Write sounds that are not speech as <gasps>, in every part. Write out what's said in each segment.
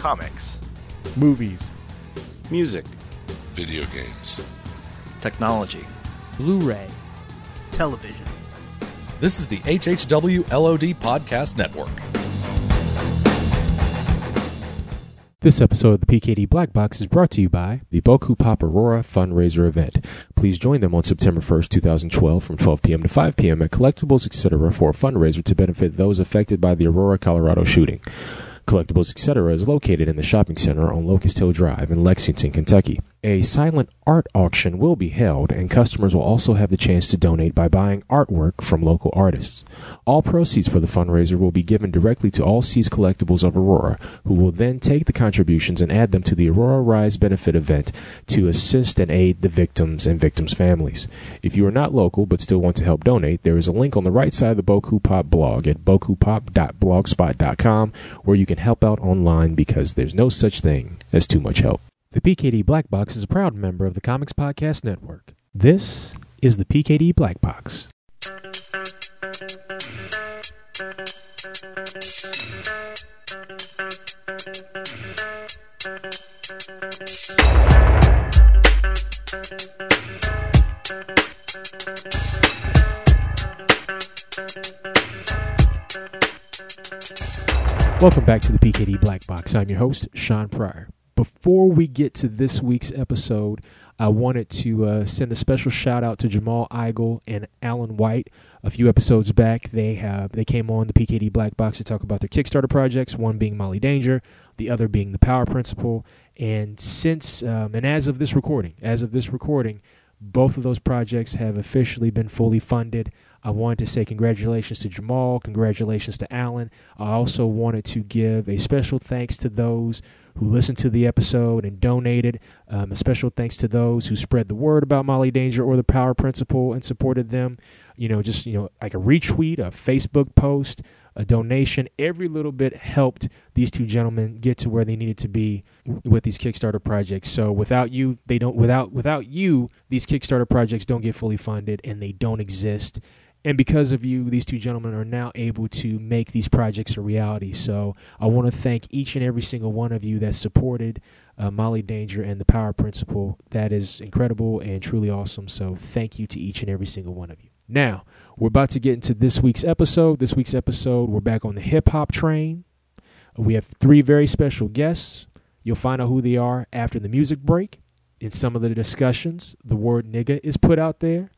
comics, movies, music, video games, technology, Blu-ray, television. This is the HHW LOD Podcast Network. This episode of the PKD Black Box is brought to you by the Boku Pop Aurora fundraiser event. Please join them on September 1st, 2012 from 12 p.m. to 5 p.m. at Collectibles Etc. for a fundraiser to benefit those affected by the Aurora, Colorado shooting. Collectibles Etc. is located in the shopping center on Locust Hill Drive in Lexington, Kentucky. A silent art auction will be held, and customers will also have the chance to donate by buying artwork from local artists. All proceeds for the fundraiser will be given directly to All Seas Collectibles of Aurora, who will then take the contributions and add them to the Aurora Rise benefit event to assist and aid the victims and victims' families. If you are not local but still want to help donate, there is a link on the right side of the Boku Pop blog at bokupop.blogspot.com where you can help out online because there's no such thing as too much help. The PKD Black Box is a proud member of the Comics Podcast Network. This is the PKD Black Box. Welcome back to the PKD Black Box. I'm your host, Shawn Pryor. Before we get to this week's episode, I wanted to uh, send a special shout out to Jamal Igle and Alan White. A few episodes back, they have they came on the PKD Black Box to talk about their Kickstarter projects. One being Molly Danger, the other being the Power Principle. And since um, and as of this recording, as of this recording, both of those projects have officially been fully funded. I wanted to say congratulations to Jamal, congratulations to Alan. I also wanted to give a special thanks to those who listened to the episode and donated. Um, a special thanks to those who spread the word about Molly Danger or the Power Principle and supported them. You know, just, you know, like a retweet, a Facebook post, a donation. Every little bit helped these two gentlemen get to where they needed to be with these Kickstarter projects. So without you, they don't, without, without you, these Kickstarter projects don't get fully funded and they don't exist and because of you, these two gentlemen are now able to make these projects a reality. So I want to thank each and every single one of you that supported uh, Molly Danger and the Power Principle. That is incredible and truly awesome. So thank you to each and every single one of you. Now, we're about to get into this week's episode. This week's episode, we're back on the hip hop train. We have three very special guests. You'll find out who they are after the music break. In some of the discussions, the word nigga is put out there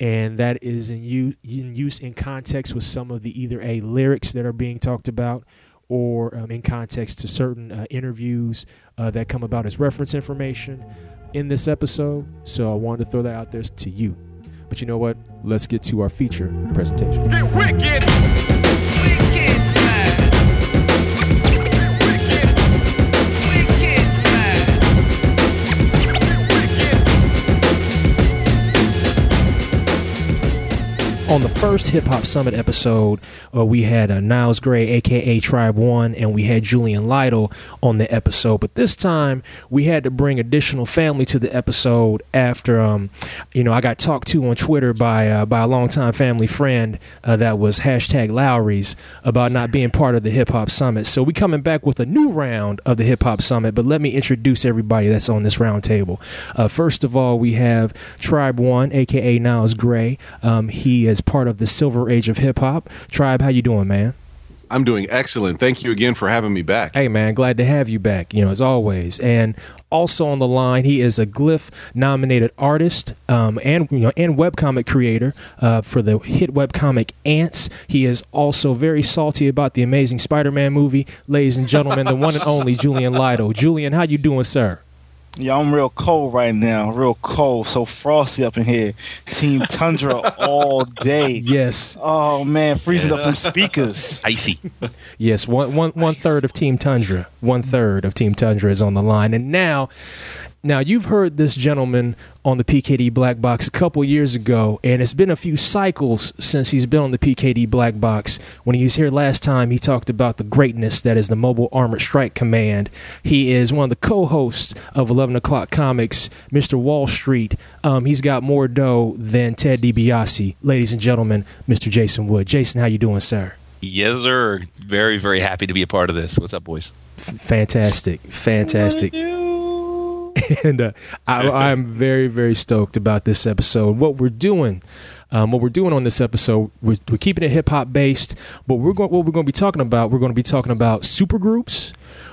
and that is in use, in use in context with some of the either a lyrics that are being talked about or um, in context to certain uh, interviews uh, that come about as reference information in this episode. So I wanted to throw that out there to you. But you know what? Let's get to our feature presentation. Get wicked! On the first Hip Hop Summit episode, uh, we had uh, Niles Gray, aka Tribe One, and we had Julian Lytle on the episode. But this time, we had to bring additional family to the episode after, um, you know, I got talked to on Twitter by uh, by a longtime family friend uh, that was hashtag Lowry's about not being part of the Hip Hop Summit. So we coming back with a new round of the Hip Hop Summit. But let me introduce everybody that's on this round table. Uh, first of all, we have Tribe One, aka Niles Gray. Um, he is part of the silver age of hip hop. Tribe, how you doing, man? I'm doing excellent. Thank you again for having me back. Hey, man, glad to have you back, you know, as always. And also on the line, he is a Glyph nominated artist um, and, you know, and webcomic creator uh, for the hit webcomic Ants. He is also very salty about the amazing Spider Man movie. Ladies and gentlemen, the one and only <laughs> Julian Lytle. Julian, how you doing, sir? Yeah, I'm real cold right now. Real cold. So frosty up in here. Team Tundra all day. <laughs> Yes. Oh man, freezing up them speakers. <laughs> Icy. Yes, one, one, one third of Team Tundra. One third of Team Tundra is on the line. And now Now, you've heard this gentleman on the PKD Black Box a couple years ago, and it's been a few cycles since he's been on the PKD Black Box. When he was here last time, he talked about the greatness that is the Mobile Armored Strike Command. He is one of the co hosts of 11 O'Clock Comics, Mr. Wall Street. Um, he's got more dough than Ted DiBiase. Ladies and gentlemen, Mr. Jason Wood. Jason, how you doing, sir? Yes, sir. Very, very happy to be a part of this. What's up, boys? F- fantastic, fantastic. <laughs> and uh, I, I'm very, very stoked about this episode. What we're doing, um, what we're doing on this episode, we're, we're keeping it hip hop based. But we're going, what we're going to be talking about, we're going to be talking about super groups.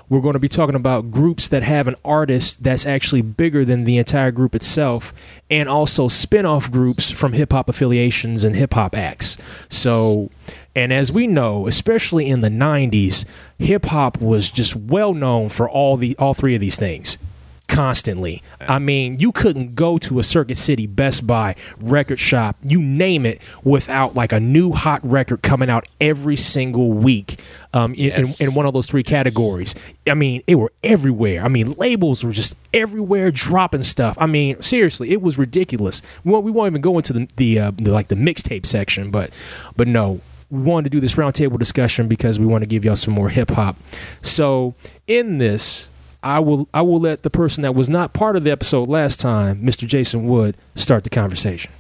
We're going to be talking about groups that have an artist that's actually bigger than the entire group itself, and also spin off groups from hip hop affiliations and hip hop acts. So, and as we know, especially in the 90s, hip hop was just well known for all the all three of these things constantly. I mean, you couldn't go to a Circuit City, Best Buy, record shop, you name it, without like a new hot record coming out every single week um, in, Yes. in, in one of those three categories. I mean, it were everywhere. I mean, labels were just everywhere dropping stuff. I mean, seriously, it was ridiculous. We won't, we won't even go into the, the, uh, the like the mixtape section, but but no. We wanted to do this roundtable discussion because we want to give y'all some more hip hop. So in this, I will I will let the person that was not part of the episode last time, Mr. Jason Wood, start the conversation.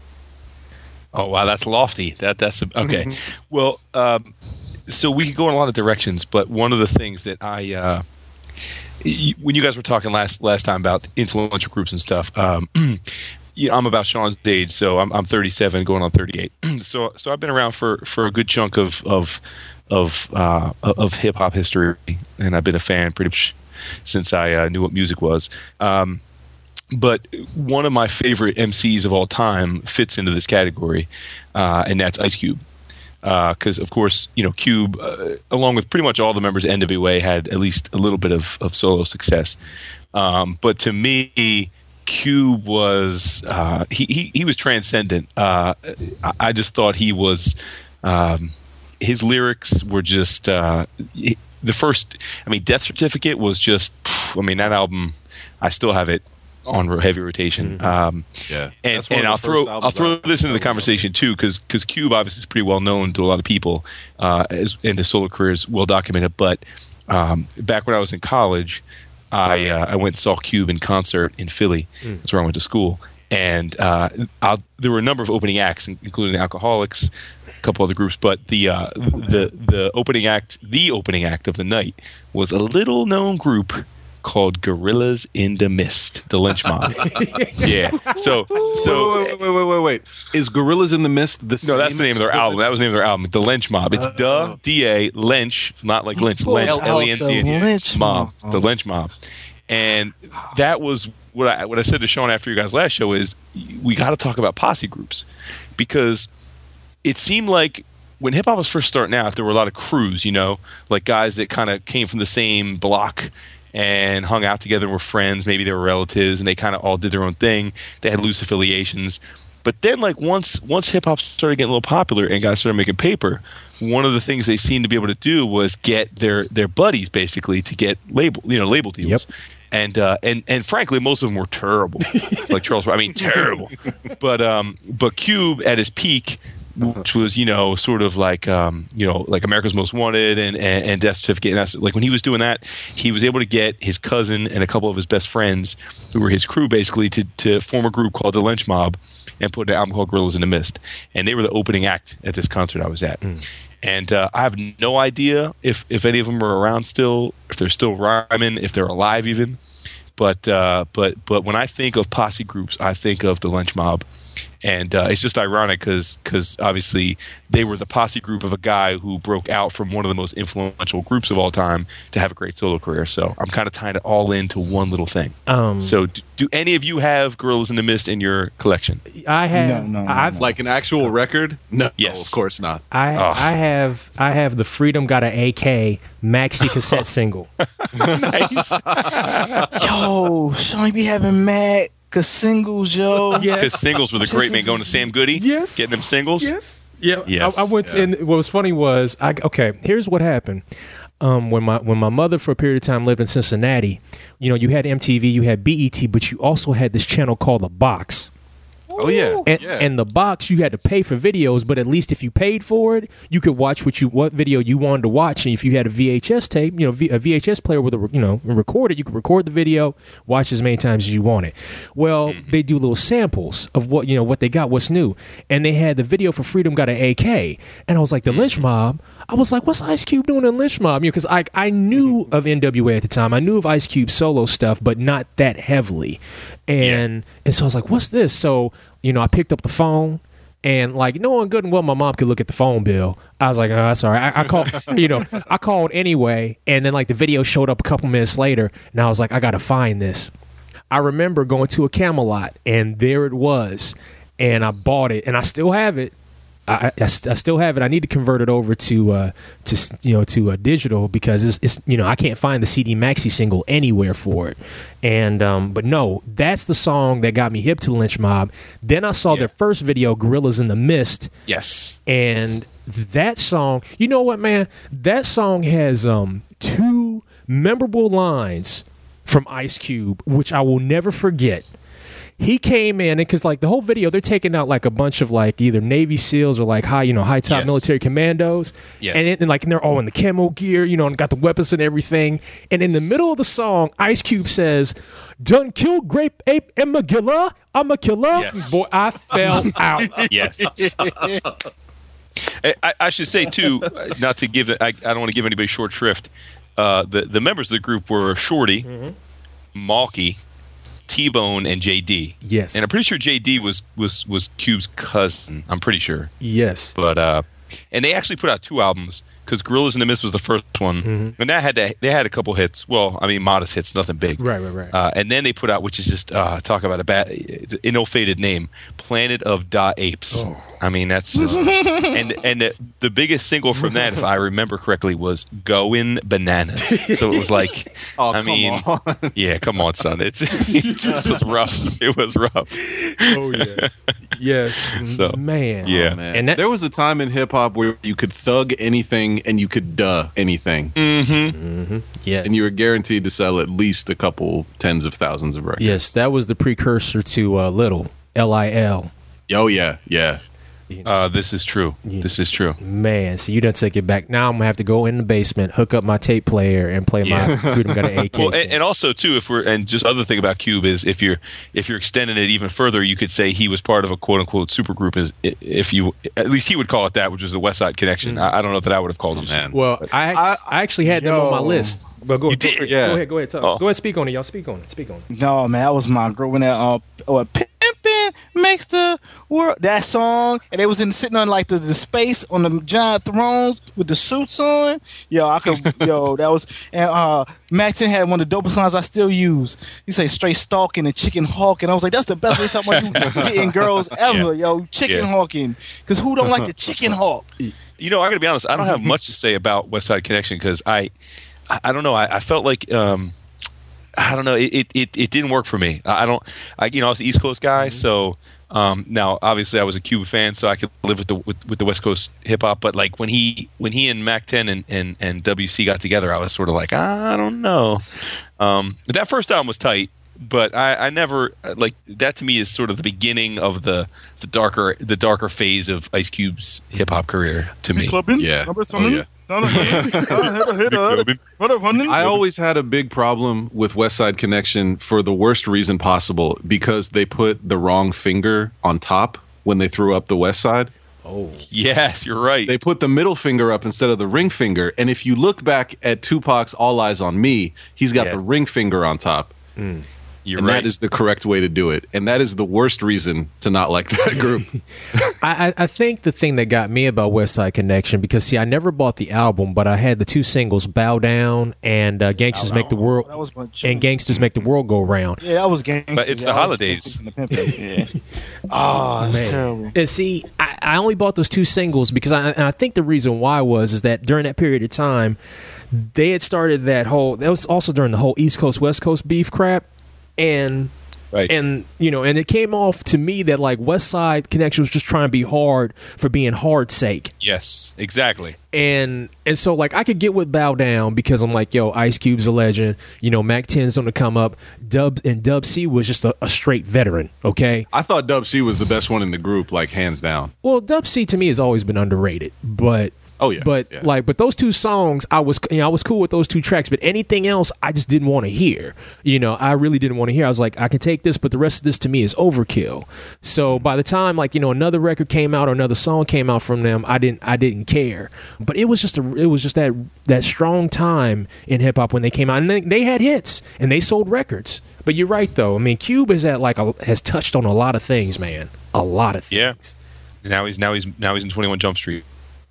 Oh wow, that's lofty. That that's okay. Well, um, so we could go in a lot of directions, but one of the things that I, uh, when you guys were talking last last time about influential groups and stuff, um, <clears throat> you know, I'm about Shawn's age, so I'm I'm 37, going on 38. <clears throat> so so I've been around for for a good chunk of of of uh, of hip hop history, and I've been a fan pretty much since I uh, knew what music was. Um, but one of my favorite MCs of all time fits into this category, uh, and that's Ice Cube. Because of course, you know, Cube, uh, along with pretty much all the members of NWA, had at least a little bit of, of solo success. Um, but to me, Cube was uh, he, he he was transcendent. Uh, I, I just thought he was. Um, his lyrics were just uh, the first. I mean, Death Certificate was just. I mean, that album. I still have it on heavy rotation. Um, Yeah. and, That's one of and I'll throw I'll throw I- this into the I conversation too, because because Cube obviously is pretty well known to a lot of people, uh, as, and his solo career is well documented. But um, back when I was in college, I uh, I went and saw Cube in concert in Philly. That's where I went to school, and uh, i there were a number of opening acts, including the Alkaholiks, a couple other groups. But the uh, the the opening act, the opening act of the night, was a little known group called Gorillas in the Mist, the Lynch Mob. <laughs> yeah. So so wait, wait, wait, wait, wait, wait. Is Gorillas in the Mist the no, that's the name of their as album. That was the name of their album, The Lynch Mob. It's Duh D A Lynch, not like Lynch. Lynch L- L E N C Lynch Mob. Mob. The Lynch Mob. And that was what I what I said to Shawn after your guys' last show is we got to talk about posse groups because it seemed like when hip hop was first starting out, there were a lot of crews, you know, like guys that kind of came from the same block and hung out together and were friends. Maybe they were relatives and they kind of all did their own thing. They had loose affiliations. But then, like once once hip hop started getting a little popular and guys started making paper, one of the things they seemed to be able to do was get their their buddies basically to get label you know label deals. Yep. And uh, and and frankly, most of them were terrible. <laughs> like Charles, I mean, terrible. <laughs> But um, but Cube at his peak which was you know sort of like um, you know like America's Most Wanted and and, and Death Certificate. And that's, like when he was doing that, he was able to get his cousin and a couple of his best friends, who were his crew, basically to to form a group called the Lynch Mob, and put an album called Gorillas in the Mist. And they were the opening act at this concert I was at. And uh, I have no idea if if any of them are around still, if they're still rhyming, if they're alive even. But uh, but but when I think of posse groups, I think of the Lynch Mob, and uh, it's just ironic because because obviously they were the posse group of a guy who broke out from one of the most influential groups of all time to have a great solo career. So I'm kind of tying it all into one little thing. Um, So do, do any of you have Gorillas in the Mist in your collection? I have No, no, no, I've Like an actual record? No, Yes. of course not. I Oh. I have I have the Freedom Got an AK maxi <laughs> cassette single. nice. <laughs> Yo, Shawn, you be having mad <laughs> cause singles, yo. Because singles were the great man going to Sam Goody. Yes. Getting them singles. Yes. Yeah. Yes. I, I went to, and what was funny was I okay. Here's what happened. Um, when my when my mother for a period of time lived in Cincinnati, you know, you had MTV, you had BET, but you also had this channel called the Box. Oh yeah, And, yeah. and the box you had to pay for videos, but at least if you paid for it, you could watch what you what video you wanted to watch. And if you had a VHS tape, you know, V- a VHS player with a you know record it, you could record the video, watch as many times as you wanted. Well, hmm. they do little samples of what you know what they got, what's new, and they had the video for Freedom got an AK, and I was like the hmm. Lynch Mob. I was like, what's Ice Cube doing in Lynch Mob? You know, because I I knew hmm. of NWA at the time, I knew of Ice Cube solo stuff, but not that heavily, and and so I was like, what's this? So you know, I picked up the phone. And like knowing good and well, my mom could look at the phone bill. I was like, "Oh, that's all right." I, I called, <laughs> you know, I called anyway, and then like the video showed up a couple minutes later, and I was like, "I gotta find this." I remember going to a Camelot, and there it was, and I bought it, and I still have it. I, I, I still have it. I need to convert it over to uh, to you know to uh, digital because it's, it's you know I can't find the CD maxi single anywhere for it. And um, but no, that's the song that got me hip to Lynch Mob. Then I saw their first video, Gorillas in the Mist, Yes. and that song you know what man that song has um two memorable lines from ice cube which i will never forget he came in because like the whole video they're taking out like a bunch of like either navy seals or like high you know high top Yes. military commandos Yes. and, it- and like and they're all in the camo gear you know and got the weapons and everything and in the middle of the song ice cube says done kill grape ape and magilla i'm a killer Yes. boy i fell <laughs> out Yes. I, <laughs> I- I should say too, uh, not to give. I, I don't want to give anybody short shrift. Uh, the the members of the group were Shorty, Malky, T Bone, and JD. Yes. and I'm pretty sure JD was was was Cube's cousin. I'm pretty sure, yes but uh, and they actually put out two albums because Gorillas in the Mist was the first one, Mm-hmm. and that had to, they had a couple hits. Well, I mean, modest hits, nothing big. Right, right, right. Uh, and then they put out, which is just uh, talk about a bad, ill-fated name, Planet of Da Apes. Oh. I mean, that's just, <laughs> and and the, the biggest single from that, if I remember correctly, was "Going Bananas." So it was like, <laughs> Oh, I come mean, on. yeah, come on, son, it's <laughs> it just was rough. It was rough. Oh yeah. yes. So, man. yeah. Man. And that- there was a time in hip hop where you could thug anything and you could duh anything, Yes. and you were guaranteed to sell at least a couple tens of thousands of records. Yes, that was the precursor to uh, Little L I L. Oh yeah, yeah. Uh, this is true. This is true. Man, so you done take it back. Now I'm gonna have to go in the basement, hook up my tape player, and play Yeah. my Freedom Got an AK. Well, and, and also too, if we're and just other thing about Cube is if you're if you're extending it even further, you could say he was part of a quote unquote supergroup. Is if you at least he would call it that, which was the West Side Connection. I, I don't know that I would have called him. man. well, I I- I actually had them on my list. But go, You did? go, Yeah. go ahead, go ahead, talk. Oh. Go ahead, speak on it, y'all. Speak on it. Speak on it. No, man, that was my girl when that uh, what makes the world that song, and they was in sitting on like the, the space on the giant thrones with the suits on. Yo, I could, yo, that was and uh, 10 had one of the dopest lines I still use. He say straight stalking and chicken hawking. I was like, that's the best way about <laughs> getting girls ever, yo, chicken Yeah. hawking. Cause who don't like the chicken hawk? <laughs> You know, I got to be honest. I don't have much to say about West Side Connection because I, I, I don't know. I, I felt like. Um, I don't know. It, it, it, it didn't work for me. I I don't. I you know I was an East Coast guy, so um, now obviously I was a Cuba fan, so I could live with the with, with the West Coast hip hop. But like when he when he and Mack Ten and, and, and WC got together, I was sort of like I don't know. Um, but that first album was tight, but I, I never like that. To me, is sort of the beginning of the the darker the darker phase of Ice Cube's hip hop career. To me, Clubbing? Yeah. Number Oh, yeah. <laughs> I always had a big problem with West Side Connection for the worst reason possible because they put the wrong finger on top when they threw up the West Side. Oh. Yes, you're right. They put the middle finger up instead of the ring finger. And if you look back at Tupac's All Eyez on Me, he's got the ring finger on top. Hmm. You're and right. that is the correct way to do it. And that is the worst reason to not like that <laughs> group. I, I I think the thing that got me about West Side Connection because see I never bought the album, but I had the two singles "Bow Down" and uh, "Gangsters Make the World" That was my and "Gangsters Make the World Go Round." Yeah, that was gangsters. But it's the Yeah, holidays. in the pimpin', Yeah. oh, <laughs> that's terrible. And see, I, I only bought those two singles because I, and I think the reason why was is that during that period of time, they had started that whole. That was also during the whole East Coast West Coast beef crap, and Right. And you know, and it came off to me that like West Side Connection was just trying to be hard for being hard sake. yes, exactly. And and so like I could get with Bow Down because I'm like, yo, Ice Cube's a legend. You know, Mack 10's on the come up. Dub and Dub C was just a, a straight veteran. Okay. I thought Dub C was the best one in the group, like hands down. Well, Dub C to me has always been underrated, but Oh, yeah, but yeah. like but those two songs, I was you know I was cool with those two tracks, but anything else, I just didn't want to hear. You know, I really didn't want to hear. I was like, I can take this, but the rest of this to me is overkill. So mm-hmm. by the time like you know another record came out or another song came out from them, I didn't I didn't care. But it was just a it was just that that strong time in hip hop when they came out, and they, they had hits and they sold records. But you're right though. I mean, Cube is at like a, has touched on a lot of things, man. A lot of things. Yeah. Now he's now he's now he's in Twenty One Jump Street.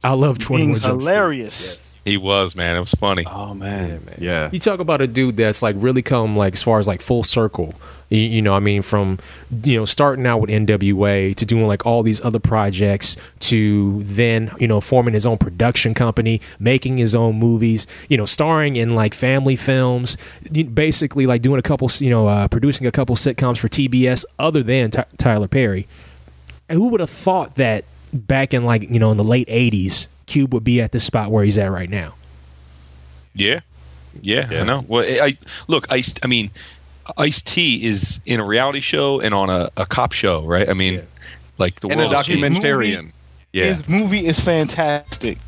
I love Twenty Being One Jump Street. hilarious. He was man. It was funny. Oh man, yeah. You talk about a dude that's like really come like as far as like full circle. You, you know, I mean, from you know starting out with NWA to doing like all these other projects to then you know forming his own production company, making his own movies. You know, starring in like family films, basically like doing a couple, you know, uh, producing a couple sitcoms for TBS other than Ty Tyler Perry. And who would have thought that back in like you know in the late '80s, Cube would be at the spot where he's at right now? Yeah. Yeah, I know. Well, I, I look. Ice. I mean, Ice T is in a reality show and on a, a cop show, right? I mean, like the And a world. His documentarian. yeah. His movie is fantastic.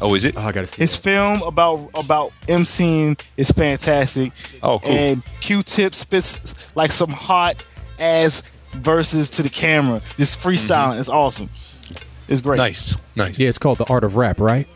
oh, is it? Oh, I gotta see. His film about about MCing is fantastic. Oh, cool. And Q-Tip spits like some hot ass verses to the camera, just freestyling. Mm-hmm. It's awesome. It's great. Nice. Nice. Yeah, it's called The Art of Rap, right?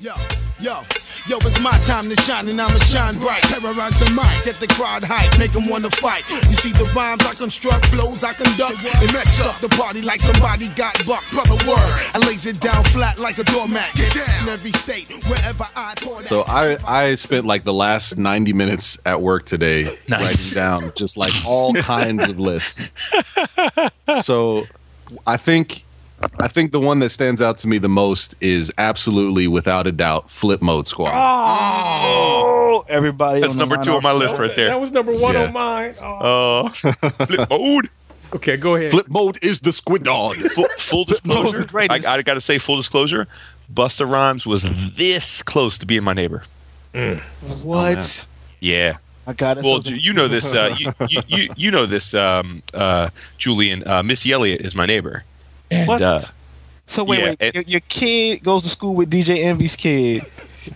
Yo, yo, yo, it's my time to shine and I'ma shine bright. Terrorize the mic, get the crowd hype, make them wanna fight. You see the rhymes I construct, flows I conduct, and mess up the party like somebody got bucked. Brother word, I lays it down flat like a doormat. Get down in every state, wherever I pour. So I I spent like the last 90 minutes at work today <laughs> Nice. writing down just like all kinds of lists. <laughs> So I think I think the one that stands out to me the most is absolutely without a doubt Flip Mode Squad. Oh, everybody. That's on the number two on my list right there. That was number one Yeah. on mine. Oh. Uh, <laughs> flip mode. Okay, go ahead. Flip Mode is the squid dog. Full, <laughs> full disclosure. I, greatest. I got to say, full disclosure. Busta Rhymes was this close to being my neighbor. What? Yeah. I got it. Well, you know this. Uh, <laughs> you, you, you you know this, um, uh, Julian. Uh, Missy Elliott is my neighbor. And, What? Uh, So wait, Yeah, wait. it- your, your kid goes to school with DJ Envy's kid.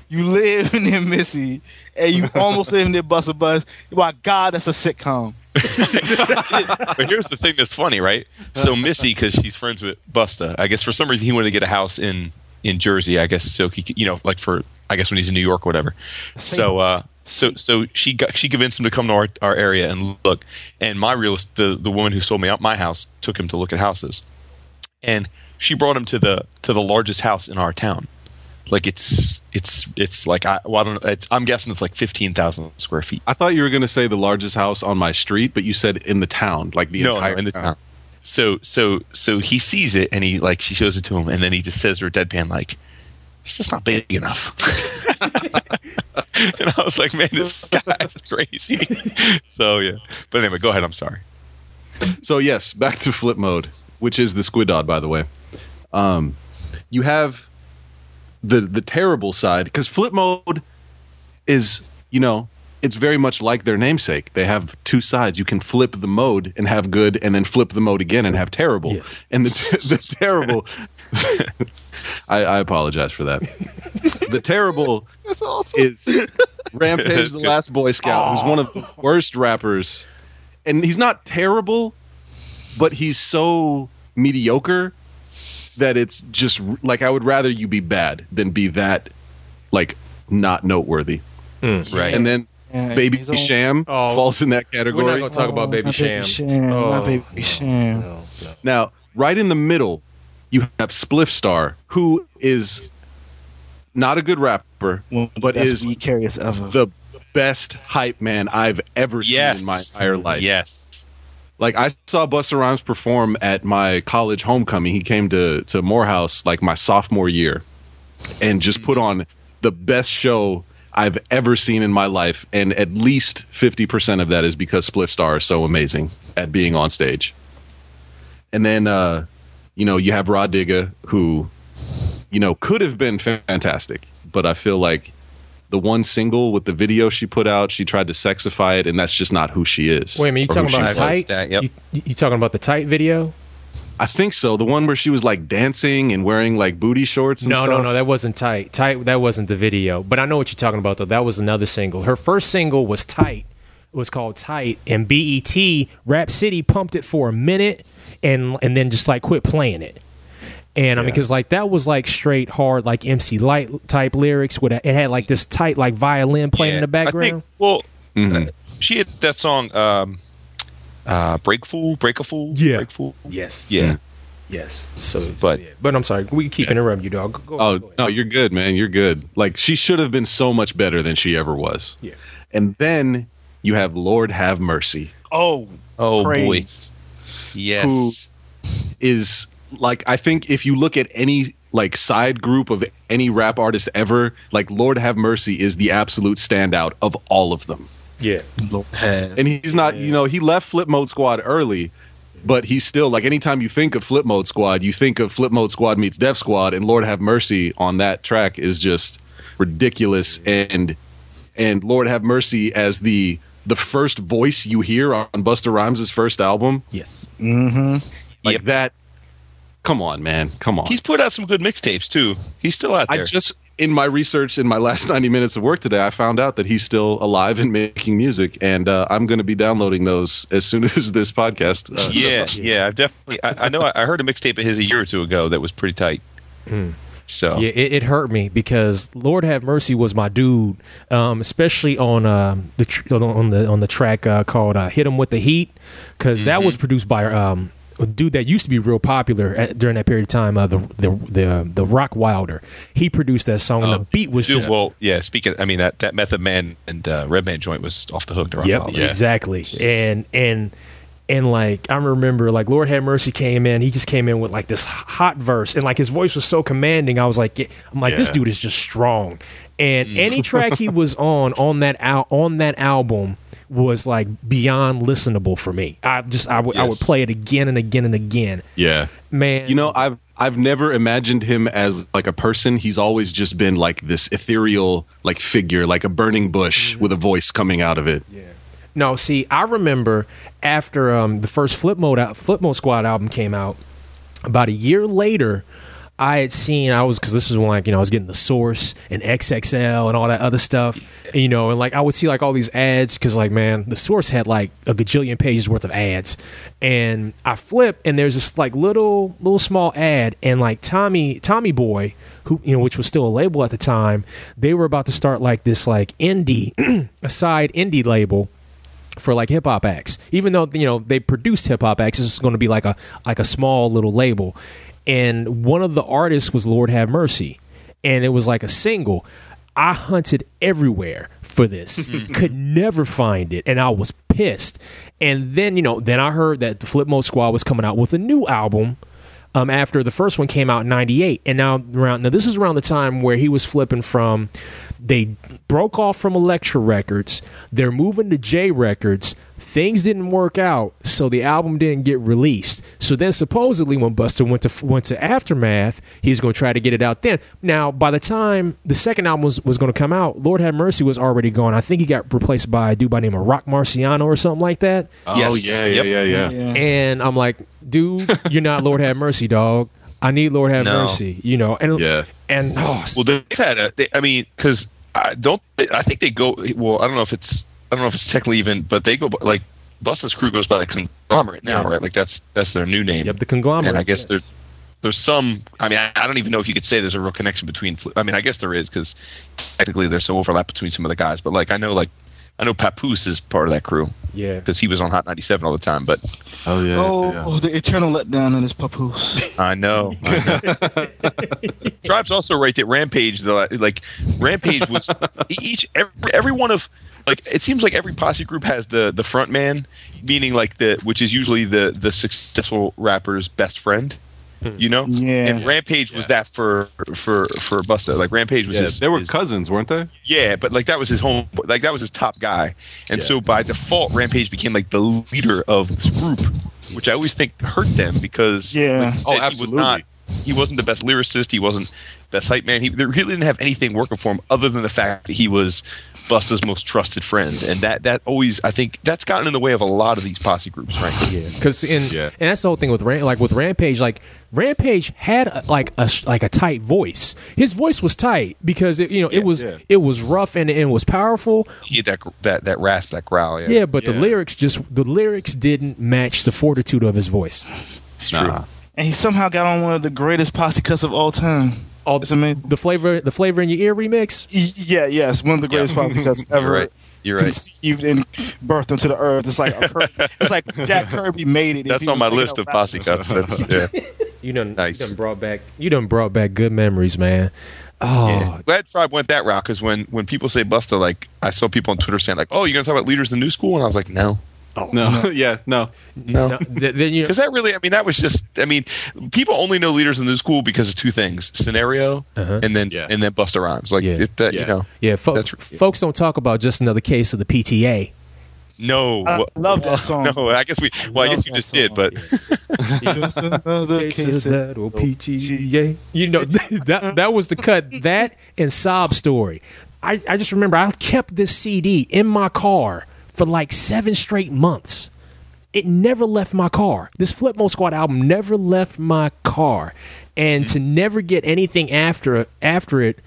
You live <laughs> near Missy, and you almost live near Busta Bus. My God, that's a sitcom. <laughs> but here's the thing that's funny, right? So Missy, because she's friends with Busta, I guess for some reason he wanted to get a house in in Jersey. I guess so he, could, you know, like for I guess when he's in New York or whatever. So uh, so so she got she convinced him to come to our, our area and look. And my real the the woman who sold me out my house took him to look at houses, and she brought him to the to the largest house in our town. Like it's it's it's like I well I don't know. It's, I'm guessing it's like fifteen thousand square feet. I thought you were going to say the largest house on my street, but you said in the town, like the no, entire no, in the town. So so so he sees it and he like she shows it to him and then he just says her deadpan like, "It's just not big enough." <laughs> and I was like, "Man, this guy's crazy." <laughs> so yeah, but anyway, go ahead. I'm sorry. So yes, back to flip mode, which is the squid dog, by the way. Um, you have the the terrible side because flip mode is you know it's very much like their namesake. They have two sides. You can flip the mode and have good, and then flip the mode again and have terrible. Yes. And the <laughs> the terrible. <laughs> I, I apologize for that. The terrible <laughs> That's awesome. is Rampage the Last Boy Scout, who's one of the worst rappers. And he's not terrible, but he's so mediocre that it's just like I would rather you be bad than be that like not noteworthy. Hmm, right. And then Yeah, Baby he's Sham Oh, falls in that category. We're category. not gonna talk about oh, Baby my Sham. Sham. Oh, my baby no, Sham. no, no. Now, right in the middle, you have Spliff Star, who is not a good rapper, One of the but is weed carriers the best hype man I've ever yes. seen in my entire life. Yes. Like I saw Busta Rhymes perform at my college homecoming. He came to to Morehouse like my sophomore year, and just put on the best show I've ever seen in my life, and at least fifty percent of that is because Spliff Star is so amazing at being on stage. And then, uh, you know, you have Rah Digga, who, you know, could have been fantastic, but I feel like the one single with the video she put out, she tried to sexify it, and that's just not who she is. Wait a minute, you talking about tight? That, yep. You, you talking about the tight video? I think so. The one where she was like dancing and wearing like booty shorts and No, stuff. no, no, that wasn't tight. Tight, that wasn't the video. But I know what you're talking about, though. That was another single. Her first single was tight. It was called Tight, and BET Rap City pumped it for a minute, and and then just like quit playing it. And I mean, because like that was like straight hard, like MC Lyte type lyrics. With a, it had like this tight, like violin playing in the background. I background. think, well, Mhm. uh, she had that song, um, uh, "Break Fool," "Break a Fool," Yeah. "Break Fool." yes, Yeah, yes. So, But- but yeah. but I'm sorry, we keep interrupting you, dog. Go, Oh go ahead. no, you're good, man. You're good. Like she should have been so much better than she ever was. Yeah. And then you have Lord Have Mercy, Oh, Oh praise. boy, yes. Who- is like I think if you look at any like side group of any rap artist ever, like Lord Have Mercy is the absolute standout of all of them. yeah, And he's not, you know, he left Flip Mode Squad early, but he's still like anytime you think of Flip Mode Squad, you think of Flip Mode Squad meets Def Squad, and Lord Have Mercy on that track is just ridiculous. And and Lord Have Mercy as the the first voice you hear on Busta Rhymes' first album, yes. Mm-hmm. like Yep. that. Come on, man, come on. He's put out some good mixtapes too. He's still out there. I just in my research in my last <laughs> 90 minutes of work today, I found out that he's still alive and making music, and uh, I'm going to be downloading those as soon <laughs> as this podcast. Uh, yeah, yeah. I've definitely. I, I know. I, I heard a mixtape of his a year or two ago that was pretty tight. So Yeah, it, it hurt me because Lord Have Mercy was my dude, um, especially on um, the tr- on the on the track uh, called uh, "Hit 'Em with the Heat," because that was produced by um, a dude that used to be real popular at, during that period of time. Uh, the the the the Rock Wilder, he produced that song, and the beat was Dude, just well, yeah. Speaking, I mean that that Method Man and uh, Redman joint was off the hook. To rock Yep, Wilder. exactly. And and and like I remember like Lord Have Mercy came in, he just came in with like this hot verse and like his voice was so commanding. I was like yeah. I'm like this dude is just strong. And Mm. any track he was <laughs> on on that al- on that album was like beyond listenable for me. I just I would I would play it again and again and again. yeah. Man, You know, I've I've never imagined him as like a person. He's always just been like this ethereal like figure, like a burning bush with a voice coming out of it. Yeah. No, see, I remember after um, the first Flip Mode out, Flip Mode Squad album came out, about a year later, I had seen I was because this is when like you know I was getting the Source and XXL and all that other stuff, and, you know, and like I would see like all these ads because like man, the Source had like a gajillion pages worth of ads, and I flip and there's this like little little small ad and like Tommy Tommy Boy who you know which was still a label at the time, they were about to start like this like indie <clears throat> a side indie label for like hip hop acts. Even though you know they produced hip hop acts, is going to be like a like a small little label. And one of the artists was Lord Have Mercy, and it was like a single. I hunted everywhere for this, <laughs> could never find it, and I was pissed. And then you know, then I heard that the Flip Mode Squad was coming out with a new album um, after the first one came out in 98 and now around now this is around the time where he was flipping from they broke off from Elektra Records. They're moving to J Records things didn't work out so the album didn't get released so then supposedly when Busta went to went to Aftermath he was going to try to get it out then now by the time the second album was, was going to come out Lord Have Mercy was already gone I think he got replaced by a dude by the name of Rock Marciano or something like that Oh Yes. yeah, yeah, Yep. yeah, yeah, Yeah. and I'm like, dude, <laughs> you're not Lord have mercy, dog. I need Lord have No. mercy, you know. And Yeah. and oh, Well, they've had a. They, I mean, because I don't. I think they go. Well, I don't know if it's. I don't know if it's technically even, but they go by- like Bustin's crew goes by the conglomerate now, Yeah. right? Like that's that's their new name. yep, the conglomerate. and I guess there, there's some. I mean, I, I don't even know if you could say there's a real connection between. Fli- I mean, I guess there is because technically there's some overlap between some of the guys. But like, I know like, I know Papoose is part of that crew yeah, because he was on Hot 97 all the time. But Oh yeah. Oh, yeah. oh, the eternal letdown in this papoose. <laughs> <laughs> I know. I know. Tribe's also right that Rampage, the like Rampage was <laughs> each every, every one of like it seems like every posse group has the the front man, meaning like the which is usually the the successful rapper's best friend. Hmm. You know, Yeah. And Rampage was that for for for Busta. Like Rampage was Yeah, his. they were his- cousins, weren't they? Yeah, but like that was his home. Like that was his top guy, and Yeah. so by default, Rampage became like the leader of this group, which I always think hurt them because Yeah. like you Oh, said, he was absolutely. not. He wasn't the best lyricist. He wasn't best hype man. He they really didn't have anything working for him other than the fact that he was Busta's most trusted friend, and that that always I think that's gotten in the way of a lot of these posse groups, frankly. Yeah, because in Yeah. and that's the whole thing with Ram, like with Rampage, like Rampage had a, like a like a tight voice. His voice was tight because it, you know it was yeah. it was rough and, and it was powerful. He had that that that rasp, that growl. Yeah, Yeah, but the lyrics just the lyrics didn't match the fortitude of his voice. it's true. And he somehow got on one of the greatest posse cuts of all time. Oh, It's amazing. The flavor the flavor in your ear remix. Yeah, yes, one of the greatest posse <laughs> cuts ever You're right. You're right. conceived and birthed into the earth. It's like a Kirby, it's like <laughs> Jack Kirby made it. That's on my list of posse cuts. <laughs> Yeah. You done, Nice. you done brought back you done brought back good memories, man. Oh, Yeah. Glad Tribe went that route because when when people say Busta, like I saw people on Twitter saying like, "Oh, you're gonna talk about leaders in the new school," and I was like, "No, No, <laughs> yeah, no. no," no, then you <laughs> because that really, I mean, that was just, I mean, people only know leaders in the school because of two things: scenario Uh-huh. and then Yeah. and then Busta Rhymes. Like, Yeah. it, that, you know, yeah, fo- That's- folks don't talk about just another case of the PTA. no, I wha- love that song. no. I guess we, well, I love guess you that just did, song. but <laughs> Just another case of that or PTA. You know that that was the cut. That and sob story. I, I just remember I kept this CD in my car for like seven straight months. It never left my car. This Flip Mode Squad album never left my car, and to never get anything after after it,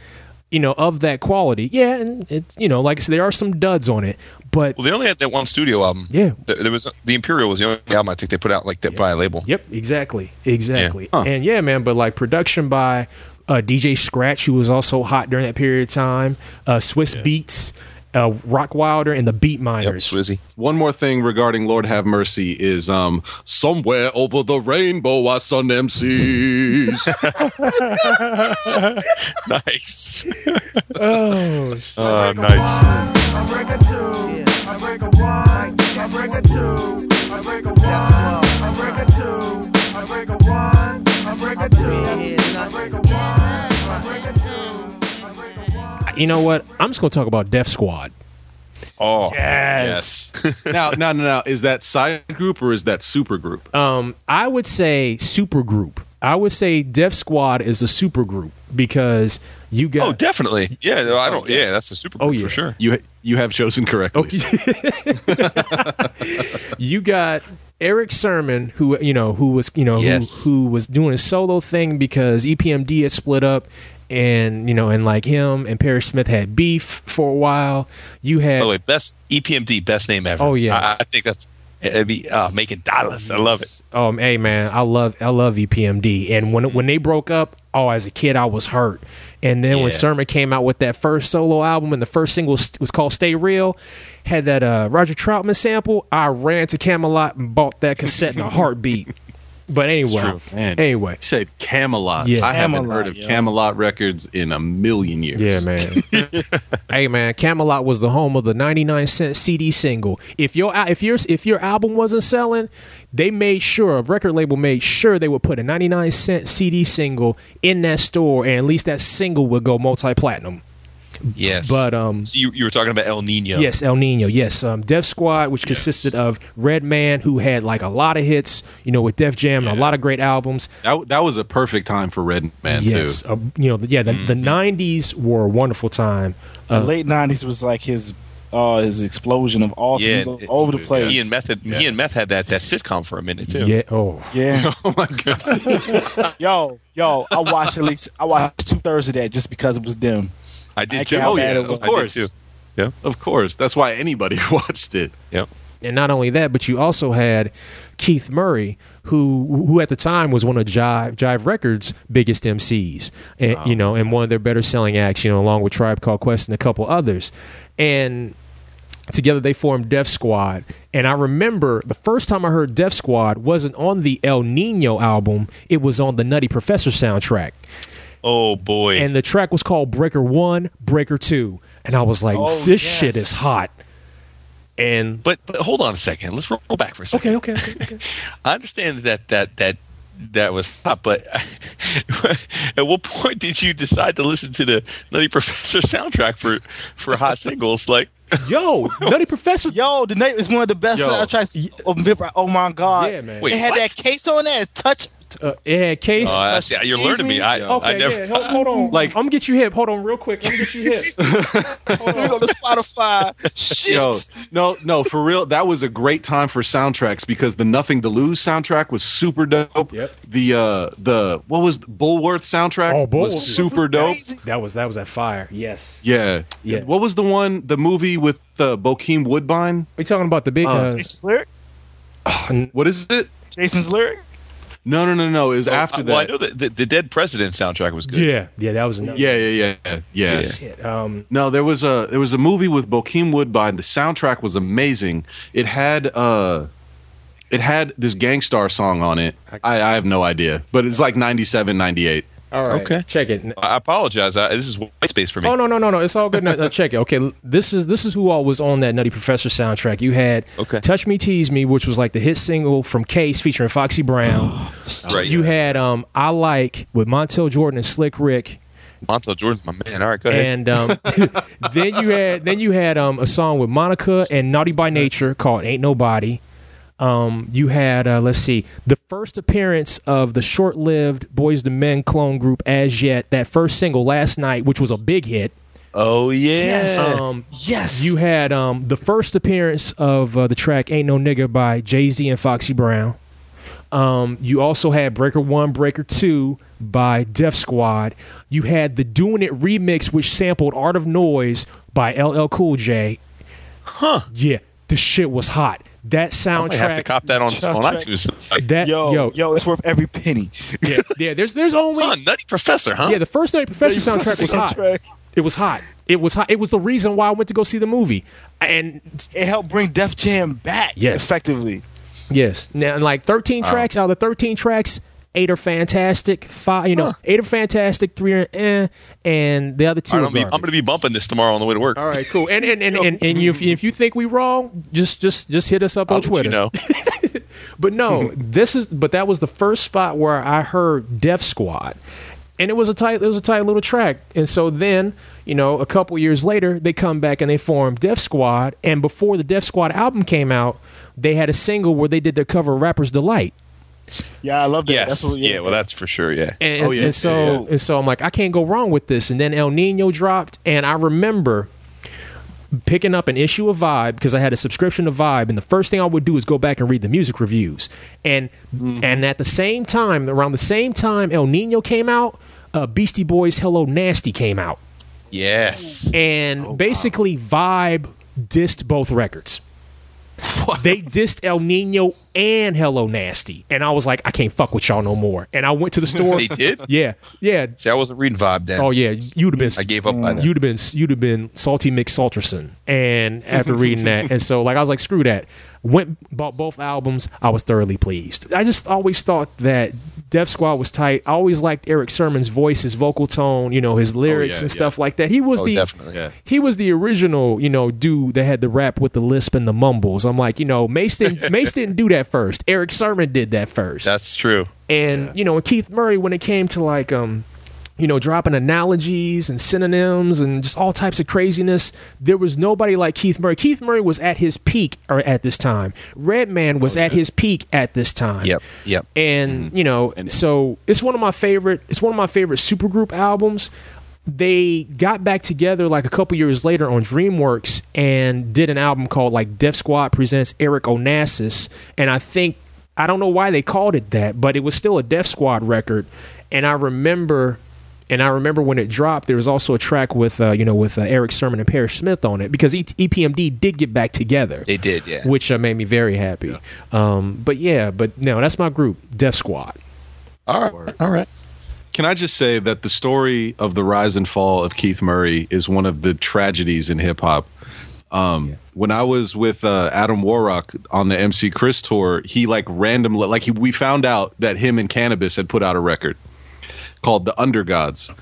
you know, of that quality. Yeah, and it's you know, like I said, there are some duds on it, but well, they only had that one studio album. Yeah. There, there was the Imperial was the only album I think they put out like that by a label. Yep, exactly, exactly. Huh. And yeah, man, but like production by uh, DJ Scratch, who was also hot during that period of time, uh, Swizz Beatz, uh, Rock Wilder, and the Beat Yep, Swizzy. One more thing regarding Lord Have Mercy is um somewhere over the rainbow I saw MCs. nice. oh, <laughs> Uh, nice. You know what? I'm just gonna talk about Def Squad. Oh, yes. now, now, now, now, is that side group or is that super group? Um, I would say super group. I would say Def Squad is a super group because you got oh, definitely. Yeah, no, I don't. Yeah, that's a super Oh, yeah. for sure. You you have chosen correctly. <laughs> you got Erick Sermon, who you know, who was you know, Yes. who, who was doing a solo thing because EPMD had split up, and you know, and like him and Parrish Smith had beef for a while. You had By the way, best EPMD, best name ever. Oh, yeah. I, I think that's it'd be uh, making dollars. I love it. Um, hey man, I love I love EPMD, and when when they broke up, oh, as a kid I was hurt, and then when Yeah. Sermon came out with that first solo album, and the first single was, was called "Stay Real," had that uh, Roger Troutman sample, I ran to Camelot and bought that cassette in a heartbeat. But anyway. Man, anyway, you said Camelot. Yeah. I haven't heard of yeah. Camelot records in a million years. Yeah, man. <laughs> hey, man. Camelot was the home of the ninety-nine cent CD single. If your if your if your album wasn't selling, they made sure a record label made sure they would put a ninety-nine cent CD single in that store, and at least that single would go multi-platinum. Yes, But um, so you, you were talking about El Nino. yes, El Nino. Yes, um, Def Squad, which consisted of Red Man, who had like a lot of hits, you know, with Def Jam and a lot of great albums. That, that was a perfect time for Red Man yes, too. uh, you know, yeah, the, the '90s were a wonderful time. The Uh, late '90s was like his uh his explosion of awesome Yeah, all over the place. He and Meth, had, he and Meth had that that sitcom for a minute too. yeah. Oh, yeah. <laughs> Oh my god! <laughs> yo, yo, I watched at least I watched two thirds of that just because it was them. I did I too. Oh yeah, it was. of I did course, too. Yeah. of course. That's why anybody <laughs> watched it. Yep. and not only that, but you also had Keith Murray, who who at the time was one of Jive Jive Records' biggest MCs, and you know, and one of their better selling acts, you know, along with Tribe Called Quest and a couple others, and together they formed Def Squad. And I remember the first time I heard Def Squad wasn't on the El Nino album; it was on the Nutty Professor soundtrack, Oh boy. and the track was called Breaker One, Breaker Two, and I was like, Oh, this yes. shit is hot. And but but hold on a second. Let's roll back for a second. okay, okay, okay, okay. <laughs> I understand that that that that was hot. But <laughs> at what point did you decide to listen to the Nutty Professor soundtrack for for hot singles? Like, <laughs> Yo, Nutty Professor. Yo, the night is one of the best Yo. soundtracks of hip hop. Oh my god! Yeah, man. Wait, it had what? that case on there. Touch. Uh, it had case. oh, that's, yeah, you're learning me. I, okay, I never. yeah. Hold, hold on. <laughs> Like- I'm gonna get you hip. Hold on, real quick. Let me get you hip. Hold We on. go to Spotify. Shit. Yo, no, no, for real. That was a great time for soundtracks because the Nothing to Lose soundtrack was super dope. Yep. The uh the what was the Bulworth soundtrack Oh, Bulworth. was super dope. That was that was that fire. Yes. Yeah. Yeah. What was the one the movie with uh, Bokeem Woodbine? We talking about the big. Uh, Uh, Jason's lyric. What is it? Jason's lyric. No, no, no, no. It was after that. well, I know that the, the Dead President soundtrack was good. yeah, yeah, that was another. Yeah, yeah, yeah, yeah. Yeah. Shit. Um, No, there was a there was a movie with Bokeem Woodbine. The soundtrack was amazing. It had uh it had this Gang Starr song on it. I, I have no idea, but it's like 97, 98. All right. Okay. Check it. I apologize. I, this is white space for me. Oh no no no no! It's all good. No, no, check it. Okay, this is this is who all was on that Nutty Professor soundtrack. You had Okay. "Touch Me Tease Me," which was like the hit single from Case featuring Foxy Brown. <gasps> right. You had um, "I Like" with Montell Jordan and Slick Rick, Montell Jordan's my man. All right, go ahead. and um, <laughs> then you had then you had um, a song with Monica and Naughty by Nature called "Ain't Nobody." Um, you had uh, let's see the first appearance of the short-lived Boys the Men clone group Az Yet that first single last night, which was a big hit. oh yeah. Um, Yes. You had um, the first appearance of uh, the track "Ain't No Nigga" by Jay Z and Foxy Brown. Um, you also had Breaker One, Breaker Two by Def Squad. You had the Doing It remix, which sampled Art of Noise by LL Cool J. Huh. Yeah, the shit was hot. That soundtrack. I might have to cop that on, on Soundtrack. iTunes. Like, That yo, yo, yo, it's worth every penny. yeah, yeah. There's there's only huh, Nutty Professor, huh? yeah. The first Nutty Professor soundtrack was hot. It was hot. It was hot. It was the reason why I went to go see the movie. And It helped bring Def Jam back. Yes. effectively. Yes. Now, like 13 tracks out of the 13 tracks, eight are fantastic. Five, you know, eight are fantastic. Three are eh, and the other two All right, are I'm, gonna be. I'm gonna be bumping this tomorrow on the way to work. All right, cool. And and and, <laughs> and, and you, if, if you think we wrong, just just just hit us up I'll on Twitter. You know. <laughs> But no, this is but that was the first spot where I heard Def Squad. And it was a tight it was a tight little track. And so then, you know, a couple years later, they come back and they form Def Squad. And before the Def Squad album came out, they had a single where they did their cover of Rapper's Delight. Yeah, I love that. yes. That's what, yeah. Well, that's for sure. Yeah. And, Oh, yeah, and so yeah. and so I'm like, I can't go wrong with this. And then El Nino dropped, and I remember picking up an issue of Vibe because I had a subscription to Vibe, and the first thing I would do is go back and read the music reviews. And Mm-hmm. and at the same time, around the same time El Nino came out, uh, Beastie Boys Hello Nasty came out, Yes. and Oh, basically Vibe dissed both records. <laughs> They dissed El Nino and Hello Nasty, and I was like, I can't fuck with y'all no more. And I went to the store. They did. Yeah, yeah. See, I wasn't reading vibe then. Oh yeah, you'd have been. I gave up then. You'd have been. You'd have been salty Mick Salterson. And after <laughs> reading that, and so like I was like, screw that. Went bought both albums. I was thoroughly pleased. I just always thought that Def Squad was tight. I always liked Erick Sermon's voice, his vocal tone, you know, his lyrics yeah, and yeah. stuff like that. He was Oh, the definitely. Yeah. he was the original, you know, dude that had the rap with the lisp and the mumbles. I'm like, you know, Mase didn't <laughs> Mase didn't do that first. Erick Sermon did that first. That's true. And you know, and Keith Murray when it came to like um you know, dropping analogies and synonyms and just all types of craziness. There was nobody like Keith Murray. Keith Murray was at his peak or at this time. Redman was oh, at his peak at this time. Yep. Yep. And mm-hmm. you know, and so it's one of my favorite. It's one of my favorite supergroup albums. They got back together like a couple years later on DreamWorks and did an album called like Def Squad presents Erick Onasis, and I think I don't know why they called it that, but it was still a Def Squad record. And I remember, and I remember when it dropped, there was also a track with uh, you know with uh, Eric Sermon and Parrish Smith on it because E- EPMD did get back together They did. Yeah. which uh, made me very happy. Um, but yeah, but no, that's my group, Def Squad. All right. All right. Can I just say that the story of the rise and fall of Keith Murray is one of the tragedies in hip hop. Um, When I was with uh, Adam Warrock on the MC Chris tour, he like randomly, like he, we found out that him and Canibus had put out a record called The Undergods.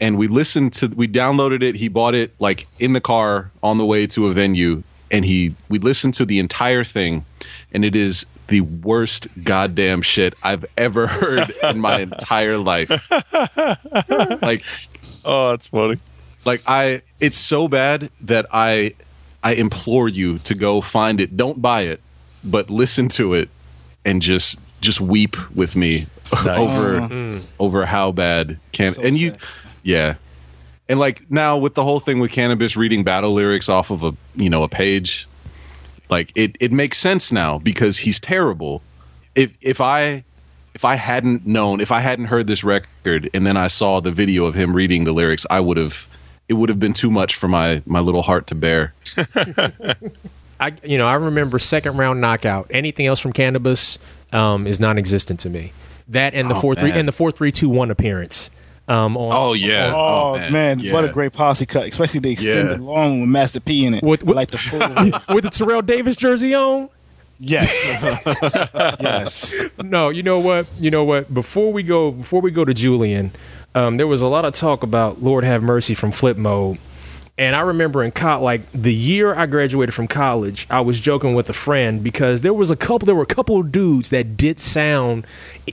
And we listened to, we downloaded it. He bought it like in the car on the way to a venue. And he, we listened to the entire thing. And it is the worst goddamn shit I've ever <laughs> heard in my entire life. Like Oh, that's funny. like I it's so bad that I I implore you to go find it. Don't buy it, but listen to it and just just weep with me <laughs> over oh. mm-hmm. over how bad can So and you sad. yeah. And like now with the whole thing with Canibus reading battle lyrics off of a you know a page, like it it makes sense now because he's terrible. If if I if I hadn't known, if I hadn't heard this record and then I saw the video of him reading the lyrics, I would have it would have been too much for my my little heart to bear. <laughs> I you know I remember second round knockout. Anything else from Canibus um, is non-existent to me. That and the Oh, four three man. and the four three two one appearance. Um, on, Oh yeah. Oh, man, what a great posse cut, especially the extended Yeah. long with Master P in it. With- with- like the full. <laughs> with the Terrell Davis jersey on. yes, <laughs> yes. No, you know what? You know what? Before we go, before we go to Julian, um, there was a lot of talk about Lord Have Mercy from Flip Mode, and I remember in co- like the year I graduated from college, I was joking with a friend because there was a couple, there were a couple of dudes that did sound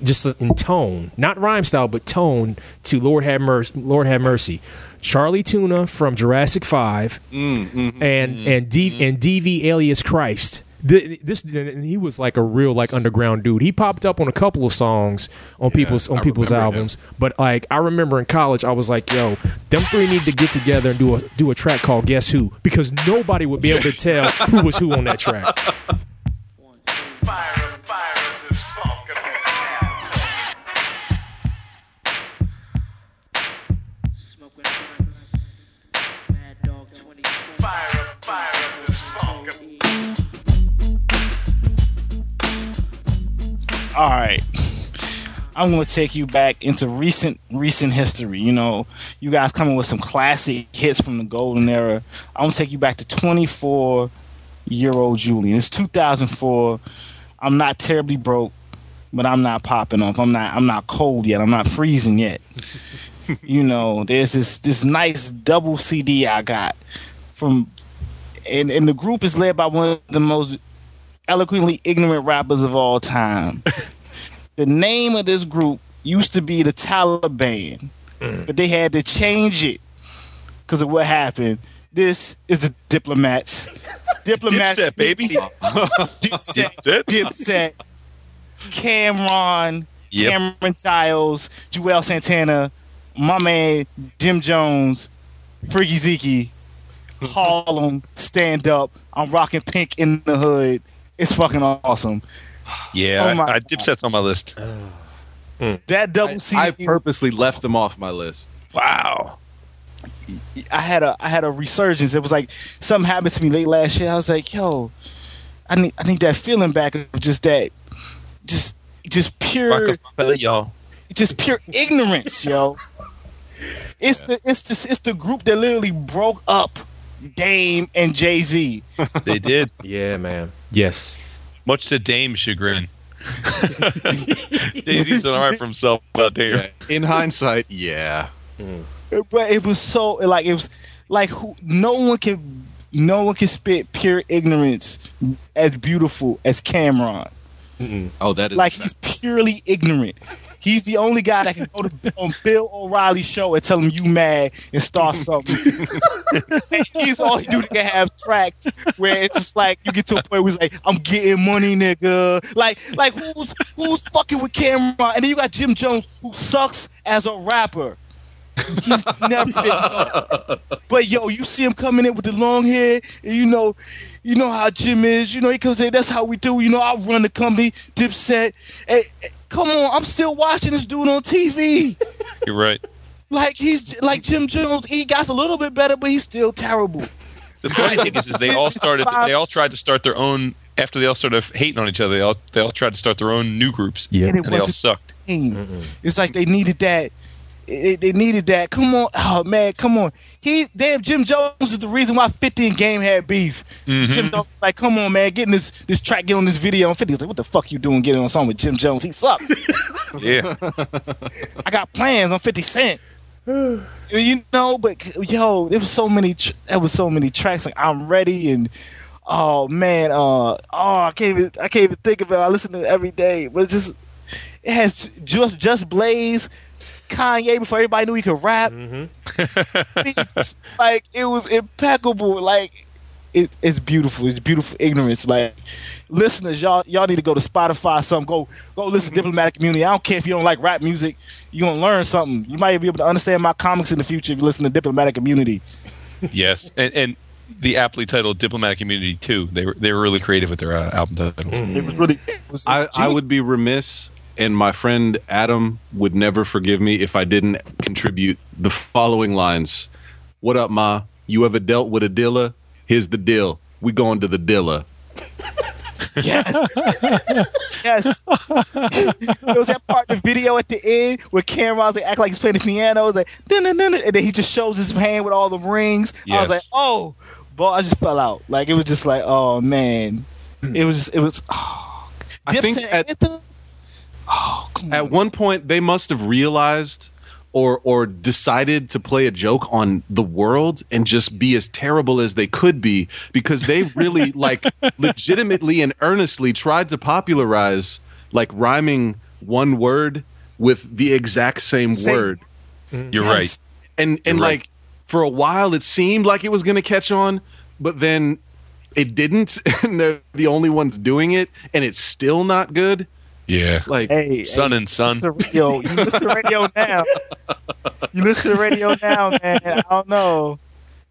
just in tone, not rhyme style, but tone to Lord Have Mercy. Lord Have Mercy, Chali 2na from Jurassic 5 mm, mm-hmm. and and D, mm-hmm. and DV alias Khryst. Th- This and he was like a real like underground dude. He popped up on a couple of songs on people's on I people's albums, but like I remember in college, I was like, "Yo, them three need to get together and do a do a track called Guess Who," because nobody would be able to tell who was who on that track. All right. I'm going to take you back into recent recent history. You know, you guys coming with some classic hits from the golden era. I'm going to take you back to 24 year old Julian. It's 2004. I'm not terribly broke, but I'm not popping off. I'm not I'm not cold yet. I'm not freezing yet. <laughs> you know, there's this this nice double CD I got from and and the group is led by one of the most eloquently ignorant rappers of all time. <laughs> the name of this group used to be the Taliban, mm. but they had to change it because of what happened. This is the Diplomats. <laughs> Diplomats, <laughs> Dipset, baby. Dipset, Dipset, Cam'ron, Yep. Cameron Giles, Juelz Santana, my man Jim Jones, Freaky Zeke, Harlem, stand up. I'm rocking pink in the hood. It's fucking awesome. Yeah, Oh my I, I, God. Dipset's on my list. That double I, C. I purposely left them off my list. Wow. I had a I had a resurgence. It was like something happened to me late last year. I was like, yo, I need I need that feeling back of just that, just just pure Rockefeller, y'all. just pure ignorance, yo. It's the it's the it's the group that literally broke up Dame and Jay Z. They did. <laughs> Yeah, man. Yes. Much to Dame's chagrin. <laughs> Jay Z's done all right for himself out there. In hindsight, yeah. Hmm. But it was so like it was like who no one can no one can spit pure ignorance as beautiful as Cam'ron. Oh, that is Like he's purely ignorant. He's the only guy that can go to on Bill O'Reilly's show and tell him you mad and start something. <laughs> he's all he do to have tracks where it's just like you get to a point where it's like I'm getting money, nigga. Like like who's who's fucking with Cam'ron? And then you got Jim Jones who sucks as a rapper. He's never been known. But yo, you see him coming in with the long hair, and you know, you know how Jim is. You know he comes in. That's how we do. You know I run the company. Dipset. Come on, I'm still watching this dude on TV. You're right. Like he's like Jim Jones. He got a little bit better, but he's still terrible. The funny thing is, is they all started. They all tried to start their own. After they all started hating on each other, they all they all tried to start their own new groups. Yeah. and it And they all sucked. the same. It's like they needed that. It, they needed that. Come on, oh man, come on. He damn Jim Jones is the reason why 50 and Game had beef. Jim Jones was like, come on, man, getting this this track, get on this video. And 50 was like, what the fuck you doing getting on a song with Jim Jones? He sucks. <laughs> Yeah. I got plans on 50 Cent. you know, but yo, there was so many. Tr- there was so many tracks like I'm ready and oh man, uh, oh I can't even I can't even think of it. I listen to it every day, but it's just it has just Just Blaze, Kanye before everybody knew he could rap. Beats, mm-hmm. <laughs> like it was impeccable. Like it, it's beautiful. It's beautiful ignorance. Like listeners, y'all y'all need to go to Spotify. or Something go go listen to mm-hmm. Diplomatic Immunity. I don't care if you don't like rap music. You gonna learn something. You might be able to understand my comics in the future if you listen to Diplomatic Immunity. Yes, and and the aptly titled "Diplomatic Immunity" too. They were they were really creative with their uh, album titles. Mm-hmm. It was really. It was I, I would be remiss, and my friend Adam would never forgive me if I didn't contribute the following lines. What up, Ma? You ever dealt with a dealer? Here's the deal. We going to the dealer. Yes. <laughs> yes. there was that part in the video at the end where Cam'ron's like act like he's playing the piano. It's like dun, dun, dun, dun, and then he just shows his hand with all the rings. I was like, oh, boy, I just fell out. Like it was just like, oh man, it was it was. Oh. I think at- anthem? Oh. At one point, they must have realized or or decided to play a joke on the world and just be as terrible as they could be because they really <laughs> like legitimately and earnestly tried to popularize like rhyming one word with the exact same, Same. word. Mm-hmm. You're Yes. right. And and You're right. like for a while it seemed like it was going to catch on, but then it didn't <laughs> and they're the only ones doing it and it's still not good. Yeah. Like Hey, Son hey, and son. listen to radio. You listen to radio <laughs> now. You listen to radio now, man. I don't know.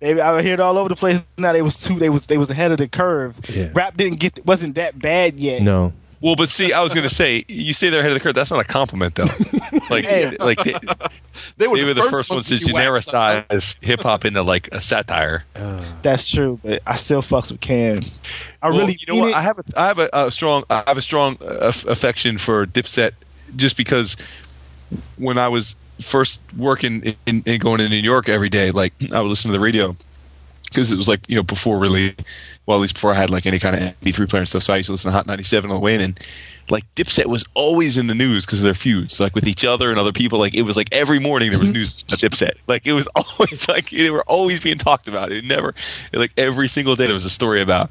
They, I hear it all over the place now. They was too. They was they was ahead of the curve. Yeah. Rap didn't get wasn't that bad yet. No. Well, but see, I was going to say, you say they're ahead of the curve. That's not a compliment, though. <laughs> Like, Hey. like they, <laughs> they were, they were the first ones to be genericize hip hop into like a satire. <sighs> That's true, but I still fucks with Cam. I Well, really you know what? it. I have a, I have a, a strong I have a strong uh, affection for Dipset just because when I was first working in, in going to New York every day, like I would listen to the radio because it was like you know before really, well at least before I had like any kind of MP3 player and stuff. So I used to listen to Hot 97 all the way in. And, like Dipset was always in the news because of their feuds, like with each other and other people. Like it was like every morning there was news <laughs> about Dipset. Like it was <laughs> always like they were always being talked about. It never like every single day there was a story about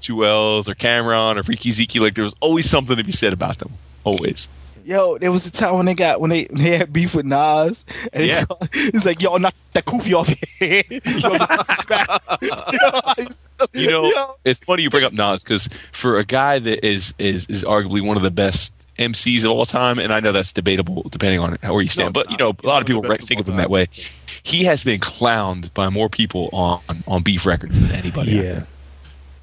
Juelz or Cam'ron or Freaky Zeke. Like there was always something to be said about them. Always. Yo, there was a time when they got when they, <laughs> they had beef with Nas, and Yeah. he <laughs> called, he's like, "Yo, knock that koofy off your head." Yo, the koofy's back. Yo, I used to- You know, yo, it's funny you bring up Nas because for a guy that is is is arguably one of the best MCs of all time, and I know that's debatable depending on how where you stand, it's but you know, a lot of of people right, of think of him that way. He has been clowned by more people on on beef records than anybody. out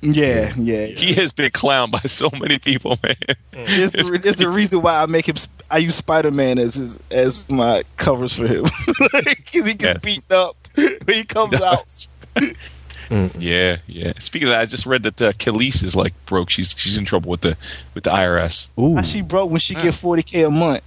Yeah. yeah, yeah. he has been clowned by so many people, man. It's, the, <laughs> re- it's the reason why I make him. I use Spider Man as his as my covers for him <laughs> because he gets Yes. beaten up when he comes <laughs> out. Yeah, yeah. Speaking of that, I just read that uh, Kelis is like broke. She's she's in trouble with the with the IRS. Ooh. How she broke when she get forty k a month.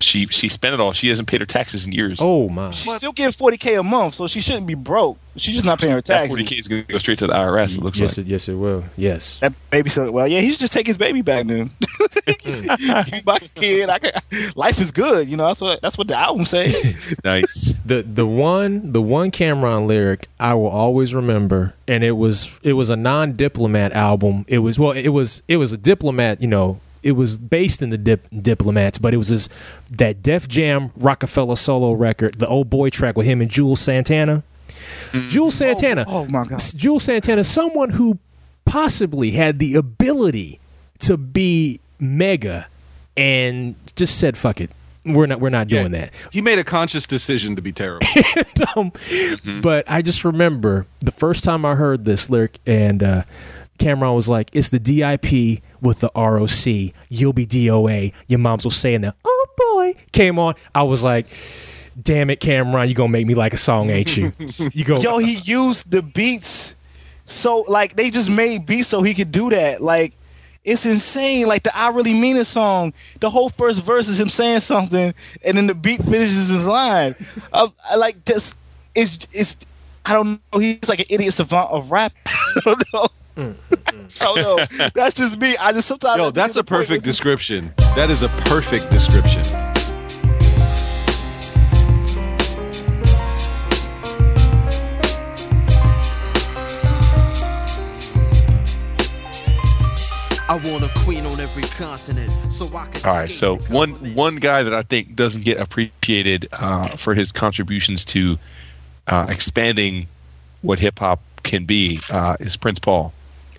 She she spent it all. She hasn't paid her taxes in years. Oh my. She's still getting forty k a month, so she shouldn't be broke. She's just not paying her taxes. forty k is going to go straight to the IRS. It looks yes, like. it, yes, it will. Yes. That baby said, "Well, yeah, he should just take his baby back then. <laughs> Hmm. He's my kid. I can, life is good, you know. That's what that's what the album say. <laughs> Nice. The the one the one Cam'ron lyric I will always remember, and it was it was a non diplomat album. It was well, it was it was a diplomat. You know, it was based in the dip, diplomats, but it was his that Def Jam Rockefeller solo record, the old boy track with him and Juelz Santana. Juelz Santana. oh my God. Juelz Santana, someone who possibly had the ability to be mega, and just said, "Fuck it." We're not. We're not doing that. He made a conscious decision to be terrible. <laughs> um, But I just remember the first time I heard this lyric, and uh, Cam'ron was like, "It's the DIP with the ROC. You'll be DOA. Your moms will say in there, oh boy." Came on. I was like, "Damn it, Cam'ron, you gonna make me like a song, ain't you?" <laughs> You go, Yo, he used the beats, so like they just made beats so he could do that. Like it's insane. Like the "I Really Mean It" song, the whole first verse is him saying something, and then the beat finishes his line. I, I like this. It's it's. I don't know. He's like an idiot savant of rap. <laughs> I don't know. <laughs> I don't know. That's just me. I just sometimes. I Yo, that's a perfect where it's just- description. That is a perfect description. I want a queen on every continent, so I can. All right, so one one guy that I think doesn't get appreciated uh, for his contributions to uh, expanding what hip hop can be uh, is Prince Paul.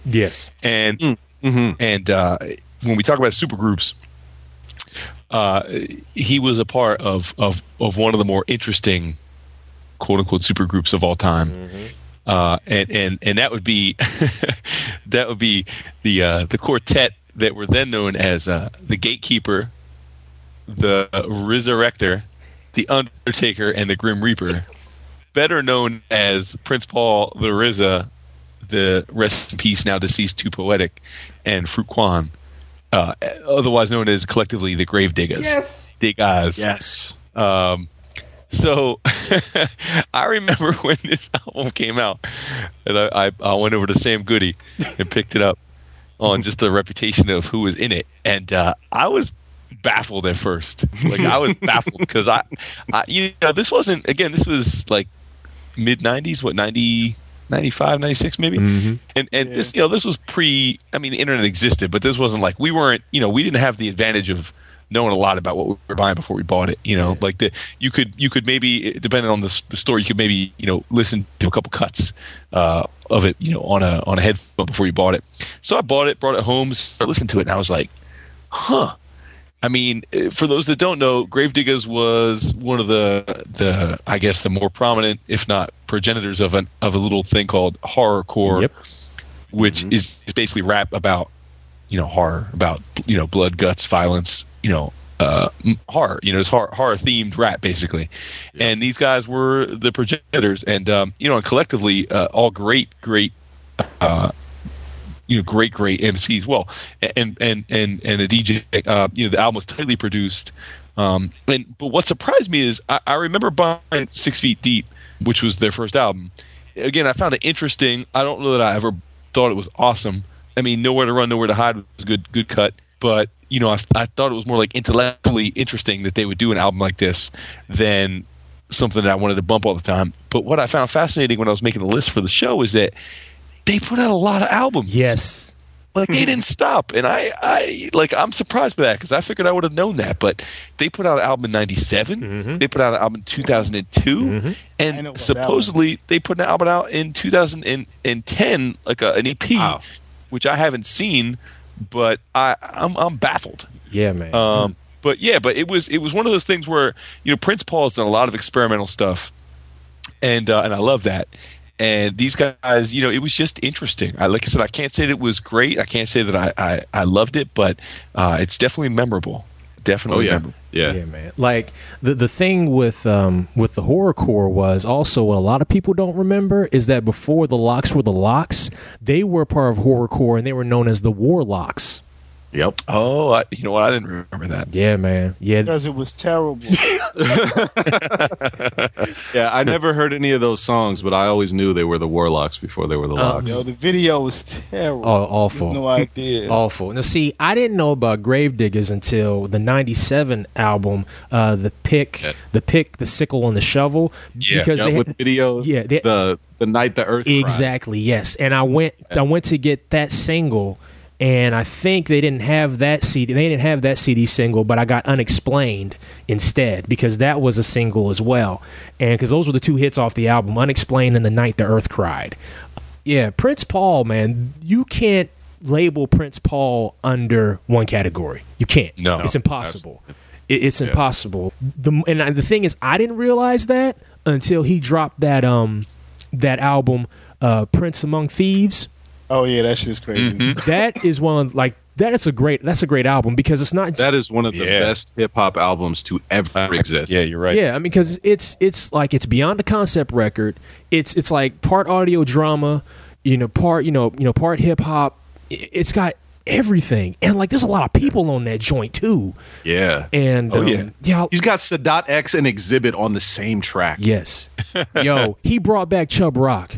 Yes. And Mhm. and uh, when we talk about supergroups, uh, he was a part of, of of one of the more interesting quote unquote supergroups of all time. Uh, and, and and that would be <laughs> that would be the uh, the quartet that were then known as uh, the Gatekeeper, the Resurrector, the Undertaker, and the Grim Reaper, better known as Prince Paul, the RZA, the rest in peace now deceased Too Poetic, and Frukwan, uh, otherwise known as collectively the Gravediggaz. Yes. Dig eyes. Yes. Um, so <laughs> I remember <laughs> when this album came out, and I, I, I went over to Sam Goody and picked it up on just the reputation of who was in it, and uh, I was baffled at first. Like I was baffled because I, I, you know, this wasn't again. This was like mid '90s, what 90, 95, 96 maybe, Mhm. and and this, you know, this was pre. I mean, the internet existed, but this wasn't like we weren't. You know, we didn't have the advantage of knowing a lot about what we were buying before we bought it. You know, like the you could you could maybe depending on the s- the store, you could maybe you know listen to a couple cuts uh, of it, you know, on a on a headphone before you bought it. So I bought it, brought it home, started listening to it, and I was like, huh. I mean, eh, for those that don't know, Gravediggaz was one of the the I guess the more prominent, if not progenitors of an of a little thing called horrorcore, Yep. which is, is basically rap about you know horror, about you know blood, guts, violence, you know uh, horror. You know, it's horror, horror themed rap basically. And these guys were the progenitors, and um, you know, and collectively, uh, all great, great. Uh, you know, great, great MCs. Well, and and and and a DJ. Uh, you know, the album was tightly produced. Um, and but what surprised me is I, I remember buying Six Feet Deep, which was their first album. Again, I found it interesting. I don't know that I ever thought it was awesome. I mean, Nowhere to Run, Nowhere to Hide was good, good cut. But you know, I, I thought it was more like intellectually interesting that they would do an album like this than something that I wanted to bump all the time. But what I found fascinating when I was making the list for the show is that they put out a lot of albums. Yes. Like they didn't stop, and I, I like I'm surprised by that because I figured I would have known that. But they put out an album in '97. Mhm. They put out an album in 2002, Mhm. And supposedly they put an album out in 2010, like a, an EP, Wow. which I haven't seen. But I, I'm, I'm baffled. Yeah, man. Um, but yeah, but it was it was one of those things where you know Prince Paul has done a lot of experimental stuff, and uh, and I love that. And these guys, you know, it was just interesting. I like I said, I can't say that it was great. I can't say that I I, I loved it, but uh, it's definitely memorable. Oh Definitely yeah. memorable. Yeah. Yeah, man. Like the the thing with um with the horrorcore was also what a lot of people don't remember is that before the locks were the locks, they were part of horrorcore and they were known as the warlocks. Yep. Oh, I, you know what? I didn't remember that. Yeah, man. Yeah. because it was terrible. <laughs> Yeah, I never heard any of those songs, but I always knew they were the Warlocks before they were the Locks. Yo, the video was terrible. Oh, awful. No idea. <laughs> Awful. Now, see, I didn't know about Gravediggaz until the '97 album, uh, the pick, Yeah. the pick, the sickle, and the shovel. Yeah. because Yeah, they with had, video, Yeah, they- the the night the Earth cried. exactly yes. And I went, I went to get that single, and I think they didn't have that CD. They didn't have that CD single, but I got Unexplained instead because that was a single as well, and because those were the two hits off the album, Unexplained and The Night the Earth Cried. Yeah, Prince Paul, man, you can't label Prince Paul under one category. You can't. No. it's impossible. It, it's impossible. The and I- the thing is, I didn't realize that until he dropped that um that album, uh, Prince Among Thieves. Oh yeah, that shit's crazy. Mm-hmm. <laughs> That is one of, like that is a great that's a great album because it's not That is one of the Yeah. best hip hop albums to ever exist. Yeah, you're right. Yeah, I mean, because it's it's like it's beyond a concept record. It's it's like part audio drama, you know, part you know you know part hip hop. It's got everything, and like there's a lot of people on that joint too. Yeah. And Oh, um, yeah. yeah, He's got Sadat X and Xzibit on the same track. yes, <laughs> yo, he brought back Chubb Rock.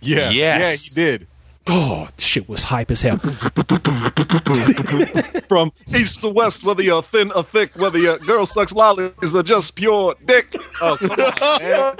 Yeah. Yes. Yeah, he did. Oh, shit was hype as hell. <laughs> From east to west, whether you're thin or thick, whether your girl sucks lollies or just pure dick. Oh, come on, man.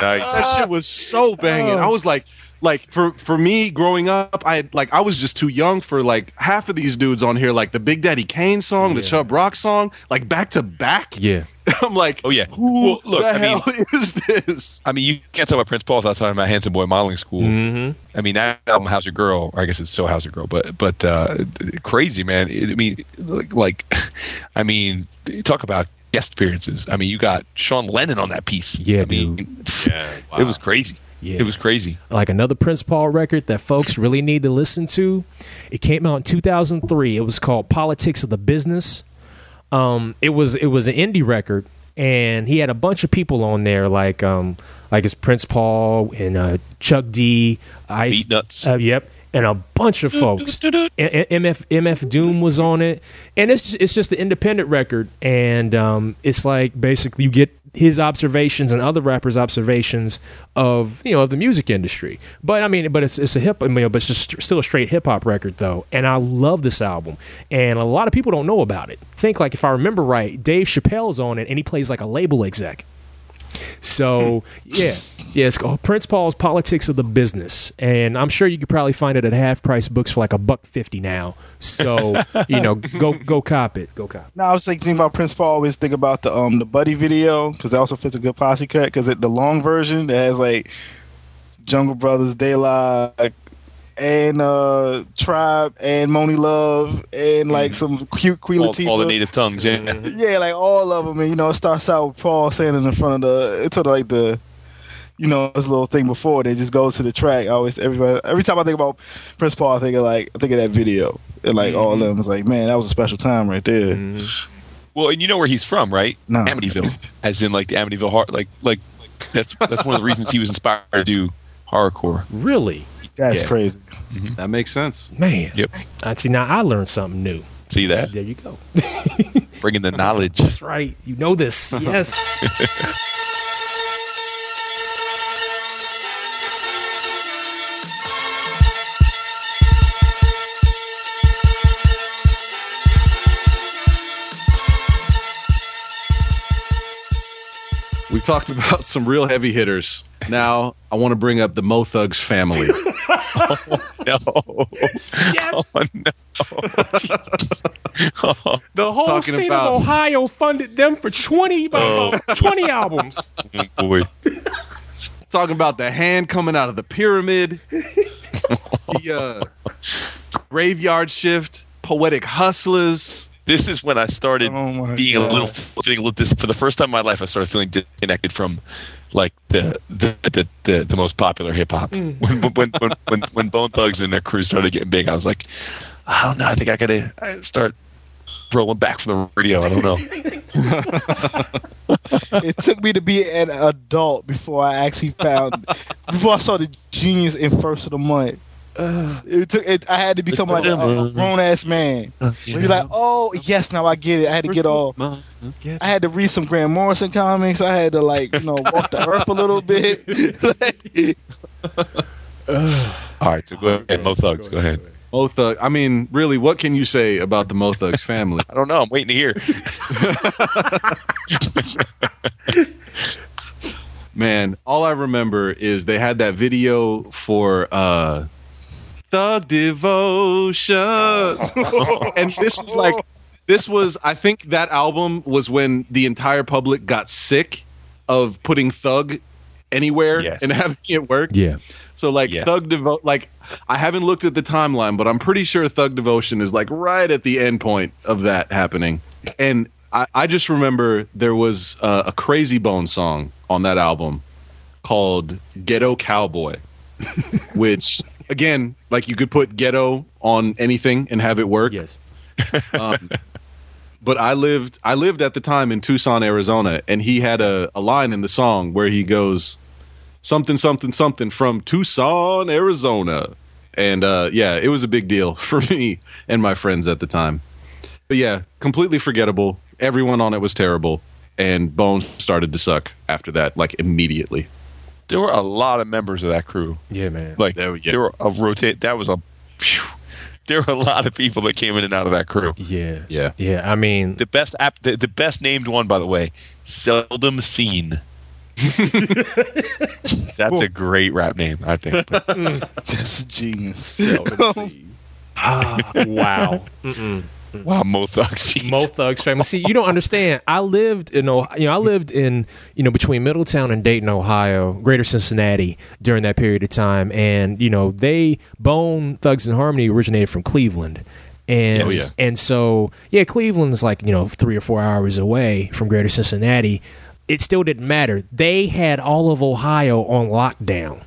Nice. That shit was so banging. I was like, like for for me growing up, I like I was just too young for like half of these dudes on here, like the Big Daddy Kane song, the Chubb Rock song, like back to back. Yeah. <laughs> I'm like, Oh yeah. who Well, look, the I mean, hell <laughs> is this? I mean, you can't talk about Prince Paul without talking about Handsome Boy Modeling School. Mm-hmm. I mean, that album, How's Your Girl? Or I guess it's still How's Your Girl, but but uh, crazy man. I mean, like, like, <laughs> I mean, talk about guest appearances. I mean, you got Sean Lennon on that piece. Yeah, I mean, yeah, it was crazy. Yeah. It was crazy. like another Prince Paul record that folks really need to listen to. It came out in 2003. It was called Politics of the Business. Um, it was it was an indie record, and he had a bunch of people on there, like um, like it's Prince Paul and uh, Chuck D, Ice, Beatnuts. uh, yep, and a bunch of folks. MF MF Doom was on it, and it's it's just an independent record, and um, it's like basically you get his observations and other rappers' observations of you know of the music industry. But I mean, but it's it's a hip, I mean, but it's just still a straight hip hop record though, and I love this album, and a lot of people don't know about it. Think like if I remember right, Dave Chappelle's on it, and he plays like a label exec. So yeah, yeah, it's called Prince Paul's Politics of the Business, and I'm sure you could probably find it at half price books for like a buck fifty now. So <laughs> you know, go go cop it, go cop. Now I was thinking about Prince Paul. I always think about the um the Buddy video because that also fits a good posse cut because the long version that has like Jungle Brothers, De La, and uh Tribe and Monie Love and like mm-hmm. some cute Queen All, Latifah. all the native tongues. Yeah. Mm-hmm. <laughs> yeah, like all of them, and you know it starts out with Paul standing in front of the it's sort of like the. You know, this little thing before it just goes to the track. I always everybody every time I think about Prince Paul, I think of like I think of that video. And like all of mm-hmm. them, it's like, man, that was a special time right there. Well, and you know where he's from, right? No. Amityville, <laughs> as in like the Amityville heart Like like that's that's one of the reasons he was inspired to do horrorcore. Really, That's Yeah. crazy. Mm-hmm. That makes sense. man. Yep. I see. Now I learned something new. See that? There you go. Bringing the knowledge. That's right. You know this. Yes. <laughs> talked about some real heavy hitters. Now I want to bring up the Mo Thugs family. <laughs> <laughs> No. yes. Oh, no. <laughs> Oh, The whole Talking state about- of Ohio funded them for 20, about 20 albums. boy. Talking about the hand coming out of the pyramid, the uh, graveyard shift, poetic hustlers. This is when I started Oh my being a little feeling a little dis- for the first time in my life. I started feeling disconnected from like the the the, the, the most popular hip hop. Mm. When, when, when when when Bone Thugs and their crew started getting big, I was like, I don't know. I think I gotta I start rolling back from the radio. I don't know. <laughs> it took me to be an adult before I actually found before I saw the genius in first of the month. <sighs> it took it, I had to become like a, a grown ass man. You're like, oh yes, now I get it. I had to get all. I had to read some Grant Morrison comics. I had to like you know walk the earth a little bit. <laughs> All right, so go ahead, Mo Thugs. Go ahead. Mo Thug. I mean, really, what can you say about the Mo Thugs family? <laughs> I don't know. I'm waiting to hear. <laughs> Man, all I remember is they had that video for uh Thug Devotion. <laughs> and this was like this was I think that album was when the entire public got sick of putting Thug anywhere Yes. and having it work. Yeah. So like Yes. Thug Devo like I haven't looked at the timeline, but I'm pretty sure Thug Devotion is like right at the end point of that happening. And I, I just remember there was uh, a Crazy Bone song on that album called Ghetto Cowboy, <laughs> which again, like you could put ghetto on anything and have it work. Yes. <laughs> Um, but I lived I lived at the time in Tucson, Arizona, and he had a, a line in the song where he goes something something something from Tucson, Arizona. And uh, yeah, it was a big deal <laughs> for me and my friends at the time. But yeah, completely forgettable. Everyone on it was terrible, and Bones started to suck after that, like immediately. There were a lot of members of that crew. Yeah, man. Like There we go. there were a rotate. That was a. Phew, there were a lot of people that came in and out of that crew. Yeah. Yeah. Yeah. I mean, The best app, the, the best named one, by the way, seldom seen. <laughs> That's a great rap name, I think. But <laughs> That's genius. Seldom. <laughs> Ah wow. <laughs> wow, Mo Thugs. jeez. Mo Thugs family. See, you don't understand. I lived in Ohio, you know, I lived in, you know, between Middletown and Dayton, Ohio, Greater Cincinnati during that period of time, and you know, they Bone Thugs and Harmony originated from Cleveland. And Oh, yeah. and so yeah, Cleveland's like, you know, 3 or 4 hours away from Greater Cincinnati. It still didn't matter. They had all of Ohio on lockdown.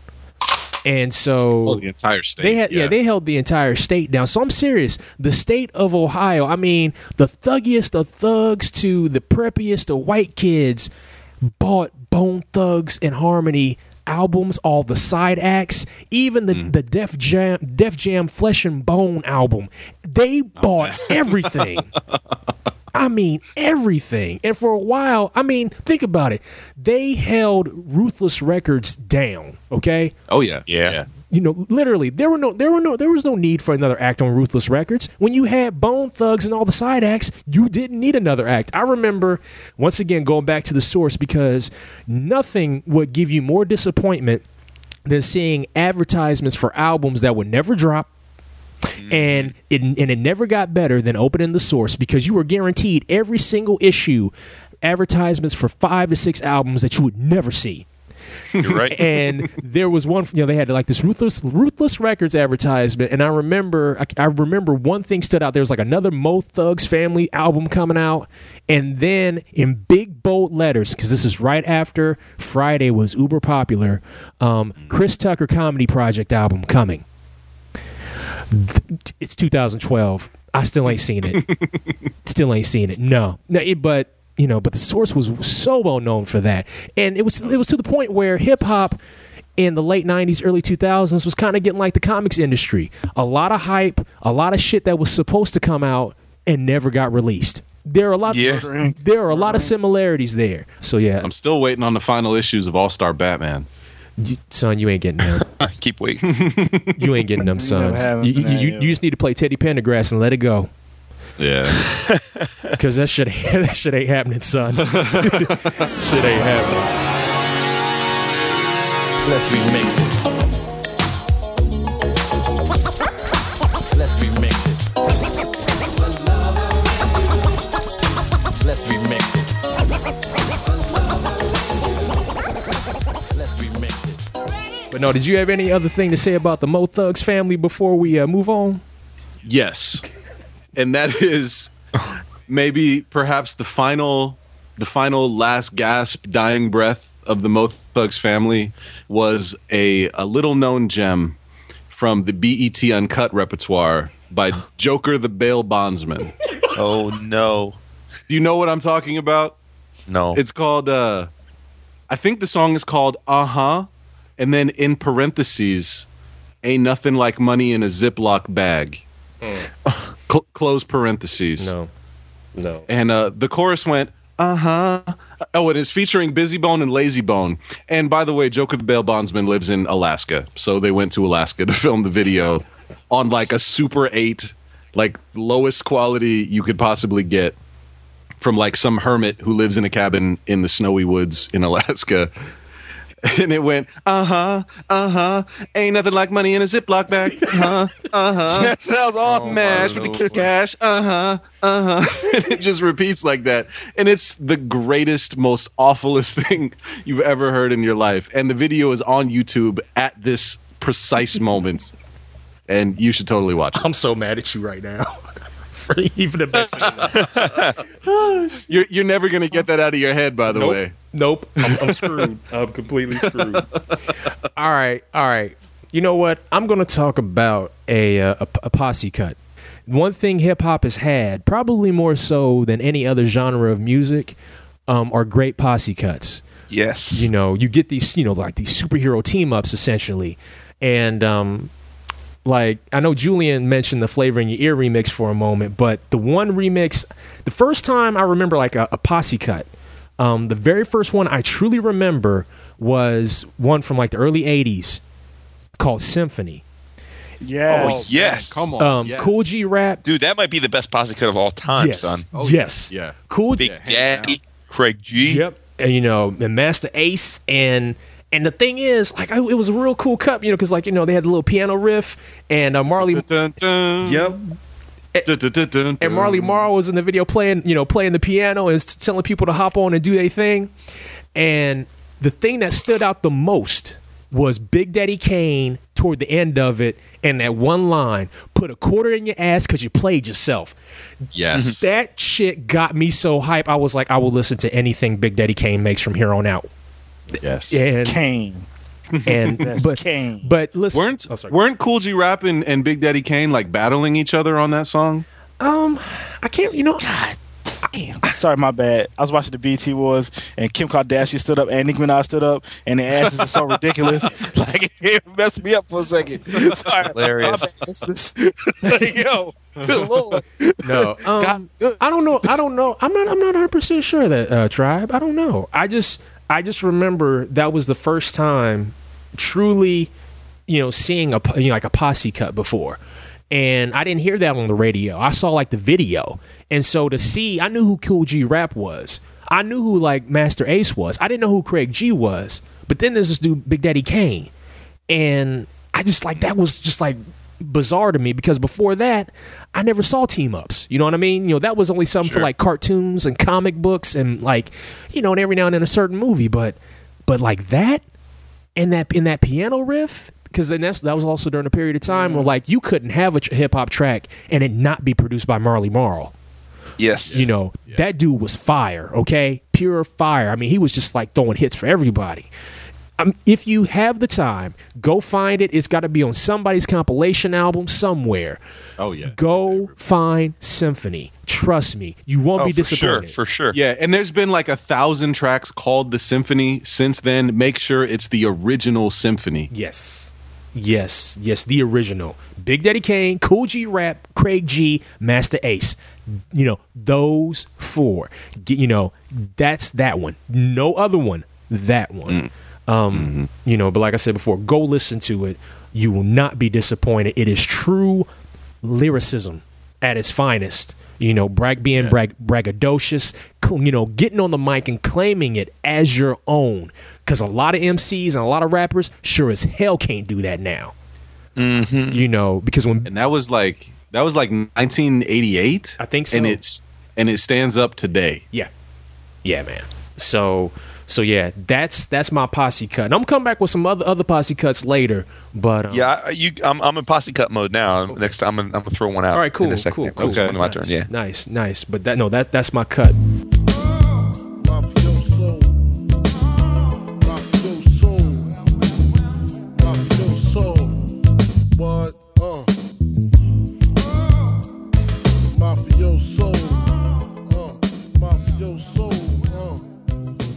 And so Oh, the entire state. they had yeah. they held the entire state down. So I'm serious. The state of Ohio, I mean, the thuggiest of thugs to the preppiest of white kids bought Bone Thugs and Harmony albums, all the side acts, even the, mm. the Def Jam Def Jam Flesh and Bone album. They oh, bought everything. <laughs> I mean, everything. And for a while, I mean, think about it. They held Ruthless Records down, okay? oh yeah, Yeah. You know, literally, there were no, there were no, there was no need for another act on Ruthless Records. When you had Bone Thugs and all the side acts, you didn't need another act. I remember, once again, going back to the source because nothing would give you more disappointment than seeing advertisements for albums that would never drop. And mm-hmm. it and it never got better than opening the source because you were guaranteed every single issue advertisements for five to six albums that you would never see You're right. <laughs> and there was one you know they had like this ruthless ruthless records advertisement. And i remember I, I remember one thing stood out. There was like another mo thugs family album coming out. And then in big bold letters because this is right after friday was uber popular um, chris tucker comedy project album coming. It's 2012 i still ain't seen it. <laughs> Still ain't seen it. No. No it, but you know but the source was so well known for that. And it was it was to the point where hip hop in the late 90s early 2000s was kind of getting like the comics industry. A lot of hype a lot of shit that was supposed to come out and never got released. There are a lot Yeah. there are a lot of similarities there. So yeah. I'm still waiting on the final issues of All Star Batman. you- son you ain't getting them <laughs> Keep waiting. you ain't getting them <laughs> son. you, you, you, you just need to play teddy pendergrass and let it go Yeah, <laughs> because that shit <laughs> that shit ain't happening son <laughs> shit ain't happening Let's remix it. Let's remix it. Let's remix it. Let's remix it. But no, did you have any other thing to say about the Mo Thugs family before we uh, move on? yes, and that is maybe perhaps the final, the final last gasp, dying breath of the Mo Thugs family was a a little known gem from the BET Uncut repertoire by Joker the Bail Bondsman. oh no. Do you know what I'm talking about? No. It's called uh I think the song is called Uh-huh and then in parentheses ain't nothing like money in a Ziploc bag. <laughs> Cl- close parentheses. No, no. And uh the chorus went uh-huh. Oh, it is featuring Bizzy Bone and Layzie Bone. And by the way, Joker the Bail Bondsman lives in Alaska. So they went to Alaska to <laughs> film the video on like a Super 8, like lowest quality you could possibly get from like some hermit who lives in a cabin in the snowy woods in Alaska. <laughs> And it went, uh huh, uh huh, ain't nothing like money in a Ziploc bag. <laughs> Uh huh, uh huh. <laughs> That sounds awesome. Smash with the cash. Uh huh. Uh huh. it just repeats like that. And it's the greatest, most awfulest thing you've ever heard in your life. And the video is on YouTube at this precise moment. And you should totally watch it. I'm so mad at you right now. For even the best. You're, you're never going to get that out of your head, by the Nope. way. Nope. I'm, I'm screwed. I'm completely screwed. <laughs> all right. All right. You know what? I'm going to talk about a, uh, a, a posse cut. One thing hip hop has had, probably more so than any other genre of music, um, are great posse cuts. yes. You know, you get these, you know, like these superhero team ups essentially. And um like I know Julian mentioned the flavor in your ear remix for a moment, but the one remix, the first time I remember like a, a posse cut, um, the very first one I truly remember was one from like the early '80s called Symphony. Yeah. Oh, yes. Come on. Um, yes. Kool G Rap, Dude, that might be the best posse cut of all time, yes, son. Oh, yes, yeah. Cool Big hands Daddy, Craig G. Yep. and, you know, and Masta Ace and. And the thing is, like, I, it was a real cool cut, you know, because like you know they had the little piano riff, and uh, Marley, Dun, dun. yep, Dun, dun, dun, dun, and Marley dun. Marl was in the video playing, you know, playing the piano and telling people to hop on and do their thing. And the thing that stood out the most was Big Daddy Kane toward the end of it, and that one line: "Put a quarter in your ass because you played yourself." Yes. That shit got me so hype. I was like, I will listen to anything Big Daddy Kane makes from here on out. yes. And Kane. <laughs> and but Kane. but listen, Weren't oh, sorry. weren't Kool G Rap and, and Big Daddy Kane like battling each other on that song? um, I can't, you know, God Damn. Sorry, my bad. I was watching the BET Awards, and Kim Kardashian stood up, and Nicki Minaj stood up, and the asses are so <laughs> ridiculous. <laughs> like it messed me up for a second. Sorry, Hilarious. My bad. It's like, yo, good lord. no, um, I don't know. I don't know. I'm not. I'm not 100 percent sure that uh, tribe. I don't know. I just. I just remember that was the first time, truly, you know, seeing a you know, like a posse cut before, and I didn't hear that on the radio. I saw like the video, and so to see, I knew who Kool G Rap was. I knew who like Masta Ace was. I didn't know who Craig G was. But then there's this dude, Big Daddy Kane, and I just like that was just like bizarre to me because before that I never saw team ups. You know what I mean? You know that was only something for like cartoons and comic books and like you know and every now and then a certain movie. But but like that and that in that piano riff because then that's that was also during a period of time where like you couldn't have a hip hop track and it not be produced by Marley Marl. Yes. You know, that dude was fire, okay? Pure fire. I mean, he was just like throwing hits for everybody. Um, if you have the time, go find it. It's got to be on somebody's compilation album somewhere. Oh yeah. Go find Symphony. Trust me, you won't Oh, be disappointed. for sure. For sure. Yeah, and there's been like a thousand tracks called the symphony since then. Make sure it's the original symphony. Yes. Yes. Yes. The original. Big Daddy Kane, Kool G Rap, Craig G, Masta Ace. You know, those four. You know, that's that one. No other one. That one. Um, you know, but like I said before, go listen to it. You will not be disappointed. It is true lyricism at its finest. You know, brag being brag, braggadocious, you know, getting on the mic and claiming it as your own. Because a lot of MCs and a lot of rappers sure as hell can't do that now. You know, because when And that was like that was like 1988. I think so. And it's and it stands up today. Yeah. Yeah, man. So so yeah, that's that's my posse cut. And I'm coming back with some other other posse cuts later. But um, Yeah, I- you. I'm, I'm in posse cut mode now. Next time, I'm, gonna- I'm gonna throw one out. All right, cool, In a second. cool, cool. Okay, my nice, turn. Yeah. nice, nice. But that no, that that's my cut.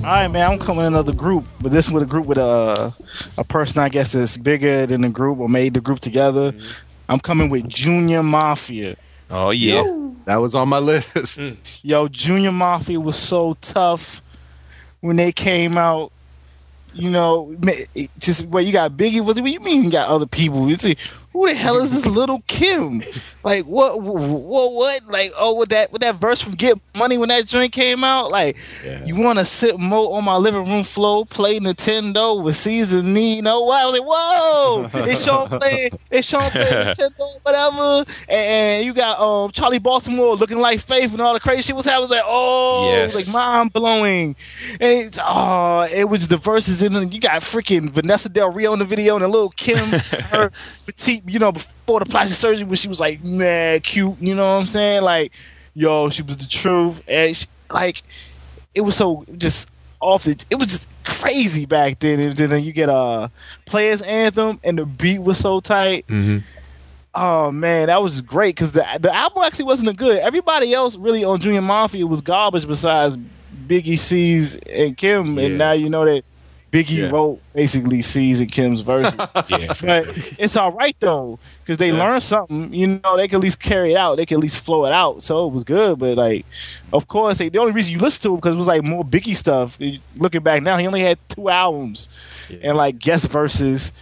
All right, man. I'm coming in another group, but this with a group with a a person I guess is bigger than the group or made the group together. Mm-hmm. I'm coming with Junior Mafia. Oh yeah. That was on my list. Mm. Yo, Junior Mafia was so tough when they came out. You know, ma- it just well, you got Biggie. What do you mean? You got other people? You see, who the hell is this little Kim? Like what? What? What? Like oh, with that with that verse from Get Money when that joint came out. Like you want to sit mo on my living room floor, play Nintendo with season need. You know what? I was like, whoa! <laughs> It's Sean playing. It's Sean playing <laughs> Nintendo, whatever. And you got um Charli Baltimore looking like Faith and all the crazy shit was happening. I was like, oh, Yes. like mind blowing. And it's oh, it was the verses in. You got freaking Vanessa Del Rio in the video and a little Kim, <laughs> her petite, you know, before the plastic surgery when she was like mad cute. You know what I'm saying? Like, yo, she was the truth, and she, like, it was so just off the. It was just crazy back then. And then you get a players anthem, and the beat was so tight. Mm-hmm. Oh man, that was great because the the album actually wasn't a good. Everybody else really on Junior Mafia was garbage besides Biggie, Cease, and Kim. Yeah. And now you know that Biggie Yeah. wrote basically Cease and Kim's verses. <laughs> Yeah. but it's all right though because they learned something. You know, they can at least carry it out. They can at least flow it out. So it was good. But like, of course, they, the only reason you listen to it because it was like more Biggie stuff. Looking back now, he only had two albums and like guest verses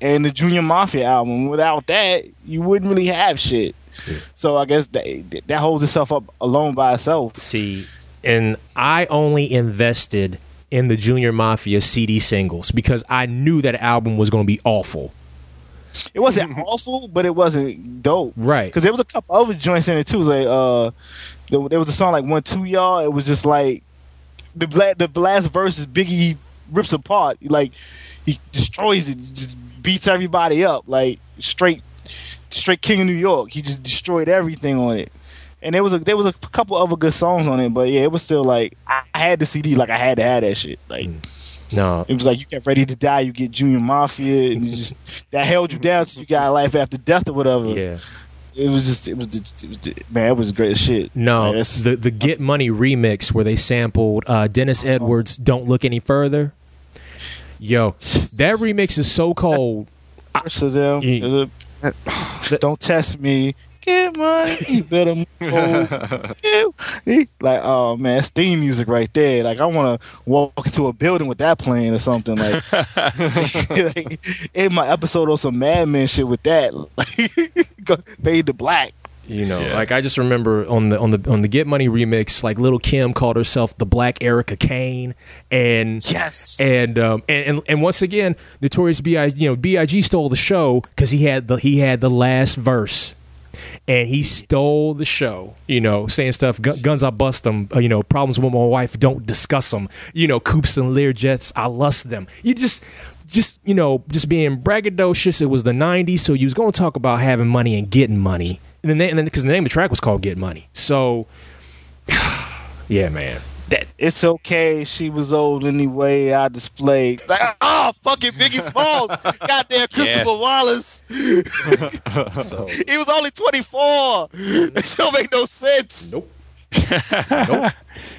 and the Junior Mafia album. Without that, you wouldn't really have shit. So I guess that that holds itself up alone by itself. See, and I only invested in the Junior Mafia CD singles because I knew that album was going to be awful. It wasn't <laughs> awful, but it wasn't dope. Right. Because there was a couple other joints in it too. It was like uh, there, there was a song like "One Two Y'all." It was just like the bla- the last verse is Biggie rips apart. Like he destroys it, just beats everybody up. Like straight, straight King of New York. He just destroyed everything on it. And there was a there was a couple other good songs on it, but yeah, it was still like I had the CD, like I had to have that shit. Like No, it was like you get ready to die, you get Junior Mafia, and you just that held you down till you got life after death or whatever. Yeah. It was just, it was, it was, man, it was great shit. No, that's- the the Get Money remix where they sampled uh, Dennis Edwards' "Don't Look Any Further." Yo, that remix is so cold. <sighs> Don't test me. Get money, <laughs> you better move. <laughs> Like, oh man, that's theme music right there. Like, I want to walk into a building with that playing or something. Like, <laughs> like in my episode of some Mad Men shit with that. Like, fade to black. You know, like I just remember on the on the on the Get Money remix, like Little Kim called herself the Black Erica Kane, and yes, and um and and, and once again, Notorious B.I. You know, B.I.G. stole the show because he had the he had the last verse. And he stole the show, you know, saying stuff. Guns, I bust them. Uh, you know, problems with my wife, don't discuss them. You know, coops and Lear jets I lust them. You just, just you know, just being braggadocious. It was the '90s, so you was going to talk about having money and getting money, and then because the name of the track was called "Get Money." So, <sighs> yeah, man. That it's okay. She was old anyway. I displayed like, oh, fucking Biggie Smalls, <laughs> goddamn Christopher Wallace. <laughs> he was only twenty four. It <laughs> don't make no sense. Nope. nope.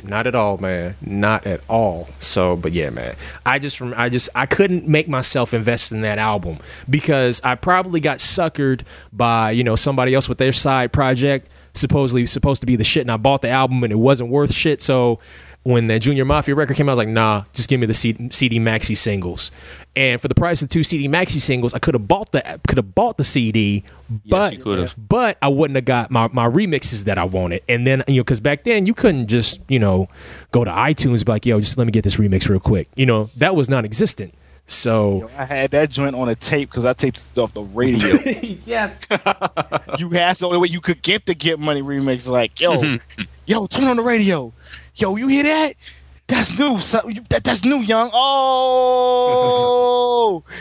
Not at all, man. Not at all. So, but yeah, man. I just, rem- I just, I couldn't make myself invest in that album because I probably got suckered by you know somebody else with their side project, supposedly supposed to be the shit, and I bought the album and it wasn't worth shit. So. When the Junior Mafia record came out, I was like, "Nah, just give me the CD maxi singles." And for the price of two CD maxi singles, I could have bought the could have bought the CD, but could've. but I wouldn't have got my, my remixes that I wanted. And then, you know, because back then you couldn't just, you know, go to iTunes and be like, yo, just let me get this remix real quick. You know, that was non existent. So, I had that joint on a tape because I taped it off the radio. <laughs> yes. you had the only way you could get the Get Money remix. Like, yo, <laughs> yo, turn on the radio. Yo, you hear that? That's new. So, you, that, that's new, young. Oh,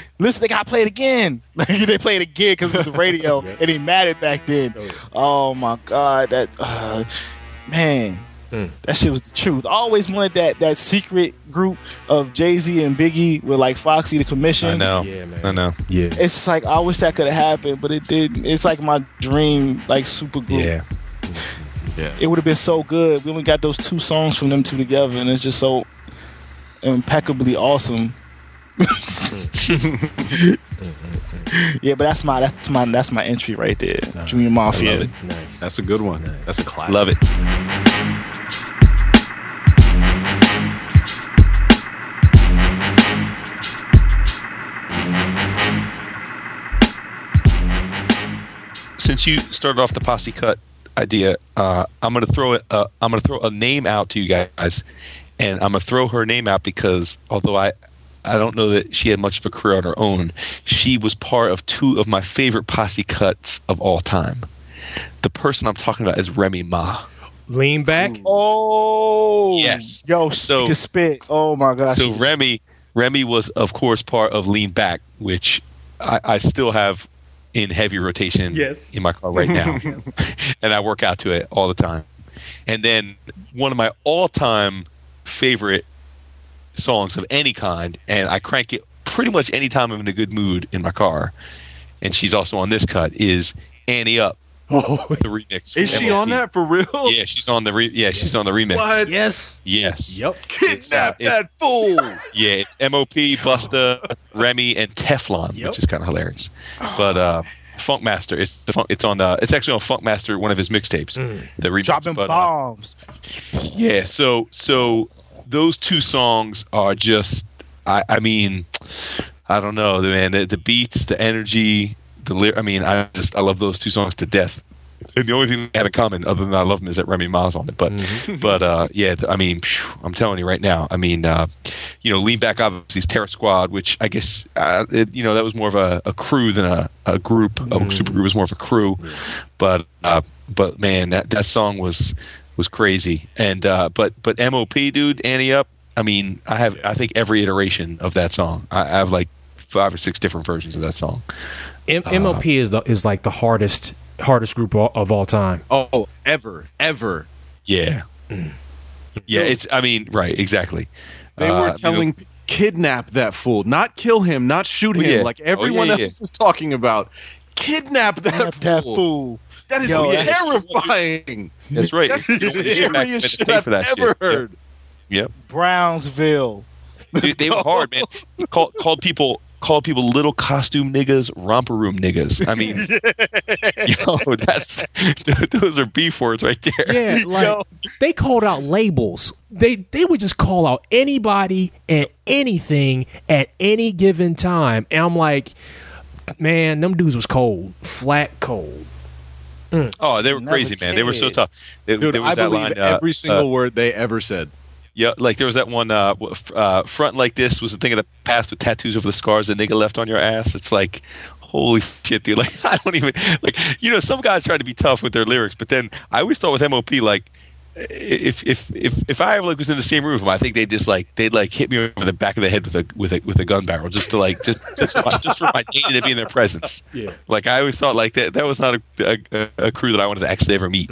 <laughs> listen, they got to play it again. Like they play it again because it was the radio, and he mad it back then. Oh my god, that uh, man, Mm. that shit was the truth. I always wanted that that secret group of Jay Z and Biggie with like Foxy the Commission. I know. Yeah, man. I know. Yeah. It's like I wish that could have happened, but it didn't. It's like my dream, like super group. Yeah. Yeah. It would have been so good. We only got those two songs from them two together, and it's just so impeccably awesome. <laughs> Mm. <laughs> Mm. Yeah, but that's my that's my that's my entry right there. Junior Mafia. it. Nice. That's a good one. That's a classic. Love it. Since you started off the posse cut idea, uh, I'm gonna throw it. Uh, I'm gonna throw a name out to you guys, and I'm gonna throw her name out because although I, I don't know that she had much of a career on her own, she was part of two of my favorite posse cuts of all time. The person I'm talking about is Remy Ma. Lean back. Oh Yes. Yo, So- so, can spit. Oh my gosh. So Remy, Remy was of course part of Lean Back, which I, I still have in heavy rotation Yes. in my car right now, <laughs> <laughs> and I work out to it all the time. And then one of my all-time favorite songs of any kind, and I crank it pretty much anytime I'm in a good mood in my car. And she's also on this cut is Ante Up, <laughs> the remix. Is she MLP. on that for real? Yeah, she's on the re- yeah she's on the remix. What? yes. Yes. Yep. Kidnap uh, that fool. <laughs> Yeah, it's MOP, Busta, <laughs> Remy, and Teflon, Yep. which is kind of hilarious. But uh, Funkmaster, it's the funk, it's on uh, it's actually on Funkmaster, one of his mixtapes. The remix, Dropping but, uh, bombs. yeah, so so those two songs are just, I, I mean, I don't know, the man, the, the beats, the energy, the lyric. I mean, I just I love those two songs to death. And the only thing they have in common, other than I love them, is that Remy Ma's on it. But but uh, yeah, I mean, phew, I'm telling you right now. I mean, uh, you know, lean back obviously is Terror Squad, which I guess uh, it, you know that was more of a, a crew than a, a group. A supergroup was more of a crew, but uh, but man, that that song was was crazy. And uh, but but MOP dude, Ante up. I mean, I have I think every iteration of that song. I, I have like five or six different versions of that song. M- MOP is the is like the hardest hardest group of, of all time. Oh, ever, ever. Yeah. Yeah, it's. I mean, right, exactly. They Uh, were you know, telling kidnap that fool, not kill him, not shoot Oh, him, yeah. like Oh, yeah, everyone yeah. else is talking about. Kidnap that, Kidnap that fool. That is Yo, terrifying. That's right. That's the You don't get back scariest shit I've that ever shit. heard. Yep. Brownsville. Dude, they were hard, man. Called called people called people little costume niggas, romper room niggas. I mean, <laughs> <laughs> yo, that's those are beef words right there. Yeah, <laughs> like they called out labels. They they would just call out anybody and anything at any given time. And I'm like, man, them dudes was cold, flat cold. Oh, they were Never crazy, man. They were so tough. There, Dude, there was I that believe line, uh, every single uh, word they ever said. Yeah, like there was that one uh, uh, front like this was a thing of the past with tattoos over the scars a nigga left on your ass. It's like, holy shit, dude. <laughs> Like I don't even like you know some guys try to be tough with their lyrics, but then I always thought with MOP like if if if if I like was in the same room with them, I think they'd just like they'd like hit me over the back of the head with a with a with a gun barrel just to like just just for <laughs> just for my data to be in their presence. Yeah. Like I always thought like that that was not a, a, a crew that I wanted to actually ever meet.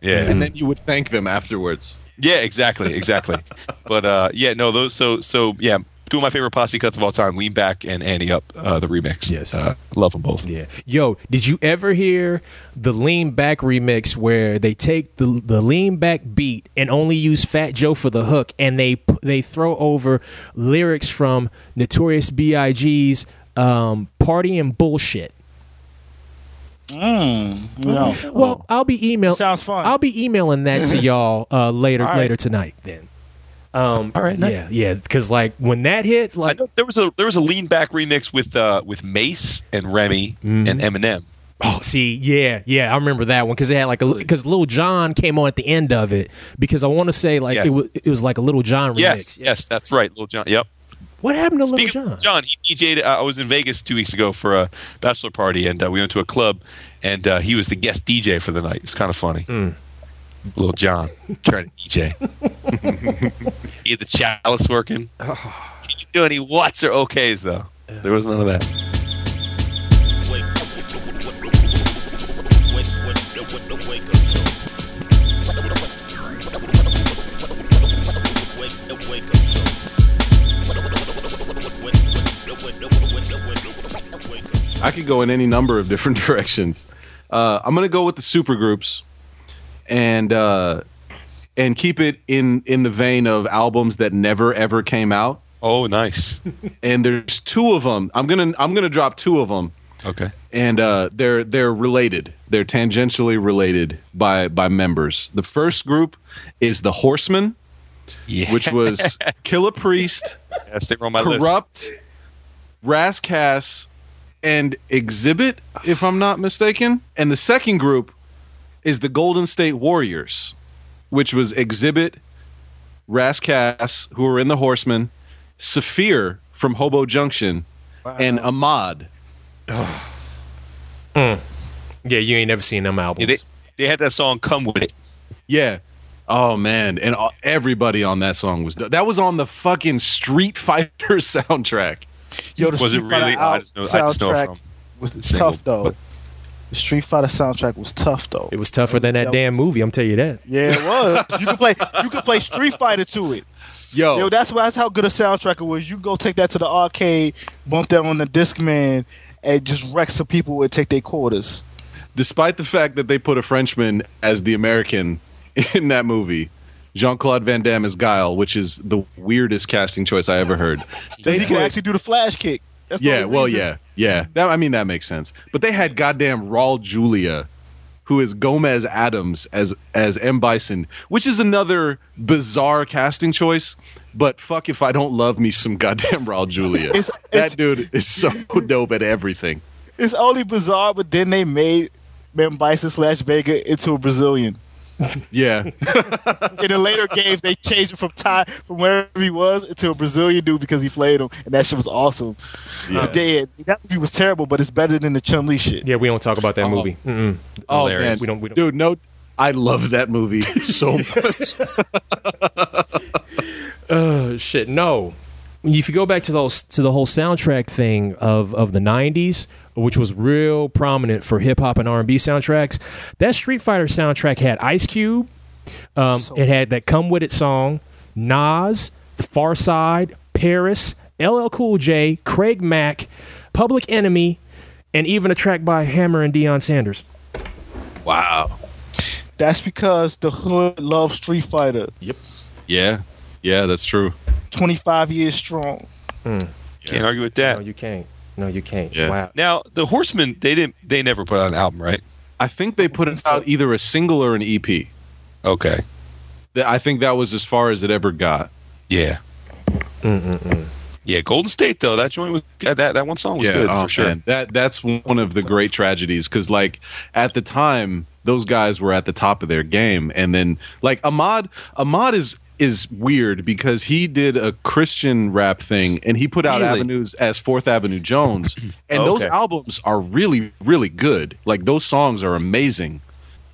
Yeah. And then you would thank them afterwards. Yeah, exactly, exactly. but uh, yeah, no, those. So, so yeah, two of my favorite posse cuts of all time: "Lean Back" and "Ante Up," uh, the remix. Yes. uh, love them both. Yeah. Yo, did you ever hear the lean back remix where they take the the lean back beat and only use Fat Joe for the hook and they they throw over lyrics from Notorious B.I.G.'s um, "Party and Bullshit." Mm, no. Well, I'll be email. Sounds fun. I'll be emailing that to <laughs> y'all uh, later All right. later tonight. Then. Um, All right, nice. Yeah, yeah. Because like when that hit, I like know there was a there was a "Lean Back" remix with uh, with Mase and Remy Mm-hmm. and Eminem. Oh, see, yeah, yeah, I remember that one because it had like a because Little John came on at the end of it because I want to say like it was it was like a Little John remix. Yes, yes, that's right, Little John. Yep. What happened to Speaking Little of John? John, he DJ'd. Uh, I was in Vegas two weeks ago for a bachelor party, and uh, we went to a club, and uh, he was the guest DJ for the night. It was kind of funny. Hmm. Little John trying to DJ. <laughs> he had the chalice working. Oh. <sighs> He didn't do any whats or okays though. There was none of that. I could go in any number of different <laughs> directions. Uh, I'm gonna go with the super groups, and uh, and keep it in in the vein of albums that never ever came out. Oh, nice. <laughs> And there's two of them. I'm gonna I'm gonna drop two of them, Okay. and uh, they're they're related. They're tangentially related by by members. The first group is the Horsemen, Yeah. which was Killah Priest, <laughs> Yes, they were on my list. Kurupt, Rascass, and Xzibit, if I'm not mistaken. And the second group is the Golden State Warriors, which was Xzibit, Rascass, who were in the Horsemen, Saafir from Hobo Junction, and Ahmad. <sighs> Hmm. Yeah, you ain't never seen them albums. Yeah, they, they had that song "Come with It." Yeah. Oh man, and all- everybody on that song was that was on the fucking Street Fighter <laughs> soundtrack. Yo, the Was it Street Fighter really? out- I just know. I just know soundtrack from was the single, tough though. But- The Street Fighter soundtrack was tough though. it was tougher than that That damn movie. I'm telling you that. Yeah, it was. you could play. You could play Street Fighter to it. Yo, Yo, that's why that's how good a soundtrack it was. You go take that to the arcade, bump that on the Discman, and just wreck some people would take their quarters. despite the fact that they put a Frenchman as the American <laughs> in that movie, Jean Claude Van Damme as Guile, which is the weirdest casting choice I ever heard. Because he can actually do the flash kick. That's yeah, well, reason. yeah, yeah. That, I mean, that makes sense. But they had goddamn Raul Julia, who is Gomez Addams as as M Bison, which is another bizarre casting choice. But fuck if I don't love me some goddamn Raul Julia. It's- that it's- dude is so dope at everything. It's only bizarre, but then they made M Bison slash Vega into a Brazilian. Yeah. <laughs> In the later games, they changed him from Thai from wherever he was to a Brazilian dude because he played him, and that shit was awesome. Yeah. But they- that movie was terrible, but it's better than the Chun Li shit. Yeah, we don't talk about that Oh. movie. Mm-mm. Oh Hilarious. man, We don't. We don't. dude, no, I love that movie so <laughs> much. <laughs> Uh, shit, no. If you go back to those to the whole soundtrack thing of of the '90s, which was real prominent for hip hop and R&B soundtracks, that Street Fighter soundtrack had Ice Cube. Um, it had that "Come With It" song, Nas, The Pharcyde, Paris, LL Cool J, Craig Mack, Public Enemy, and even a track by Hammer and Deion Sanders. wow. That's because the hood loves Street Fighter. Yep. Yeah. Yeah, that's true. 25 years strong. Can't argue with that. No, you can't. No, you can't. Yeah. Wow. Now the Horsemen, they didn't. They never put out an album, right? I think they put it out either a single or an EP. Okay. I think that was as far as it ever got. Yeah. Yeah, Golden State though. That joint was that that, that one song was good oh, for sure. man. That that's one of the great tragedies because like at the time those guys were at the top of their game, and then like Ahmad Ahmad is is weird because he did a Christian rap thing and he put out Really? avenues as Fourth Avenue Jones, <clears throat> and those albums are really really good. Like those songs are amazing.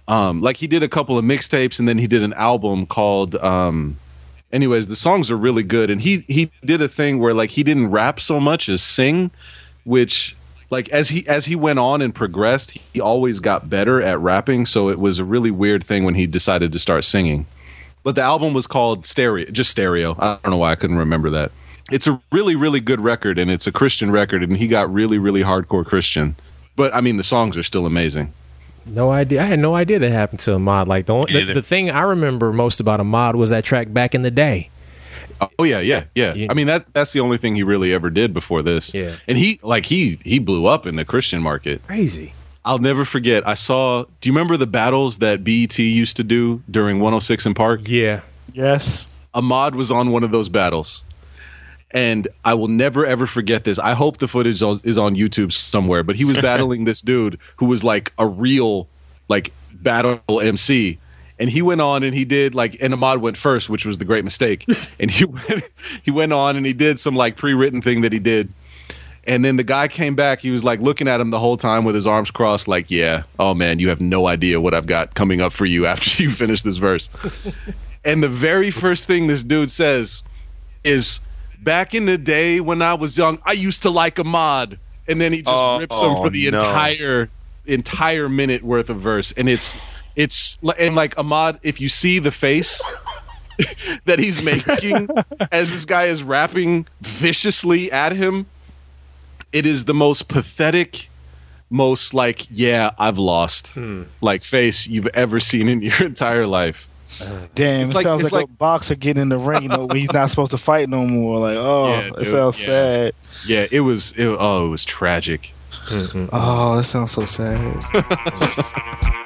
Um, like he did a couple of mixtapes and then he did an album called um, anyways the songs are really good and he he did a thing where like he didn't rap so much as sing which like as he as he went on and progressed he always got better at rapping so it was a really weird thing when he decided to start singing but the album was called stereo just stereo i don't know why i couldn't remember that it's a really really good record and it's a christian record and he got really really hardcore christian but i mean the songs are still amazing No idea. I had no idea that happened to Ahmad. Like the, only, the the thing I remember most about Ahmad was that track back in the day. Oh yeah, yeah, yeah. You- I mean that that's the only thing he really ever did before this. Yeah. And he like he he blew up in the Christian market. Crazy. I'll never forget. I saw do you remember the battles that BET used to do during 106 & Park? Yeah. Yes. Ahmad was on one of those battles. And I will never ever forget this. I hope the footage is- is on YouTube somewhere, but he was <laughs> battling this dude who was like a real like battle MC. And he went on and he did like and Ahmad went first, which was the great mistake. <laughs> and he <laughs> went he went on and he did some like pre-written thing that he did. And then the guy came back. He was like looking at him the whole time with his arms crossed, like, "Yeah, oh man, you have no idea what I've got coming up for you <laughs> after you finish this verse." <laughs> and the very first thing this dude says is, "Back in the day when I was young, I used to like Ahmad." And then he just Oh, rips him for oh, the no. entire entire minute worth of verse, and it's it's and like Ahmad, if you see the face <laughs> that he's making as this guy is rapping viciously at him, it is the most pathetic, most like, yeah, I've lost, hmm. like face you've ever seen in your <laughs> entire life. Damn, It's it like- sounds like, like- a boxer getting in the ring, you know, when he's not supposed to fight no more. Like, oh, Yeah, it dude, sounds yeah. sad. Yeah, it was. It, oh, it was tragic. Oh, that sounds so sad. <laughs>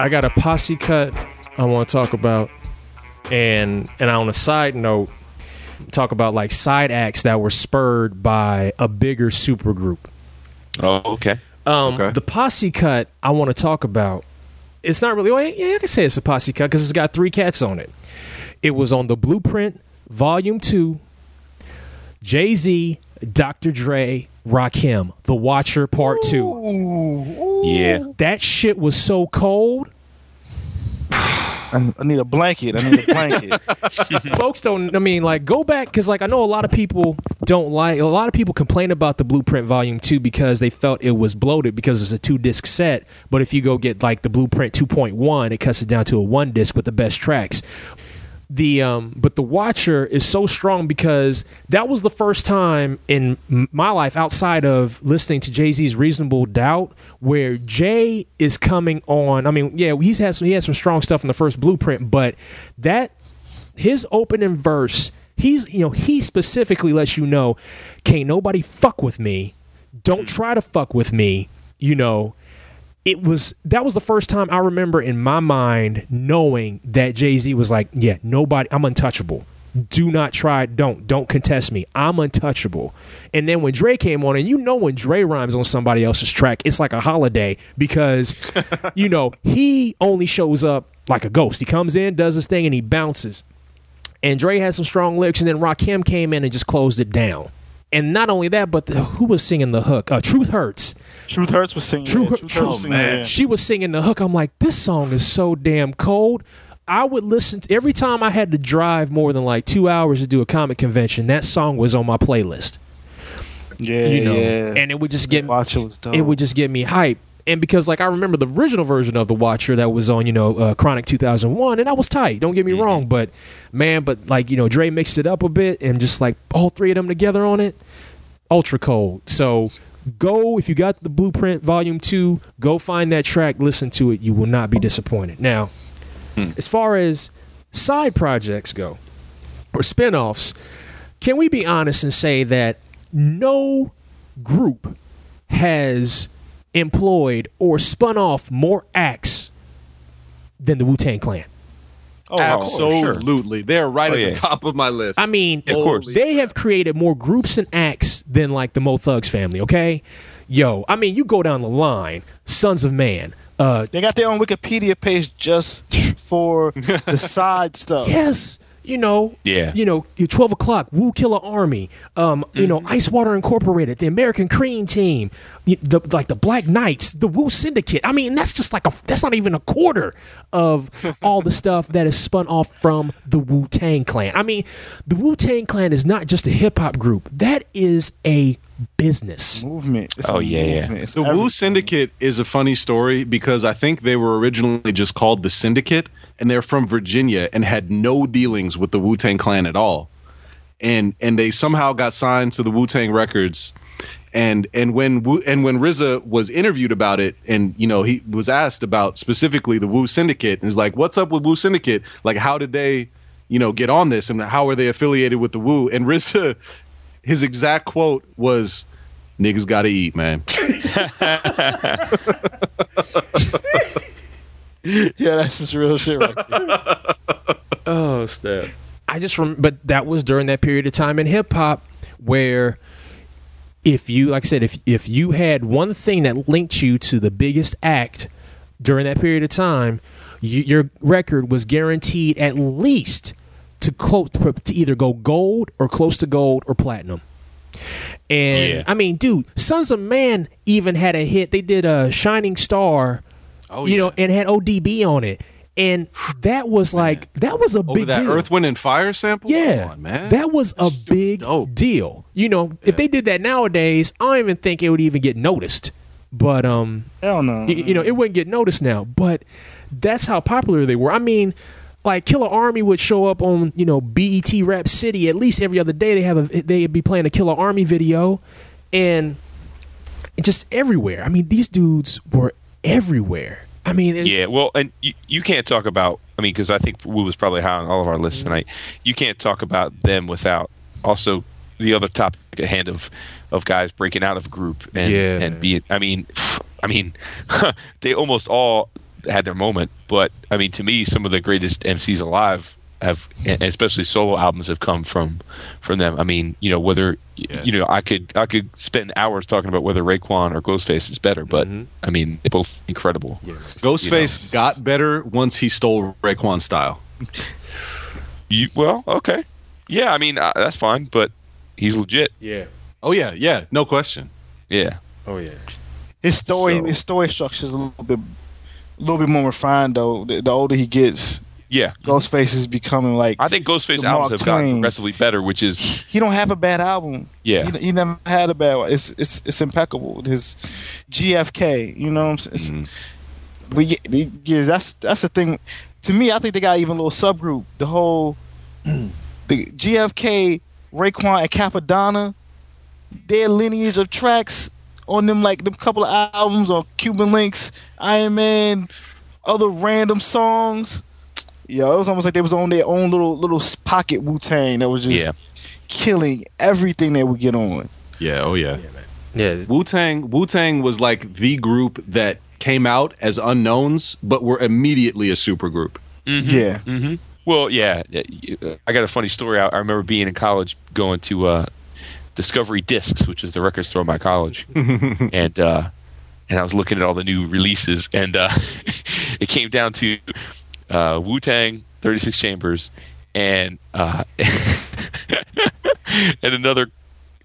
I got a posse cut I want to talk about, and and on a side note, talk about like side acts that were spurred by a bigger supergroup. Oh, okay. Um, Okay. The posse cut I want to talk about. It's not really. Well, yeah, I can say it's a posse cut because it's got three cats on it. It was on the Blueprint Volume Two. Jay Z, Dr. Dre, Rakim, The Watcher Part Two. Yeah. That shit was so cold. <sighs> I, I need a blanket. I need a blanket. <laughs> <laughs> folks don't i mean like go back because like i know a lot of people don't like a lot of people complain about the blueprint volume 2 because they felt it was bloated because it's a two disc set but if you go get like the blueprint 2.1 it cuts it down to a one disc with the best tracks the um but the watcher is so strong because that was the first time in my life outside of listening to jay-z's reasonable doubt where jay is coming on. I mean yeah he's had some he had some strong stuff in the first blueprint but that his opening verse he's you know he specifically lets you know can't nobody fuck with me. Don't try to fuck with me you know it was that was the first time I remember in my mind knowing that Jay Z was like, yeah, nobody, I'm untouchable. Do not try, don't, don't contest me. I'm untouchable. And then when Dre came on, and you know when Dre rhymes on somebody else's track, it's like a holiday because, <laughs> you know, he only shows up like a ghost. He comes in, does his thing, and he bounces. And Dre had some strong lyrics, and then Rakim came in and just closed it down. And not only that, but the, who was singing the hook? Uh, Truth Hurts. Truth Hurts was singing. True, yeah, Truth Hurts singing. yeah. She was singing the hook. I'm like, this song is so damn cold. I would listen to every time I had to drive more than like two hours to do a comic convention. That song was on my playlist. Yeah, you know, yeah. and it would just get was it would just get me hype. And because like I remember the original version of the Watcher that was on you know uh, Chronic 2001, and I was tight. Don't get me wrong, but man, but like you know Dre mixed it up a bit, and just like all three of them together on it, ultra cold. So go if you got the Blueprint Volume Two, go find that track, listen to it. You will not be disappointed. Now, as far as side projects go or spin-offs, can we be honest and say that no group has employed or spun off more acts than the Wu Tang Clan? Oh, of course. Absolutely. They're right Oh, at yeah. the top of my list. I mean, Of course. they have created more groups and acts than like the Mo Thugs family. Okay, yo, I mean, you go down the line, Sons of Man. Uh, They got their own Wikipedia page just <laughs> for the side stuff. yes, you know, Yeah. you know, your twelve o'clock, Wu Killarmy, um, you know, Mm-hmm. Ice Water Incorporated, the American Cream Team, the like the Black Knights, the Wu Syndicate. I mean, that's just like a that's not even a quarter of <laughs> all the stuff that is spun off from the Wu Tang Clan. I mean, the Wu Tang Clan is not just a hip hop group; that is a business. Movement. It's Oh, a yeah, yeah. It's The everything. Wu Syndicate is a funny story because I think they were originally just called the Syndicate, and they're from Virginia and had no dealings with the Wu Tang Clan at all, and and they somehow got signed to the Wu Tang Records, and and when Wu, and when RZA was interviewed about it, and you know he was asked about specifically the Wu Syndicate, and he's like, "What's up with Wu Syndicate? Like, how did they?" You know, get on this, and how are they affiliated with the Wu? And RZA, his exact quote was, "Niggas gotta eat, man." <laughs> <laughs> Yeah, that's just real shit right there. <laughs> Oh, snap. I just rem- but that was during that period of time in hip hop where if you like I said if if you had one thing that linked you to the biggest act during that period of time, you, your record was guaranteed at least to quote to either go gold or close to gold or platinum. And Yeah. I mean, dude, Sons of Man even had a hit. They did a Shining Star, Oh, you yeah. know, and had ODB on it. And that was like that was a over big that deal. Earth, Wind, and Fire sample. Yeah, Come on, man. that was a That shit big dope. deal. You know, if they did that nowadays, I don't even think it would even get noticed. But um, Hell no. y- you know, it wouldn't get noticed now. But that's how popular they were. I mean, like Killarmy would show up on you know BET Rap City at least every other day. They have a they'd be playing a Killarmy video, and just everywhere. I mean, these dudes were everywhere. I mean, it- Yeah, well, and you, you can't talk about. I mean, because I think Wu was probably high on all of our Mm-hmm. lists tonight. You can't talk about them without also the other topic at hand of of guys breaking out of a group and Yeah. and be. I mean, I mean, <laughs> they almost all had their moment, but I mean, to me, some of the greatest MCs alive have, especially solo albums, have come from from them. I mean, you know, whether you know, I could I could spend hours talking about whether Raekwon or Ghostface is better, but Mm-hmm. I mean, they're both incredible. Ghostface got better once he stole Raekwon style. You well, okay, yeah. I mean, uh, that's fine, but he's legit. yeah, Oh yeah, yeah, no question. Yeah, oh yeah. His story, So- his story structure is a little bit, a little bit more refined though. The, the older he gets, yeah. Ghostface is becoming like I think Ghostface albums have gotten progressively better, which is he don't have a bad album. Yeah. he, he never had a bad one. It's it's it's impeccable. His GFK, you know what I'm saying? Mm-hmm. but yeah, yeah, that's that's the thing. To me, I think they got even a little subgroup. The whole the GFK, Raekwon, and Cappadonna, their lineage of tracks on them, like them couple of albums on Cuban Links, Iron Man, other random songs. Yo, it was almost like they was on their own little little pocket Wu Tang that was just Yeah. killing everything they would get on. Yeah, oh yeah. Yeah. Wu Tang Wu Tang was like the group that came out as unknowns, but were immediately a super group. Yeah. hmm Well, yeah. I got a funny story. I, I remember being in college, going to uh, Discovery Discs, which is the record store at my college, <laughs> and uh, and I was looking at all the new releases, and uh, <laughs> it came down to uh, Wu Tang, Thirty Six Chambers, and uh, <laughs> and another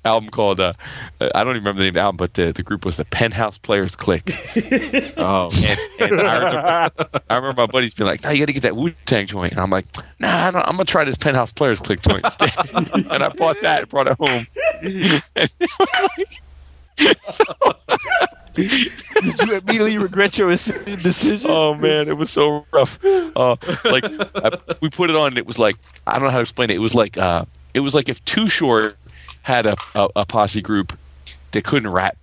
album called uh, I don't even remember the name of the album, but the, the group was the Penthouse Players Click. <laughs> Oh, and, and I, remember, I remember my buddies being like, "No, you got to get that Wu Tang joint," and I'm like, "Nah, I I'm gonna try this Penthouse Players Click joint instead." and I bought that, and brought it home. <laughs> Did you immediately regret your decision? oh man, it was so rough. Uh, like I, we put it on, and it was like I don't know how to explain it. It was like uh, it was like if Too Short had a, a, a posse group that couldn't rap.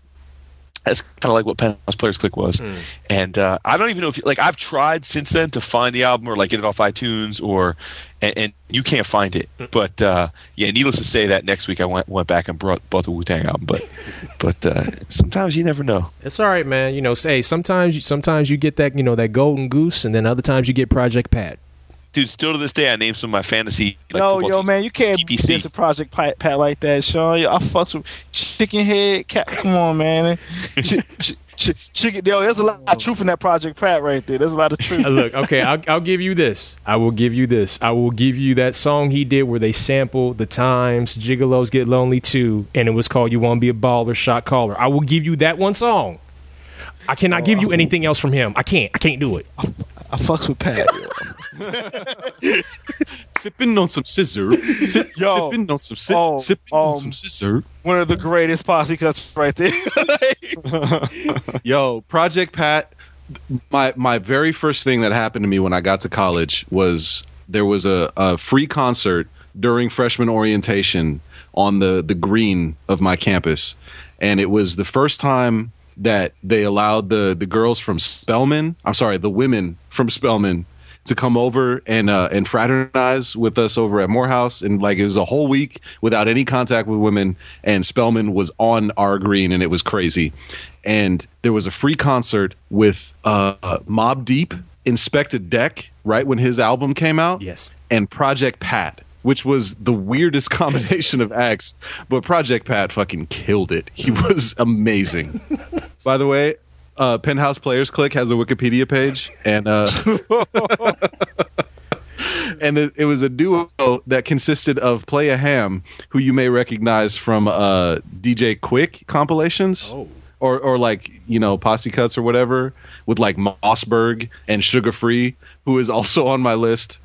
That's kind of like what Penthouse Players Click was, and uh, I don't even know if like I've tried since then to find the album or like get it off iTunes or, and, and you can't find it. But uh, yeah, needless to say, that next week I went went back and brought bought the Wu Tang album. But <laughs> but uh, sometimes you never know. It's all right, man. You know, say sometimes sometimes you get that you know that golden goose, and then other times you get Project Pat. Dude, still to this day, I name some of my fantasy. Like, no, yo, teams. man, you can't PPC. diss a Project Pat, Pat like that, Sean. Yo, I fucks with Chicken Head. Cat, come on, man. Ch- ch- ch- chicken, yo, there's a lot of truth in that Project Pat right there. There's a lot of truth. <laughs> Look, okay, I'll, I'll give you this. I will give you this. I will give you that song he did where they sampled the times Gigolos Get Lonely Too, and it was called "You Want to Be a Baller, Shot Caller." I will give you that one song. I cannot give you anything else from him. I can't. I can't do it. I fucks with Pat. <laughs> sipping on some sizzurp. Sip, Yo. sipping on some si- Oh, sipping on um, some sizzurp. One of the greatest posse cuts right there. <laughs> Yo, Project Pat. My my very first thing that happened to me when I got to college was there was a, a free concert during freshman orientation on the the green of my campus, and it was the first time that they allowed the the girls from Spelman, I'm sorry, the women from Spelman to come over and uh, and fraternize with us over at Morehouse, and like it was a whole week without any contact with women. And Spelman was on our green, and it was crazy. And there was a free concert with uh, Mobb Deep, Inspectah Deck, right when his album came out. Yes. and Project Pat. Which was the weirdest <laughs> combination of acts, but Project Pat fucking killed it. He <laughs> was amazing. By the way, uh, Penthouse Players Click has a Wikipedia page, and uh, <laughs> and it, it was a duo that consisted of Playa Hamm, who you may recognize from uh, DJ Quik compilations, or or like you know posse cuts or whatever, with like Mossberg and Suga Free, who is also on my list.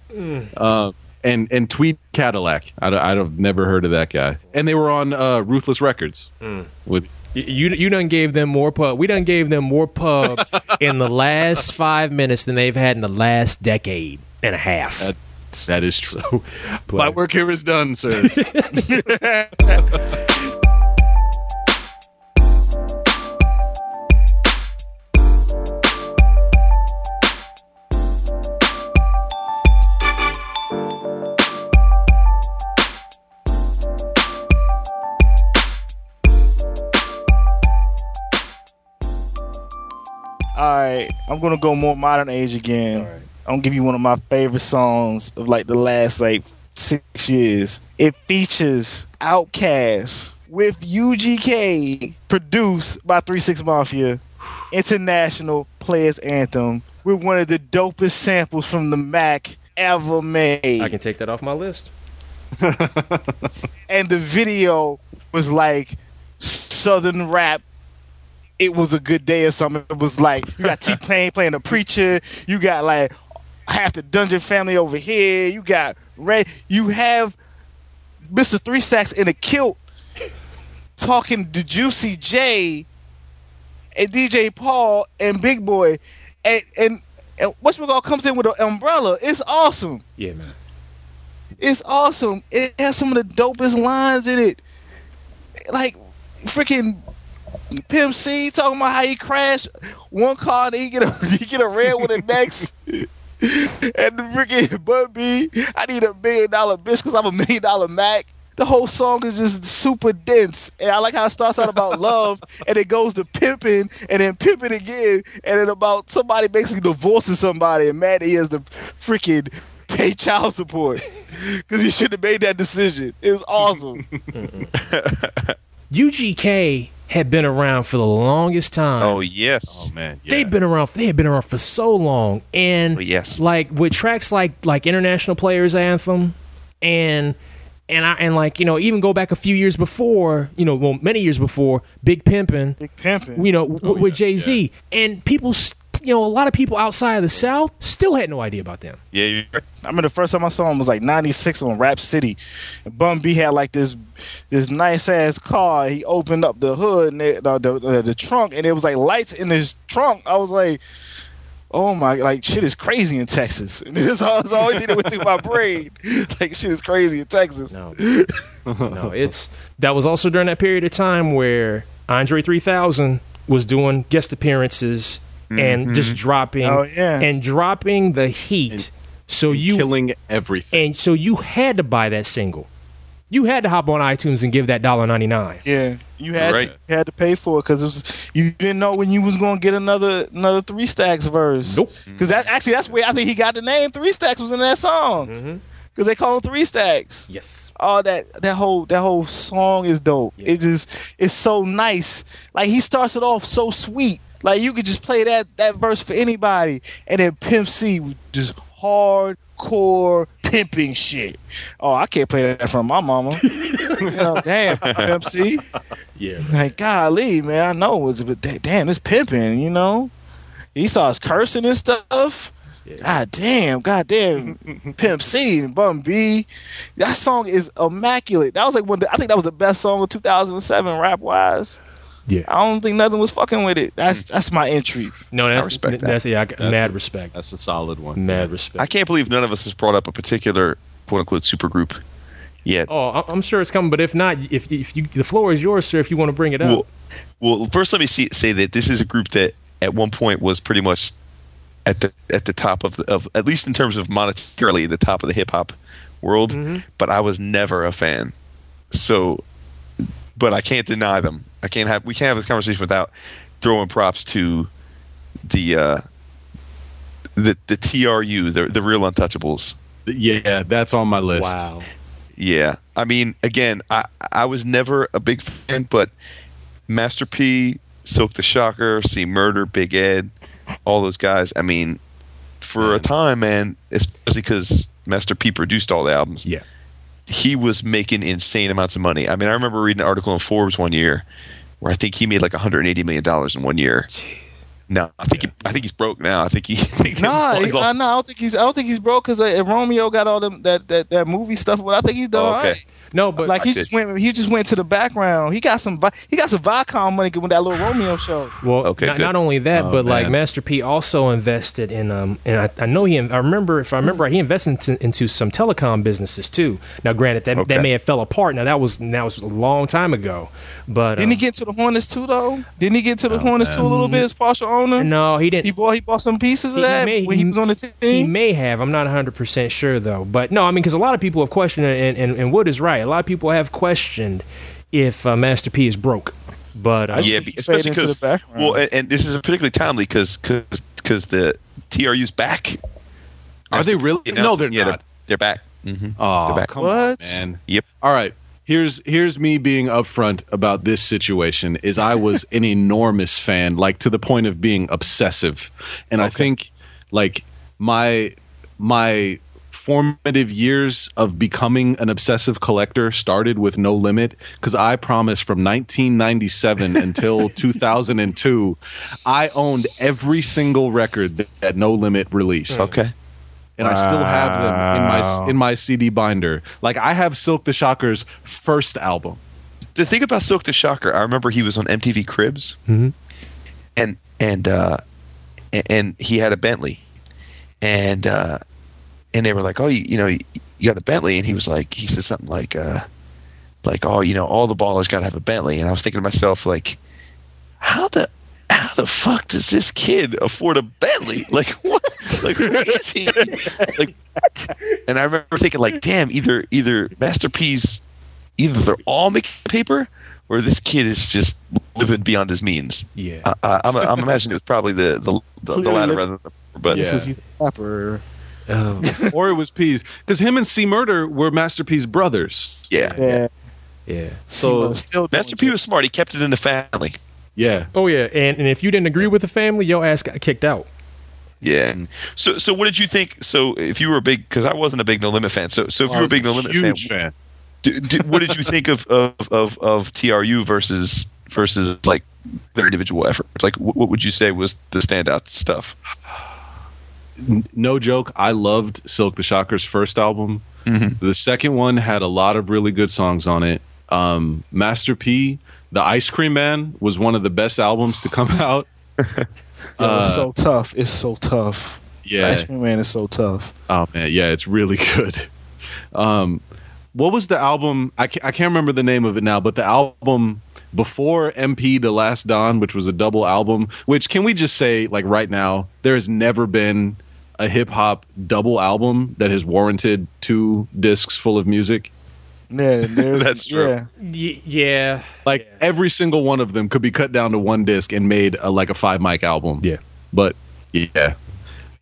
Uh, and and Tweed Cadillac, I don't, I don't never heard of that guy, and they were on uh, Ruthless Records with You you you done gave them more pub. We done gave them more pub <laughs> in the last five minutes than they've had in the last decade and a half. That, that is true. <laughs> My work here is done, sir. <laughs> All right, I'm gonna go more modern age again. I'm gonna give you one of my favorite songs of like the last like six years. It features Outkast with UGK, produced by Three Six Mafia, international players anthem with one of the dopest samples from the Mac ever made. I can take that off my list. <laughs> and the video was like southern rap. It was a good day or something. It was like you got <laughs> T Pain playing a preacher. You got like half the Dungeon family over here. You got Ray. You have Mr. Three Stacks in a kilt talking to Juicy J and DJ Paul and Big Boi. and and, and whatchamacallit comes in with an umbrella. It's awesome. Yeah, man. It's awesome. It has some of the dopest lines in it. Like freaking Pimp C talking about how he crashed one car and he get a <laughs> he get a red one the next. <laughs> and the freaking Bun B, I need a million dollar bitch because I'm a million dollar Mac. The whole song is just super dense. And I like how it starts out about love and it goes to pimping and then pimping again and then about somebody basically divorcing somebody and mad that he has to freaking pay child support <laughs> because he should have made that decision. It was awesome. UGK had been around for the longest time. Oh yes. Oh man, They've been around. They had been around for so long, and Oh, yes. like with tracks like like International Players Anthem, and and I and like you know even go back a few years before, you know, well many years before Big Pimpin', Big pimping. you know, oh, w- with Jay Z, and people, st- you know, a lot of people outside of the South still had no idea about them. Yeah, you're. I remember the first time I saw him was like '96 on Rap City. And Bun B had like this this nice ass car. He opened up the hood and it, the, the the trunk, and it was like lights in his trunk. I was like, "Oh my!" Like shit is crazy in Texas. And <laughs> this was the only thing that went through my <laughs> brain. Like shit is crazy in Texas. No, no, it's that was also during that period of time where Andre 3000 was doing guest appearances and mm-hmm. just dropping Oh, yeah. and dropping the heat. so you killing everything. and so you had to buy that single. You had to hop on iTunes and give that dollar ninety nine. Yeah, you had Right. to, you had to pay for it because it was you didn't know when you was gonna get another another three stacks verse. Nope. Mm-hmm. Because that actually that's where I think he got the name three stacks was in that song. Mm-hmm. Because they call him three stacks. Yes. All that that whole that whole song is dope. It just it's so nice. Like he starts it off so sweet. Like you could just play that that verse for anybody, and then Pimp C just hardcore pimping shit. Oh, I can't play that from my mama. you <laughs> oh, know, damn, Pimp C. Yeah. Like, golly, man, I know it was, but damn, it's pimping, you know? He starts cursing and stuff. God damn, god damn, Pimp C and Bun B. That song is immaculate. That was like one. Of the, I think that was the best song of 2007 rap wise. Yeah. I don't think nothing was fucking with it. That's that's my entry. No, that's respect that. that's yeah, I got That's mad a- respect. That's a solid one. Mad respect. I can't believe none of us has brought up a particular quote unquote supergroup yet. Oh, I- I'm sure it's coming, but if not, if if you the floor is yours, sir, if you want to bring it up. Well, well, first let me see, say that this is a group that at one point was pretty much at the at the top of the, of at least in terms of monetarily the top of the hip hop world, Mm-hmm. but I was never a fan. So, but I can't deny them. I can't have we can't have this conversation without throwing props to the uh, the the TRU, the the real Untouchables. Yeah, that's on my list. wow. Yeah, I mean, again, I I was never a big fan, but Master P, Silk the Shocker, C Murder, Big Ed, all those guys. I mean, for a time, man, especially because Master P produced all the albums. Yeah. He was making insane amounts of money. I mean, I remember reading an article in Forbes one year where I think he made like 180 million dollars in one year. No, I think he, I think he's broke now. I think he. <laughs> I think Nah, he he, nah, nah, I don't think he's. I don't think he's broke because uh, Romeo got all them that, that that movie stuff. But I think he's done Oh, okay. right. No, but Like he just went. He just went to the background. He got some. Vi- He got some Viacom money with that little Romeo show. Well, Okay, not, not only that, Oh, but like. Master P also invested in um, and I, I know he. I remember if I remember, right, he invested into, into some telecom businesses too. Now, granted, that Okay. that may have fell apart. Now that was that was a long time ago, but Didn't he um, get to the Hornets too though? Didn't he get to the Hornets too a little bit as partial owner? no, he didn't. He bought. He bought some pieces of He that may- when he he- was on the team. He may have. I'm not 100% sure, though. But no, I mean, because a lot of people have questioned, and, and, and Wood is right. A lot of people have questioned if uh, Master P is broke. But uh, yeah, fade especially into the because background. well, and, and this is particularly timely because because the TRU's back. Are they really? No, they're yeah, not. They're, they're back. hmm Oh, They're back. come What? on, man. Yep. All right. Here's here's me being upfront about this situation. Is I was an <laughs> enormous fan, like to the point of being obsessive, and I think like my my formative years of becoming an obsessive collector started with No Limit because I promised from 1997 <laughs> until 2002, I owned every single record that, that No Limit released Okay. And I still have them in my in my CD binder. Like I have Silk the Shocker's first album. The thing about Silk the Shocker, I remember he was on MTV Cribs, Mhm. and and uh, and, and he had a Bentley, and uh, and they were like, oh, you, you know, you, you got a Bentley, and he was like, he said something like, uh, like, oh, you know, all the ballers got to have a Bentley, and I was thinking to myself, like, how the how the fuck does this kid afford a Bentley? Like what? Like who is he? Like what? And I remember thinking, like, damn, either either Master P's, either they're all making paper, or this kid is just living beyond his means. Yeah. Uh, uh, I'm, I'm imagining it was probably the the, the, the latter rather than the former, but Yeah. He's a rapper. <laughs> or it was P's because him and C Murder were Master P's brothers. yeah. Yeah. Yeah. So still Master P was smart. He kept it in the family. Yeah, Oh yeah, and, and if you didn't agree with the family, your ass got kicked out. Yeah. And so so what did you think? So if you were a big, because I wasn't a big No Limit fan. So so if you were a big No Limit fan, huge fan. d- d- what did you think of, of of of TRU versus versus like their individual efforts? Like what, what would you say was the standout stuff? No joke, I loved Silk the Shocker's first album. Mhm. The second one had a lot of really good songs on it. Um, Master P, The Ice Cream Man, was one of the best albums to come out. <laughs> Uh, it's so tough. It's so tough. Yeah. Ice Cream Man is so tough. Oh man, yeah, it's really <laughs> good. Um, what was the album? I can't, I can't remember the name of it now, but the album before MP The Last Don, which was a double album. Which can we just say, like right now, there has never been a hip hop double album that has warranted two discs full of music. Yeah, <laughs> That's true. Yeah. Y- yeah. Like every single one of them could be cut down to one disc and made a, like a five mic album. Yeah. But yeah,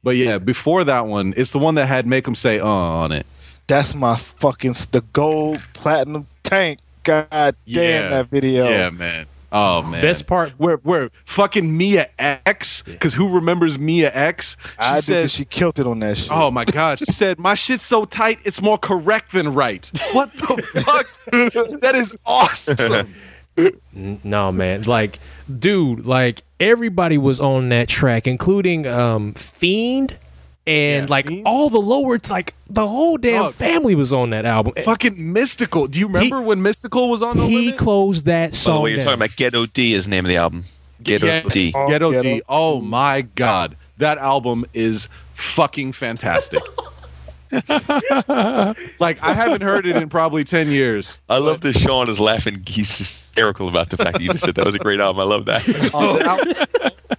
but yeah, before that one, it's the one that had "Make 'Em Say Uh" on it. That's my fucking the gold platinum tank. God damn Yeah. that video. Yeah, man. Oh man. Best part. where where fucking Mia X because who remembers Mia X? She I did said, 'cause she killed it on that shit. "Oh my <laughs> god!" She said, "My shit's so tight, it's more correct than right." <laughs> What the fuck? that is awesome. No man, like, dude, like everybody was on that track, including um Fiend and Yeah, like Fiend. all the lower. It's like the whole damn Dog. family was on that album. fucking Mystikal. Do you remember when Mystikal was on? No he Limit? closed that song By song. the way, you're down. talking about Ghetto D is the name of the album. Ghetto Yes. D. Oh, Ghetto Ghetto D. Oh my god, that album is fucking fantastic. <laughs> <laughs> like I haven't heard it in probably ten years. I love that Shawn is laughing. He's hysterical about the fact that you just said that was a great album. I love that. <laughs> Oh, that al-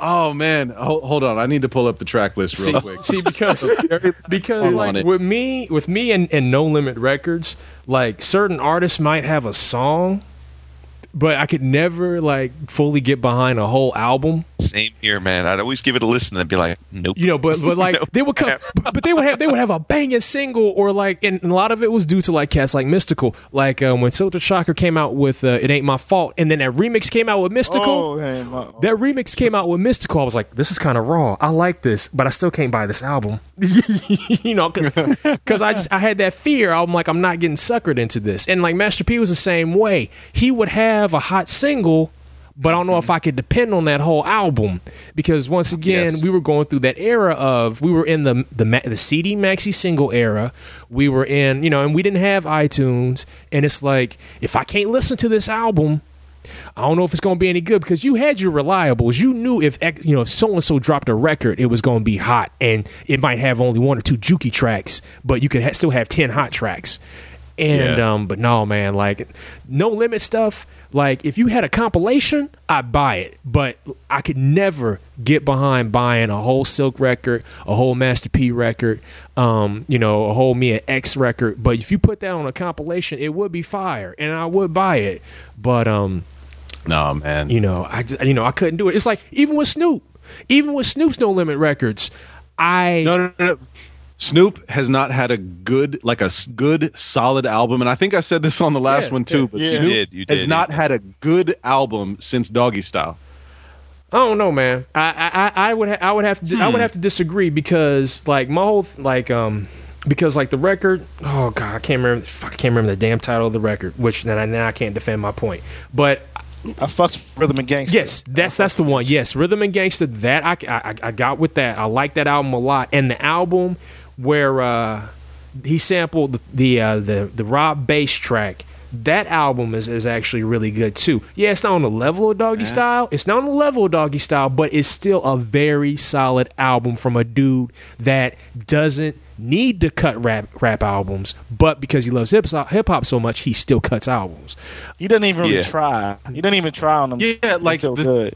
oh, man, hold, hold on. I need to pull up the track list real see, quick. see, because <laughs> because like with me with me and, and No Limit Records, like certain artists might have a song, but I could never like fully get behind a whole album. Same here, man. I'd always give it a listen and be like, nope. You know, but but like <laughs> they would come, but but they would have they would have a banging single or like, and a lot of it was due to like cats like Mystikal, like um, when Silk the Shocker came out with uh, "It Ain't My Fault," and then that remix came out with Mystikal. Oh, hey, my, That remix came out with Mystikal. I was like, this is kind of raw. I like this, but I still can't buy this album. <laughs> you know, because <laughs> I just I had that fear. I'm like, I'm not getting suckered into this. And like Master P was the same way. He would have a hot single, but I don't know if I could depend on that whole album because once again, Yes. we were going through that era of we were in the the the CD maxi single era. We were in you know, and we didn't have iTunes. And it's like if I can't listen to this album. I don't know if it's going to be any good because you had your reliables. You knew if you know if so and so dropped a record, it was going to be hot, and it might have only one or two jukey tracks, but you could ha- still have ten hot tracks. And Yeah. um, but no, man, like no limit stuff. Like if you had a compilation, I'd buy it, but I could never get behind buying a whole Silk record, a whole Master P record, um, you know, a whole Mia X record. But if you put that on a compilation, it would be fire, and I would buy it. But um, No, man. you know, I just, you know I couldn't do it. It's like even with Snoop, even with Snoop's No Limit Records, I no, no, no. Snoop has not had a good, like a s- good, solid album, and I think I said this on the last Yeah, one too. But You Snoop did, you has did. not had a good album since Doggy Style. I don't know, man. I I, I I would ha- I would have to I would have to disagree because like my whole like um because like the record oh god I can't remember fuck, I can't remember the damn title of the record which then I, then I can't defend my point but I fucks Rhythm and Gangsta. Yes, that's that's the one. Yes, Rhythm and Gangsta. That I, I I got with that. I like that album a lot. And the album where uh, he sampled the the, uh, the the Rob Base track that album is, is actually really good too. Yeah, it's not on the level of Doggy Style. It's not on the level of Doggy Style, but it's still a very solid album from a dude that doesn't need to cut rap rap albums, but because he loves hip hip hop so much, he still cuts albums. He doesn't even really Yeah. try. He doesn't even try on them. Yeah, like so the- good.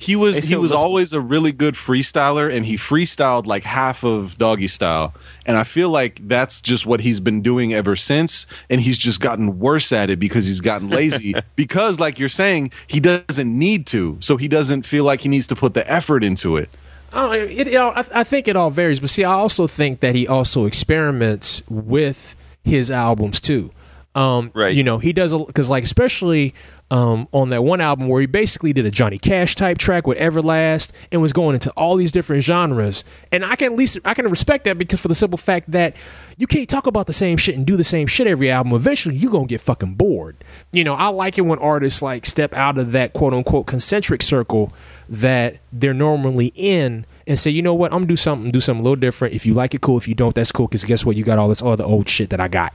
He was he was listen- always a really good freestyler, and he freestyled like half of Doggy Style. And I feel like that's just what he's been doing ever since. And he's just gotten worse at it because he's gotten lazy. <laughs> because, like you're saying, he doesn't need to, so he doesn't feel like he needs to put the effort into it. Oh, it, it all, I, I think it all varies, but see, I also think that he also experiments with his albums too. Um, right. You know, he does because, like, especially um, on that one album where he basically did a Johnny Cash type track with Everlast and was going into all these different genres. And I can at least I can respect that because for the simple fact that you can't talk about the same shit and do the same shit every album. Eventually, you're gonna get fucking bored. You know, I like it when artists like step out of that quote unquote concentric circle that they're normally in and say, you know what, I'm gonna do something, do something a little different. If you like it, cool. If you don't, that's cool. Because guess what, you got all this other old shit that I got.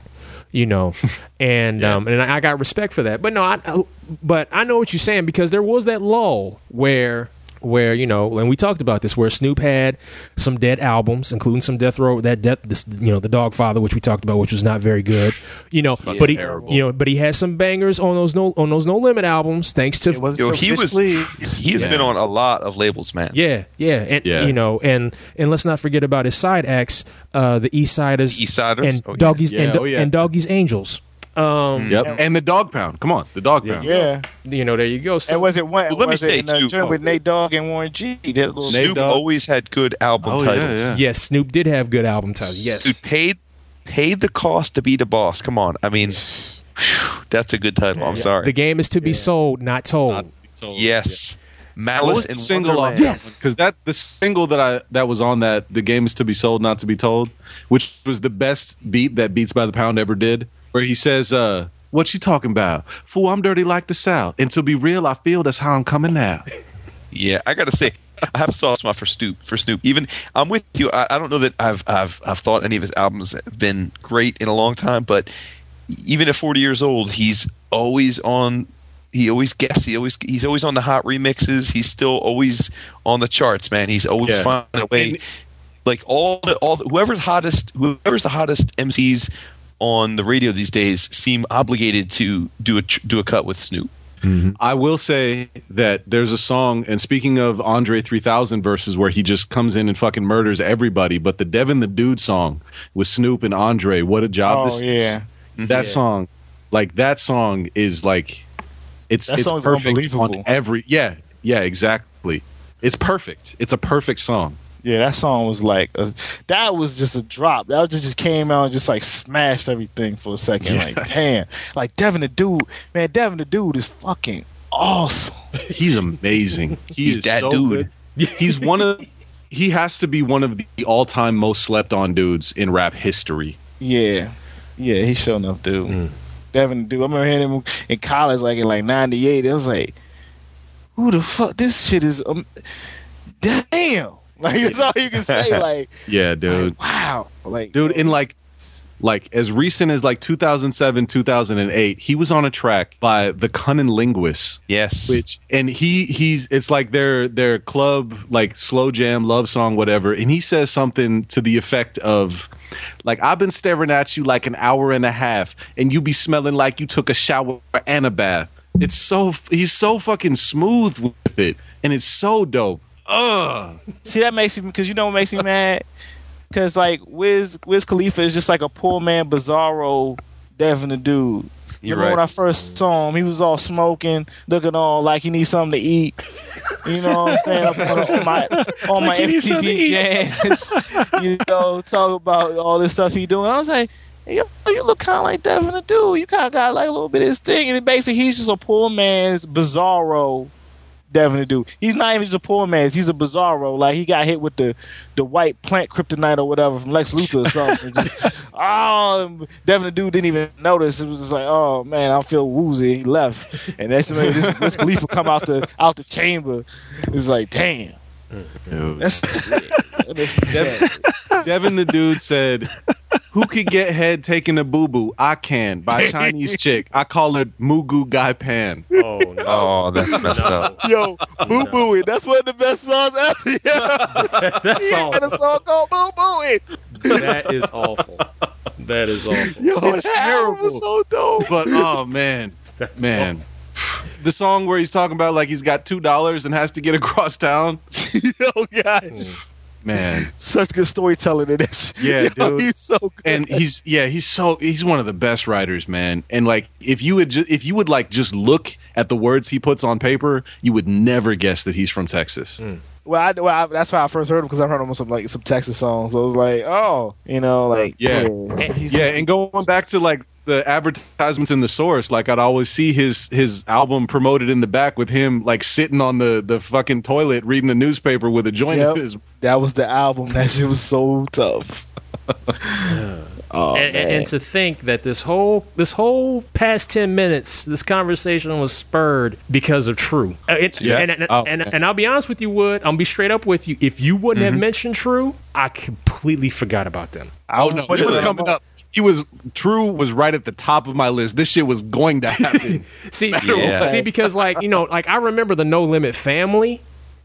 You know, <laughs> and um, and I got respect for that. But no, I, I- but I know what you're saying because there was that lull where where you know, and we talked about this, where Snoop had some dead albums, including some Death Row, that death, this, you know, the Dogfather, which we talked about, which was not very good, you know. Fucking but he, terrible. you know, but he had some bangers on those no on those No Limit albums, thanks to Yo, he was he has been on a lot of labels, man. yeah, yeah, and you know, and and let's not forget about his side acts, uh, the Eastsidaz, East Siders? and Oh, yeah. Doggies Yeah, and, oh, yeah. and Doggy's Angels. Um, Yep. And the Dog Pound. Come on, the Dog Pound. Yeah. You know, there you go. So and was it one? Well, let me say, it in the too- with Nate Dogg and Warren G? That little Snoop always had good album Oh, yeah, titles. yeah. Yes, Snoop did have good album titles. Yes, Dude, paid paid the cost to be the boss. Come on, I mean, whew, that's a good title. I'm sorry. the game is to be sold, not told. yes, What Malice was the in single off Wonderland. Yes. because that the single that I that was on that the game is to be sold, not to be told, which was the best beat that Beats by the Pound ever did, where he says, uh, "What you talking about? Fool, I'm dirty like the South, and to be real, I feel that's how I'm coming now." <laughs> Yeah, I gotta say, I have a soft spot for Snoop. For Snoop, even I'm with you. I, I don't know that I've I've I've thought any of his albums have been great in a long time, but even at 40 years old, he's always on. He always guesses. He always he's always on the hot remixes. He's still always on the charts, man. He's always Yeah. finding a way. like all the all the, whoever's hottest, whoever's the hottest MCs on the radio these days seem obligated to do a do a cut with Snoop. Mm-hmm. I will say that there's a song, and speaking of Andre 3000 verses where he just comes in and fucking murders everybody, but the Devin the Dude song with Snoop and Andre, what a job Oh, this yeah. is. That Yeah. song, like that song is like, it's That it's perfect unbelievable. on every. Yeah, yeah, exactly. It's perfect. It's a perfect song. Yeah, that song was like a, that was just a drop. That just just came out and just like smashed everything for a second. Yeah. Like damn, like Devin the dude, man, Devin the dude is fucking awesome. <laughs> He's amazing. He He's that so dude. good. <laughs> He's one of. He has to be one of the all-time most slept-on dudes in rap history. Yeah, yeah, he's sure enough, dude. Devin the dude. I remember hearing him in college, like in like '98. I was like, who the fuck? This shit is um, damn. <laughs> Like that's all you can say. <laughs> Like Yeah, dude. wow, like dude in like like as recent as like 2007 2008 he was on a track by the CunninLynguists. Yes, which and he he's it's like their their club like slow jam love song whatever. And he says something to the effect of like i've been staring at you like an hour and a half and you be smelling like you took a shower and a bath. It's so he's so fucking smooth with it and it's so dope Ugh. See, that makes me because you know what makes me mad? Because like Wiz Wiz Khalifa is just like a poor man Bizarro Devin the dude. You're Remember right. when I first saw him, he was all smoking, looking all like he needs something to eat. You know what I'm saying? Up on, on my on my Like he needs something to MTV eat. jams, you know, talk about all this stuff he doing. I was like, yo, you look kind of like Devin the dude. You kind of got like a little bit of his thing, and basically he's just a poor man's Bizarro. Devin the dude. He's not even just a poor man. He's a bizarro. Like he got hit with the the white plant kryptonite or whatever from Lex Luthor or something. just <laughs> oh, Devin the dude didn't even notice. It was just like, oh man, I feel woozy. He left, and that's when this Wiz Khalifa come out the out the chamber. It's like, damn. That's <laughs> <laughs> that makes me sad. Devin the dude said, Who could get head taking a boo boo? I can by <laughs> Chinese chick. I call it Mugu Gai Pan. Oh no. Oh, that's messed up. Yo, Boo Boo It. That's one of the best songs ever. <laughs> Yeah. That's he all. had a song called Boo Boo It. That is awful. That is awful. Yo, It's that album was so dope. But oh <laughs> man, man. The song where he's talking about like he's got two dollars and has to get across town. oh God. Hmm. Man. <laughs> Such good storytelling in this. Yeah, <laughs> Yo, dude. He's so good. and he's yeah he's so he's one of the best writers man and like if you would ju- if you would like just look at the words he puts on paper you would never guess that he's from texas hmm. Well, I, well I, that's why I first heard him because I heard him on some like some Texas songs. So I was like, oh, you know, like Yeah. he's yeah just- and going back to like the advertisements in the source like i'd always see his his album promoted in the back with him like sitting on the the fucking toilet reading a newspaper with a joint Yep. in his that was the album. That shit was so tough. <laughs> oh and, man. and, and to think that this whole this whole past 10 minutes this conversation was spurred because of TRU Uh, it- Yeah. and, and, Oh, and, and i'll be honest with you wood i'll be straight up with you if you wouldn't Mm-hmm. have mentioned TRU i completely forgot about them oh no put it it was coming up he was TRU was right at the top of my list. This shit was going to happen. <laughs> See Yeah. see because like you know like i remember the no limit family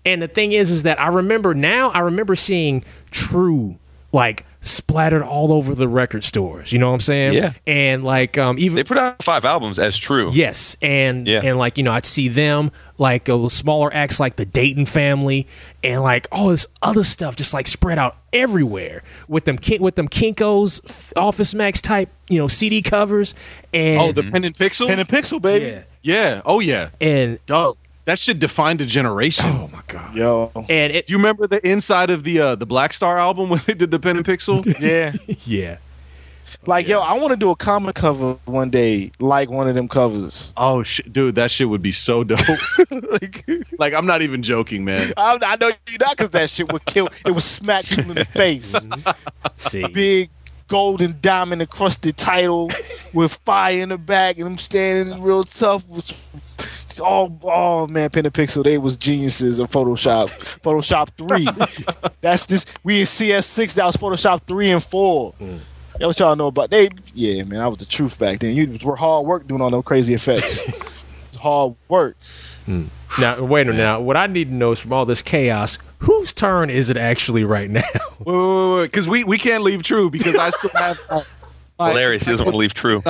and the thing is is that i remember now i remember seeing TRU like splattered all over the record stores you know what i'm saying Yeah. and like um even They put out five albums as TRU. Yes, and Yeah. and like you know, I'd see them like uh, smaller acts like the Dayton Family and like all this other stuff just like spread out everywhere with them Kin- with them Kinkos Office Max type you know CD covers and oh the pen and pixel Pen and Pixel, baby. yeah yeah oh yeah and Dog, that shit defined a generation. oh my god Yo, and it Do you remember the inside of the uh, the Black Star album when they did the pen and pixel? <laughs> yeah. yeah Like, yo, I want to do a comic cover one day, like one of them covers. oh shit, dude, that shit would be so dope. <laughs> like, like I'm not even joking, man. I, I know you not because that shit would kill. It would smack people in the face. see Big golden diamond encrusted title with fire in the back, and I'm standing real tough. With, oh, oh man, Pen and Pixel, they was geniuses of Photoshop. Photoshop three. <laughs> That's this. We in CS6. That was Photoshop three and four. Mm. That what y'all know about? They, yeah, man, I was the truth back then. You was hard work doing all those crazy effects. <laughs> it's hard work. Mm. now wait a minute now what I need to know is from all this chaos whose turn is it actually right now Wait, wait, wait, because we we can't leave TRU because I still <laughs> have. Uh, my- Hilarious. He doesn't want to leave TRU.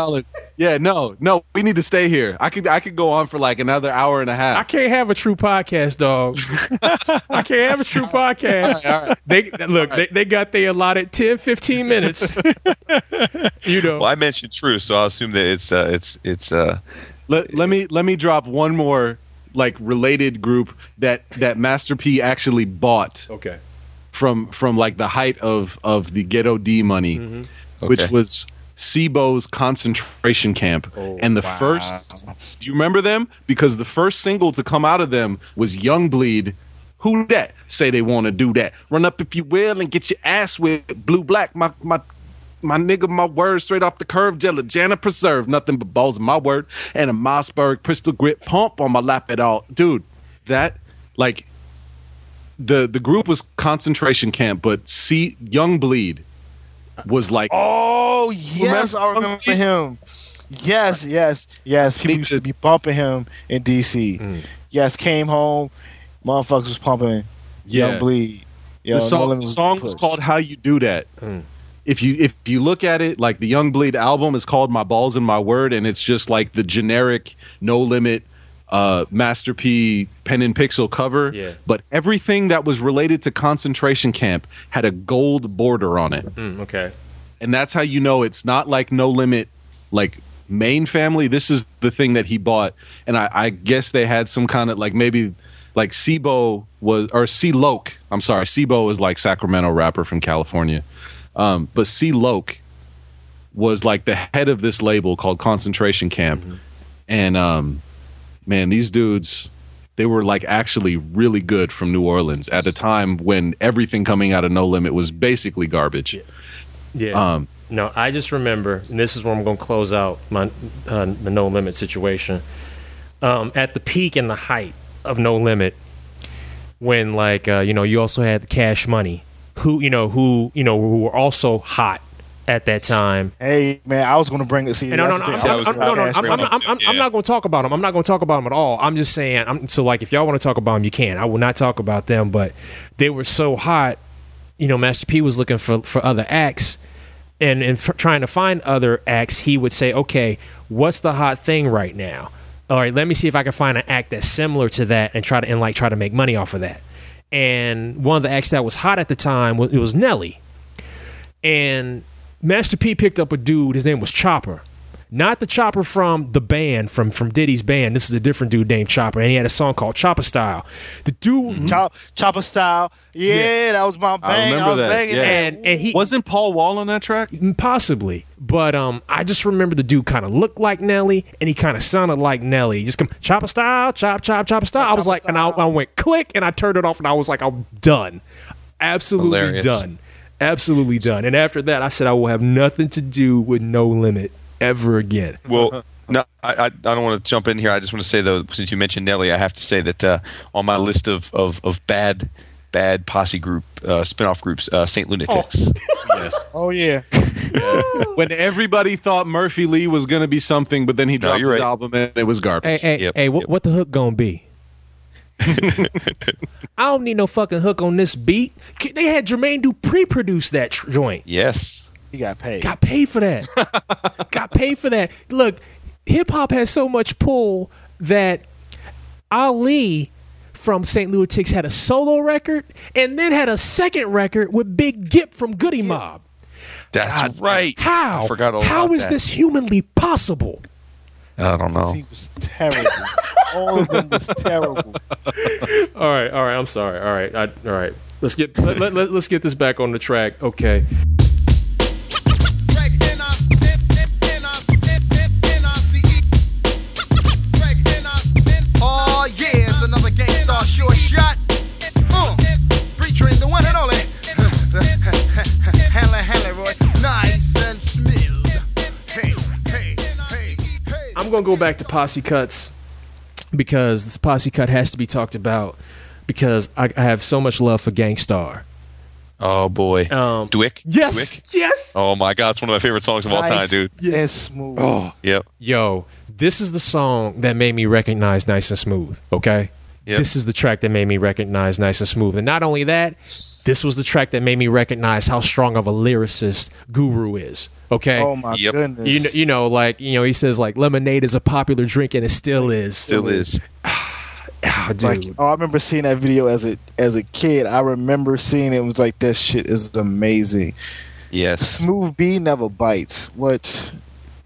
Yeah, no, no, we need to stay here. I could I could go on for like another hour and a half. I can't have a TRU podcast, dog. <laughs> I can't have a TRU podcast. All right. They look, they, they got their allotted 10, 15 minutes. you know. Well, I mentioned TRU, so I'll assume that it's uh, it's it's uh, Let, let me let me drop one more like related group that that Master P actually bought Okay. from from like the height of of the ghetto D money, which Okay. was C-Bo's concentration camp. Oh, and the first, do you remember them? Because the first single to come out of them was Young Bleed. Who that? Say they want to do that. Run up if you will and get your ass with blue black. My my my nigga, my word straight off the curve, Jella Jana preserve, nothing but balls in my word, and a Mossberg pistol grip pump on my lap at all. Dude, that like the the group was concentration camp, but see Young Bleed was like Oh yes, I Remember remember him. Yes, yes, yes. People Need used to- to be bumping him in DC. Yes, came home, motherfuckers was pumping Yeah. Young Bleed. Yo, the No song, Limit the song was called "How You Do That." If you if you look at it, like the Young Bleed album is called "My Balls and My Word," and it's just like the generic No Limit uh, Master P pen and pixel cover. Yeah. But everything that was related to concentration camp had a gold border on it, Mm, okay. And that's how you know it's not like No Limit, like main family. This is the thing that he bought, and I, I guess they had some kind of like maybe like C-Bo was or C-Loc. I'm sorry, C-Bo is like Sacramento rapper from California, um, but C-Loc was like the head of this label called Concentration Camp, and um, man, these dudes. They were like actually really good from New Orleans at a time when everything coming out of No Limit was basically garbage. Yeah. Um, no, I just remember, and this is where I'm going to close out my uh, the no limit situation. Um, at the peak and the height of no limit, when like uh, you know you also had the Cash Money, who you know who you know who were also hot at that time. Hey man, I was gonna bring it. See, no, no, no, the I'm. I'm, I'm, no, no, I'm, I'm. I'm, I'm, I'm not going to talk about them. I'm not going to talk about them at all. I'm just saying. I'm, so, like, if y'all want to talk about them, you can. I will not talk about them, but they were so hot. You know, Master P was looking for for other acts, and and trying to find other acts. He would say, "Okay, what's the hot thing right now? All right, let me see if I can find an act that's similar to that, and try to and like try to make money off of that." And one of the acts that was hot at the time was it was Nelly and Master P picked up a dude. His name was Chopper, not the Chopper from the band from from Diddy's band. This is a different dude named Chopper, and he had a song called Chopper Style. The dude, Chop, chopper style. Yeah, that was my bang. I, was banging that. and and he wasn't Paul Wall on that track. Possibly, but um, I just remember the dude kind of looked like Nelly, and he kind of sounded like Nelly. He just come Chopper Style, chop chop chopper style. I was like, and I, I went click, and I turned it off, and I was like, I'm done, absolutely Hilarious. done, absolutely done. And after that, I said I will have nothing to do with No Limit ever again. Well, no, I, I, I don't want to jump in here. I just want to say though, since you mentioned Nelly, I have to say that uh, on my list of, of, of bad bad posse group uh, spinoff groups, uh, Saint Lunatics. Yes. <laughs> Oh yeah. <laughs> when everybody thought Murphy Lee was going to be something, but then he dropped his right. album and it was garbage. Hey, hey, Yep, hey, what, what the hook gonna be? <laughs> I don't need no fucking hook on this beat. They had Jermaine Dupri produce that tr- joint. Yes. He got paid. Got paid for that. <laughs> Got paid for that. Look, hip hop has so much pull that Ali from St. Lunatics had a solo record and then had a second record with Big Gipp from Goodie Mob. That's right. How? I forgot all How about is that. this humanly possible? I don't know. He was terrible. All of them was terrible. <laughs> All right, all right. I'm sorry. All right, I, all right. Let's get let, let, let, us get this back on the track. Okay. I'm gonna go back to posse cuts because this posse cut has to be talked about because I, I have so much love for Gang Starr. Oh boy. Um, DWYCK. Yes, DWYCK? yes. Oh my God, it's one of my favorite songs of all time, dude. And smooth. Oh, yep. Yo, this is the song that made me recognize Nice and Smooth. Okay. Yep. This is the track that made me recognize Nice and Smooth. And not only that, this was the track that made me recognize how strong of a lyricist Guru is. Okay. Oh my Yep. goodness. You know, you know, like you know, he says like lemonade is a popular drink and it still is. Still is. <sighs> Ah, dude. like oh, I remember seeing that video as a as a kid. I remember seeing it, it was like this shit is amazing. Yes. Smooth B never bites. What?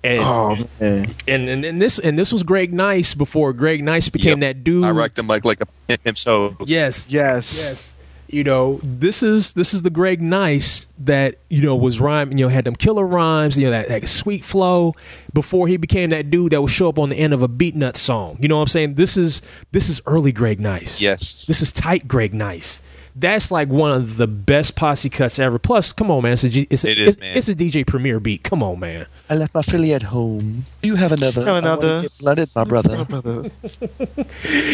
and, Oh man. and, and and this and this was Greg Nice before Greg Nice became Yep. that dude. I rocked him like like a himself. Yes. Yes. Yes. You know, this is this is the Greg Nice that you know was rhyming. You know, had them killer rhymes. You know that, that sweet flow before he became that dude that would show up on the end of a beat nut song. You know what I'm saying? This is this is early Greg Nice. Yes. This is tight Greg Nice. That's like one of the best posse cuts ever. Plus, come on, man, it's a, G- it's a, It is, it's, man. it's a DJ Premier beat. Come on, man. I left my Philly at home. You have another. Have I another. get blooded, my brother. My <laughs> brother. <laughs>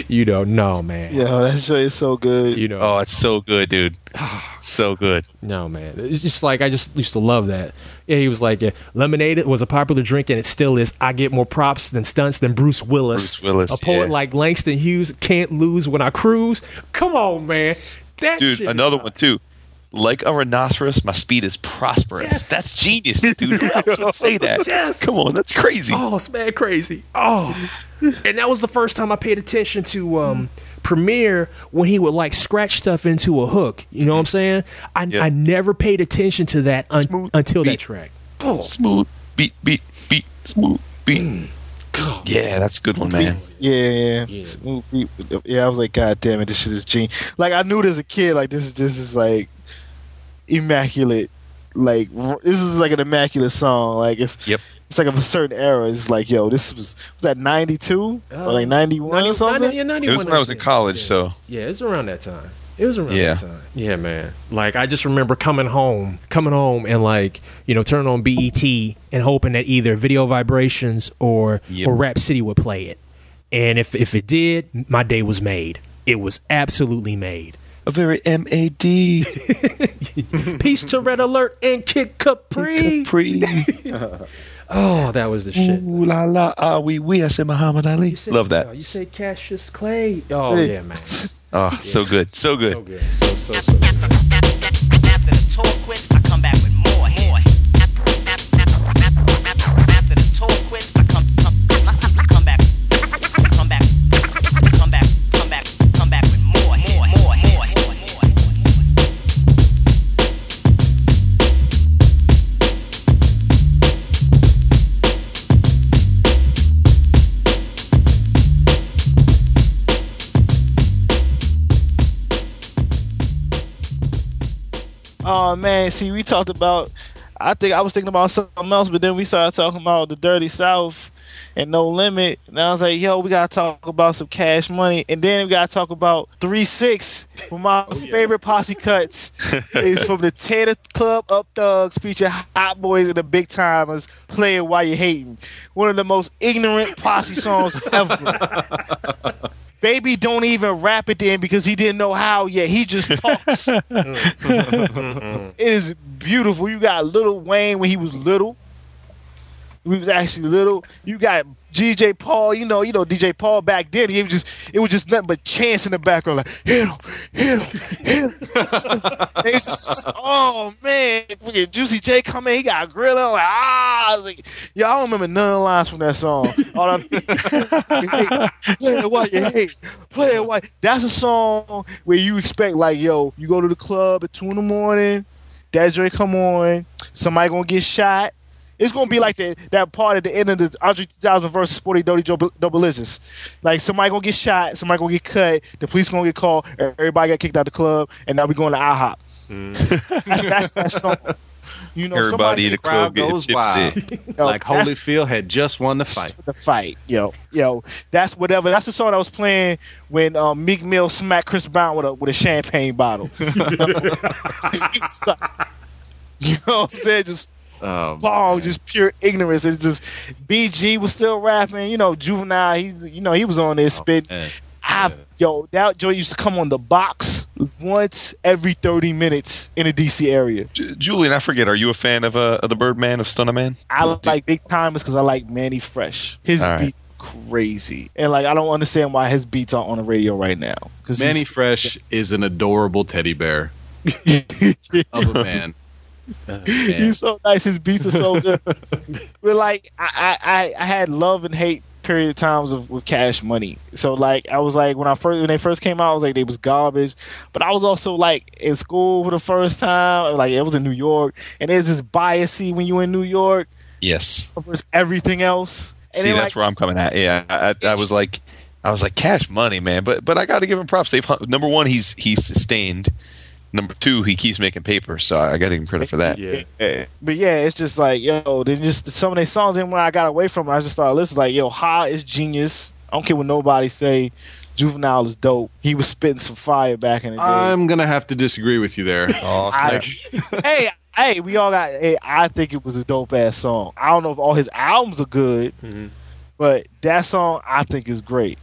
You don't know, no, man. Yeah, that shit is so good. You oh, know, Oh, it's so good, dude. <sighs> so good. No, man. It's just like I just used to love that. Yeah, he was like, yeah, lemonade was a popular drink and it still is. I get more props than stunts than Bruce Willis. Bruce Willis, A poet yeah. like Langston Hughes can't lose when I cruise. Come on, man. That Dude, another one too. Like a rhinoceros, my speed is prosperous. Yes. That's genius, dude. Would say that? <laughs> Yes. Come on, that's crazy. Oh, it's mad crazy. Oh, and that was the first time I paid attention to um, Premier when he would like scratch stuff into a hook. You know what I'm saying? I, Yep. I never paid attention to that un- until that track. Oh, Smooth beat, beat, beat, smooth beat. <gasps> Yeah, that's a good one, man. Yeah, yeah. Smooth. Yeah, I was like, God damn it, this shit is genius. Like I knew it as a kid, like this is this is like immaculate. Like this is like an immaculate song. Like it's Yep. it's like of a certain era. It's like, yo, this was was that ninety two or like uh, ninety one or something? yeah, 91, It was when I was in yeah. college, Yeah. so Yeah, it's around that time. It was around Yeah. that time. Yeah, man. Like I just remember coming home, coming home and like, you know, turning on BET and hoping that either Video Vibrations or Yep. or Rap City would play it. And if if it did, my day was made. It was absolutely made. A very M A D. <laughs> Peace to Red Alert and Kid Capri. Capri. <laughs> oh, that was the shit. Ooh la la ah wee wee. I said Muhammad Ali. say- Love that. you say Cassius Clay. Oh Hey. yeah, man. Oh, <laughs> so good, so good. So good. So so so. good. After the tour quits, I come back with more hits. After the tour quits, Oh man, see, we talked about. I think I was thinking about something else, but then we started talking about the Dirty South and No Limit, and I was like, "Yo, we gotta talk about some Cash Money," and then we gotta talk about Three Six. One of my oh, favorite posse cuts <laughs> is from the Tear Da Club Up Thugs, feature Hot Boys and the Big Tymers playing while you're hating. One of the most ignorant posse songs ever. <laughs> Baby don't even rap it then because he didn't know how yet. He just <laughs> talks. it is beautiful. You got Little Wayne when he was little. He was actually little. You got DJ Paul. You know, you know DJ Paul back then. He was just it was just nothing but chance in the background, like hit him, hit him, hit him. <laughs> they just, oh man, freaking Juicy J come in. He got a grill on. Like, ah, I was like, I don't remember none of the lines from that song. All I, play it while you hate. Play it while. That's a song where you expect like, yo, you go to the club at two in the morning. That joint come on. Somebody gonna get shot. It's gonna be like that that part at the end of the Andre 3000 versus Sporty Doty Double Delicious. Like somebody gonna get shot, somebody gonna get cut, the police gonna get called, everybody got kicked out the club, and now we going to IHOP. That's that's that song. You know, Everybody in the crowd getting goes tipsy. wild. <laughs> Yo, like Holyfield had just won the fight. the fight. Yo, yo, that's whatever. That's the song I was playing when um, Meek Mill smacked Chris Brown with a with a champagne bottle. <laughs> you know what I'm saying? Just Oh, ball, just pure ignorance. It's just BG was still rapping. You know, Juvenile. He's you know he was on there spitting. man. I've yo that joint used to come on the box once every 30 minutes in the DC area. J- Julian, I forget. Are you a fan of uh, of the Birdman of Stunner Man? I like Big Tymers because I like Mannie Fresh. His All right. beats crazy, and like I don't understand why his beats aren't on the radio right now. Because Mannie Fresh is an adorable teddy bear <laughs> of a man. Oh, he's so nice. His beats are so good. <laughs> but like I, I, I had love and hate period of times of with Cash Money. So like I was like when I first when they first came out, I was like they was garbage. But I was also like in school for the first time. Like it was in New York, and there's this biasy when you in New York Yes. versus everything else. And See, then, that's like, where I'm coming at. Yeah, I, I, I was like, I was like, Cash Money, man. But but I got to give him props. They've number one, he's he's sustained. Number two, he keeps making paper, so I got to give him credit for that. Yeah. But yeah, it's just like, yo, then just some of their songs and when I got away from it, I just started listening like, yo, Ha is genius. I don't care what nobody say. Juvenile is dope. He was spitting some fire back in the day. I'm gonna have to disagree with you there. <laughs> Oh, I- <laughs> hey, hey, we all got hey, I think it was a dope ass song. I don't know if all his albums are good, mm-hmm. but that song I think is great.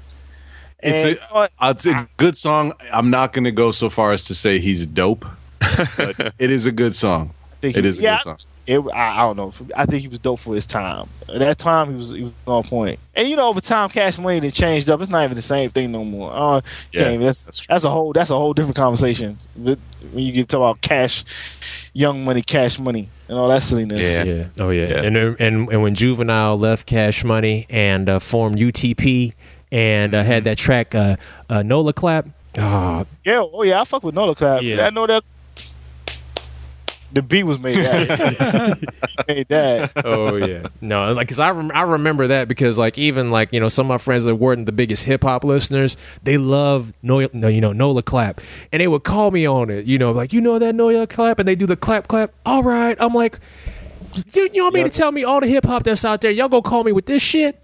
It's And, a, what? it's a good song. I'm not gonna go so far as to say he's dope, but <laughs> it is a good song. think It he- is a yeah, good song. It, I, I don't know. I think he was dope for his time. At that time, he was he was on point. And you know, over time, Cash Money done changed up. It's not even the same thing no more. Uh, Yeah, yeah, that's that's, a whole that's a whole different conversation. But When you get to talk about cash, young money, cash money, and all that silliness. Yeah. Oh yeah. And, and and when Juvenile left Cash Money and uh, formed UTP and uh, had that track uh, uh, Nola Clap. Oh, Yeah, oh yeah, I fuck with Nola Clap. Yeah. I know that the beat was made that. <laughs> <laughs> Made that. oh yeah, no, like because I rem- I remember that because like even like you know some of my friends that weren't the biggest hip hop listeners, they love no, no you know Nola clap, and they would call me on it, you know, like you know that Nola clap, and they do the clap clap. All right, I'm like, you, you want me to tell me all the hip hop that's out there? Y'all gonna call me with this shit?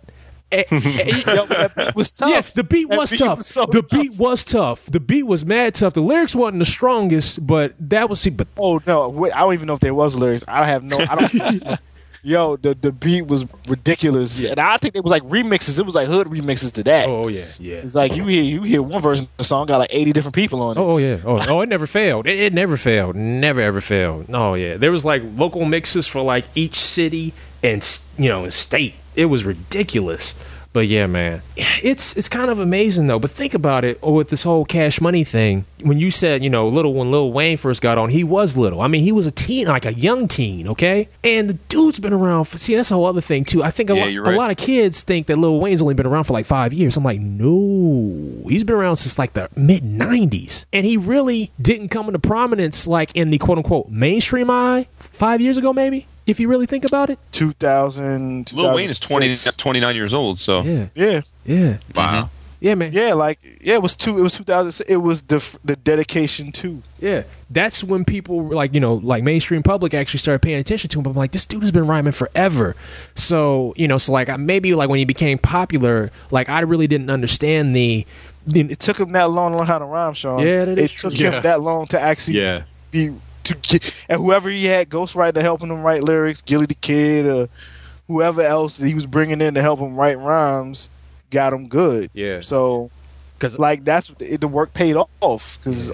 Eh, eh, eh, yo, that beat was <laughs> tough. Yeah, the beat That was beat tough. was so the tough. beat was tough. The beat was mad tough. The lyrics wasn't the strongest, but that was see, but Oh no, wait, I don't even know if there was lyrics. I have no. I don't. <laughs> Yo, the the beat was ridiculous, and I think it was like remixes. It was like hood remixes to that. Oh yeah, yeah. It's like you hear you hear one version of the song got like eighty different people on it. Oh, oh, yeah. Oh, oh, it never failed. It, it never failed. Never ever failed. No, yeah. There was like local mixes for like each city and you know and state. It was ridiculous. But yeah, man, it's it's kind of amazing though. But think about it oh, with this whole Cash Money thing. When you said you know little when Lil Wayne first got on, he was little. I mean, he was a teen, like a young teen, okay. And the dude's been around. For, see, that's a whole other thing too. I think a, Yeah, lot, you're a lot of kids think that Lil Wayne's only been around for like five years. I'm like, no, he's been around since like the mid '90s, and he really didn't come into prominence like in the quote unquote mainstream eye five years ago, maybe. If you really think about it, 2000, Lil Wayne is 20, 29 years old, so yeah, Yeah, yeah, wow. yeah, man. yeah, like yeah, it was two. It was two thousand. It was the the dedication to. Yeah, that's when people like you know like mainstream public actually started paying attention to him. I'm like, this dude has been rhyming forever. So you know, so like maybe like when he became popular, like I really didn't understand the. the It took him that long to learn how to rhyme, Shawn. Yeah, that is it took true. him that long to actually Yeah. be to get and whoever he had ghostwriter helping him write lyrics, Gillie the Kid, or whoever else he was bringing in to help him write rhymes, got him good. Yeah. So, because like that's it, the work paid off because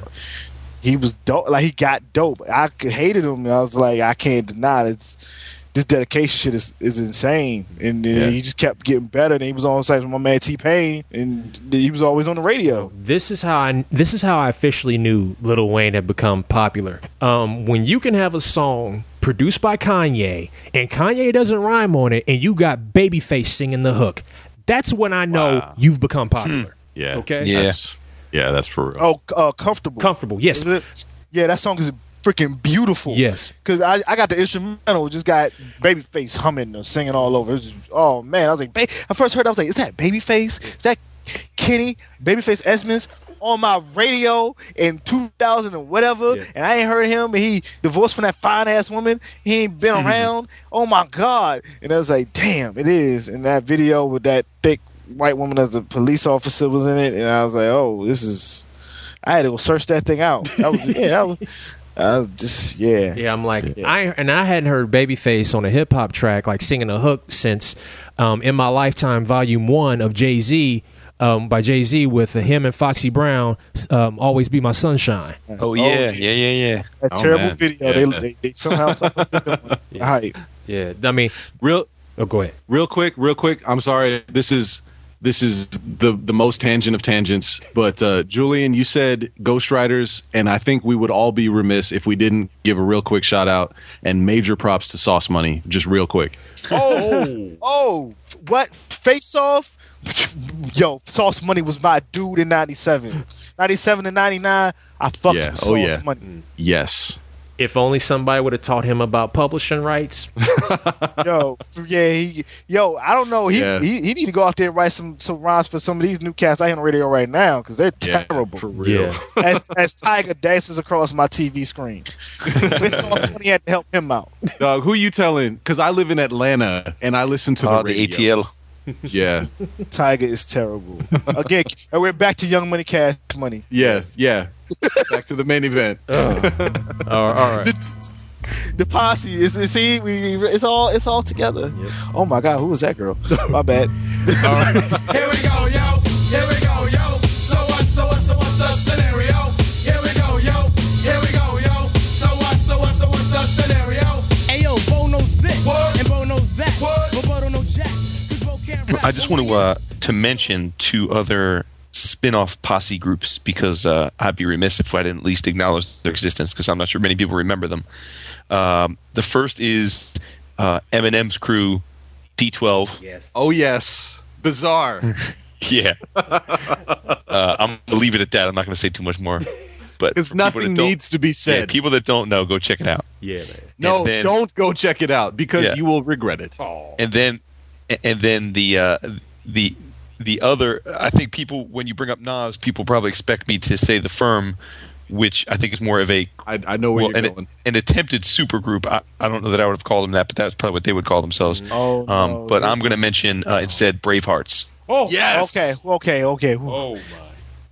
he was dope. Like he got dope. I hated him. I was like, I can't deny it. it's this dedication shit is, is insane. And then Yeah. he just kept getting better. And he was on site with my man T Pain, and he was always on the radio. This is how I this is how I officially knew Lil Wayne had become popular. Um, when you can have a song produced by Kanye and Kanye doesn't rhyme on it, and you got Babyface singing the hook, that's when I know Wow. you've become popular. Yeah. Okay. Yeah. That's, yeah, that's for real. Oh, uh, comfortable. Comfortable. Yes. Is it? Yeah, that song is freaking beautiful. Yes. Cause I, I got the instrumental, just got Babyface humming or singing all over. It was just- oh man, I was like, ba- I first heard, I was like, is that Babyface? Is that Kenny? Babyface Edmonds on my radio in 2000 and whatever, Yeah. and I ain't heard him. He divorced from that fine ass woman. He ain't been mm-hmm. around. Oh my god! And I was like, damn, it is. And that video with that thick white woman as a police officer was in it, and I was like, oh, this is. I had to go search that thing out. That was yeah. That was, I was just yeah. Yeah, I'm like I and I hadn't heard Babyface on a hip hop track like singing a hook since um, in my lifetime volume one of Jay Z. Um, by Jay Z with him and Foxy Brown, um, "Always Be My Sunshine." Oh yeah, yeah, yeah, yeah. That Oh, terrible man. video. Yeah. They, they they somehow took the <laughs> hype. Yeah, I mean, Real oh, go ahead. real quick, real quick. I'm sorry. This is this is the the most tangent of tangents. But uh, Julian, you said ghostwriters, and I think we would all be remiss if we didn't give a real quick shout out and major props to Sauce Money. Just real quick. Oh, oh, what face off? Yo, Sauce Money was my dude in '97, '97 to '99. I fucked Yeah. with Sauce Oh, yeah. Money. Yes. If only somebody would have taught him about publishing rights. <laughs> Yo, yeah, he, yo, I don't know. He, Yeah. he he need to go out there and write some some rhymes for some of these new cats I hear on radio right now because they're Yeah, terrible. For real. Yeah. <laughs> as as Tyga dances across my TV screen, Miss Sauce <laughs> Money had to help him out. Dog, who you telling? Because I live in Atlanta and I listen to Oh, the the radio. ATL. <laughs> Yeah. Tyga is terrible. Again, and we're back to Young Money, Cash Money. Yeah. Yeah. Back to the main event. <laughs> Oh. all right. the, the posse is is- see we, we- it's all it's all together. Oh my god, who was that girl? My bad. <laughs> Here we go, yo. Here we go, I just but want to uh, to mention two other spin-off posse groups because uh, I'd be remiss if I didn't at least acknowledge their existence because I'm not sure many people remember them. Um, the first is uh, Eminem's crew, D12. Yes. Oh yes. Bizarre. <laughs> Yeah. <laughs> uh, I'm gonna leave it at that. I'm not gonna say too much more. But Because for people that nothing needs to be Yeah, said. people that don't know, go check it out. Yeah, man. no, then- don't go check it out because Yeah. you will regret it. and then and then the uh, the the other I think people when you bring up Nas, people probably expect me to say the firm, which I think is more of a I, I know where well, you're an, going. an attempted super group. I, I don't know that I would have called them that, but that's probably what they would call themselves. Oh, um, no. but I'm going to mention uh, instead Bravehearts. Oh, Yes. Okay, okay, okay. Oh my.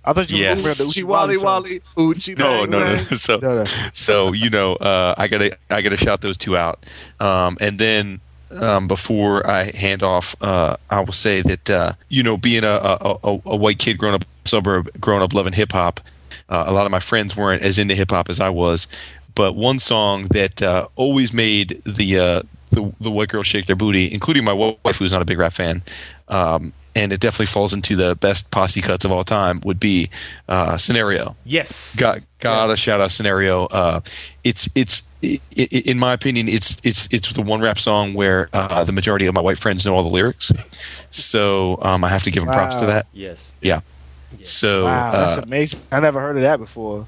I thought you were Yes. looking at the Uchi Uchi Wally Wally. Wally. Uchi No, no, no. <laughs> So No, no. so you know, uh, I gotta I gotta shout those two out, um, and then um, before I hand off, uh, I will say that uh, you know, being a, a, a, white kid growing up suburb, growing up loving hip hop, uh, a lot of my friends weren't as into hip hop as I was. But one song that uh, always made the, uh, the the white girls shake their booty, including my wife, who's not a big rap fan, um, and it definitely falls into the best posse cuts of all time, would be uh, "Scenario." Yes. Got gotta shout out "Scenario." Uh, it's it's i i in my opinion, it's it's it's the one rap song where uh, the majority of my white friends know all the lyrics, so um, I have to give them props to that. Yes. Yeah. So wow, that's uh, amazing. I never heard of that before.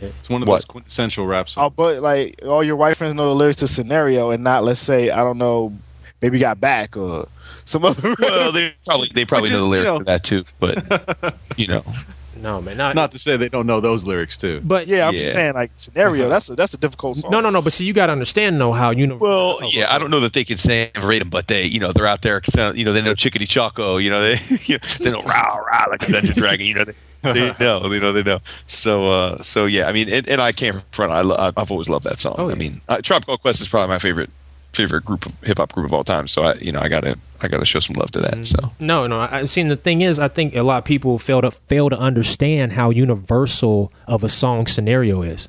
It's one of What? those quintessential rap songs. Oh, but like all your white friends know the lyrics to "Scenario" and not, let's say, I don't know, maybe got back or some other. well, they probably they probably Which know the is, you lyrics know- to that too, but <laughs> you know, No, man. Not, Not to say they don't know those lyrics too. but yeah, I'm Yeah. just saying, like "Scenario." That's a that's a difficult song. no, no, no. But see, you got to understand though how you know. well, yeah, I don't know that they can say and rate them, but they, you know, they're out there. You know, they know Chickadee Choco. You know, they <laughs> you know, they know rah rah like a dungeon dragon. You know, they, they know, they know, they know. So, uh, so yeah, I mean, and, and I can't front. I lo- I've always loved that song. Oh, I mean, uh, Tribe Called Quest is probably my favorite favorite group of hip hop group of all time. So I, you know, I gotta I gotta show some love to that. So No, no. I I- see. The thing is, I think a lot of people fail to fail to understand how universal of a song scenario is.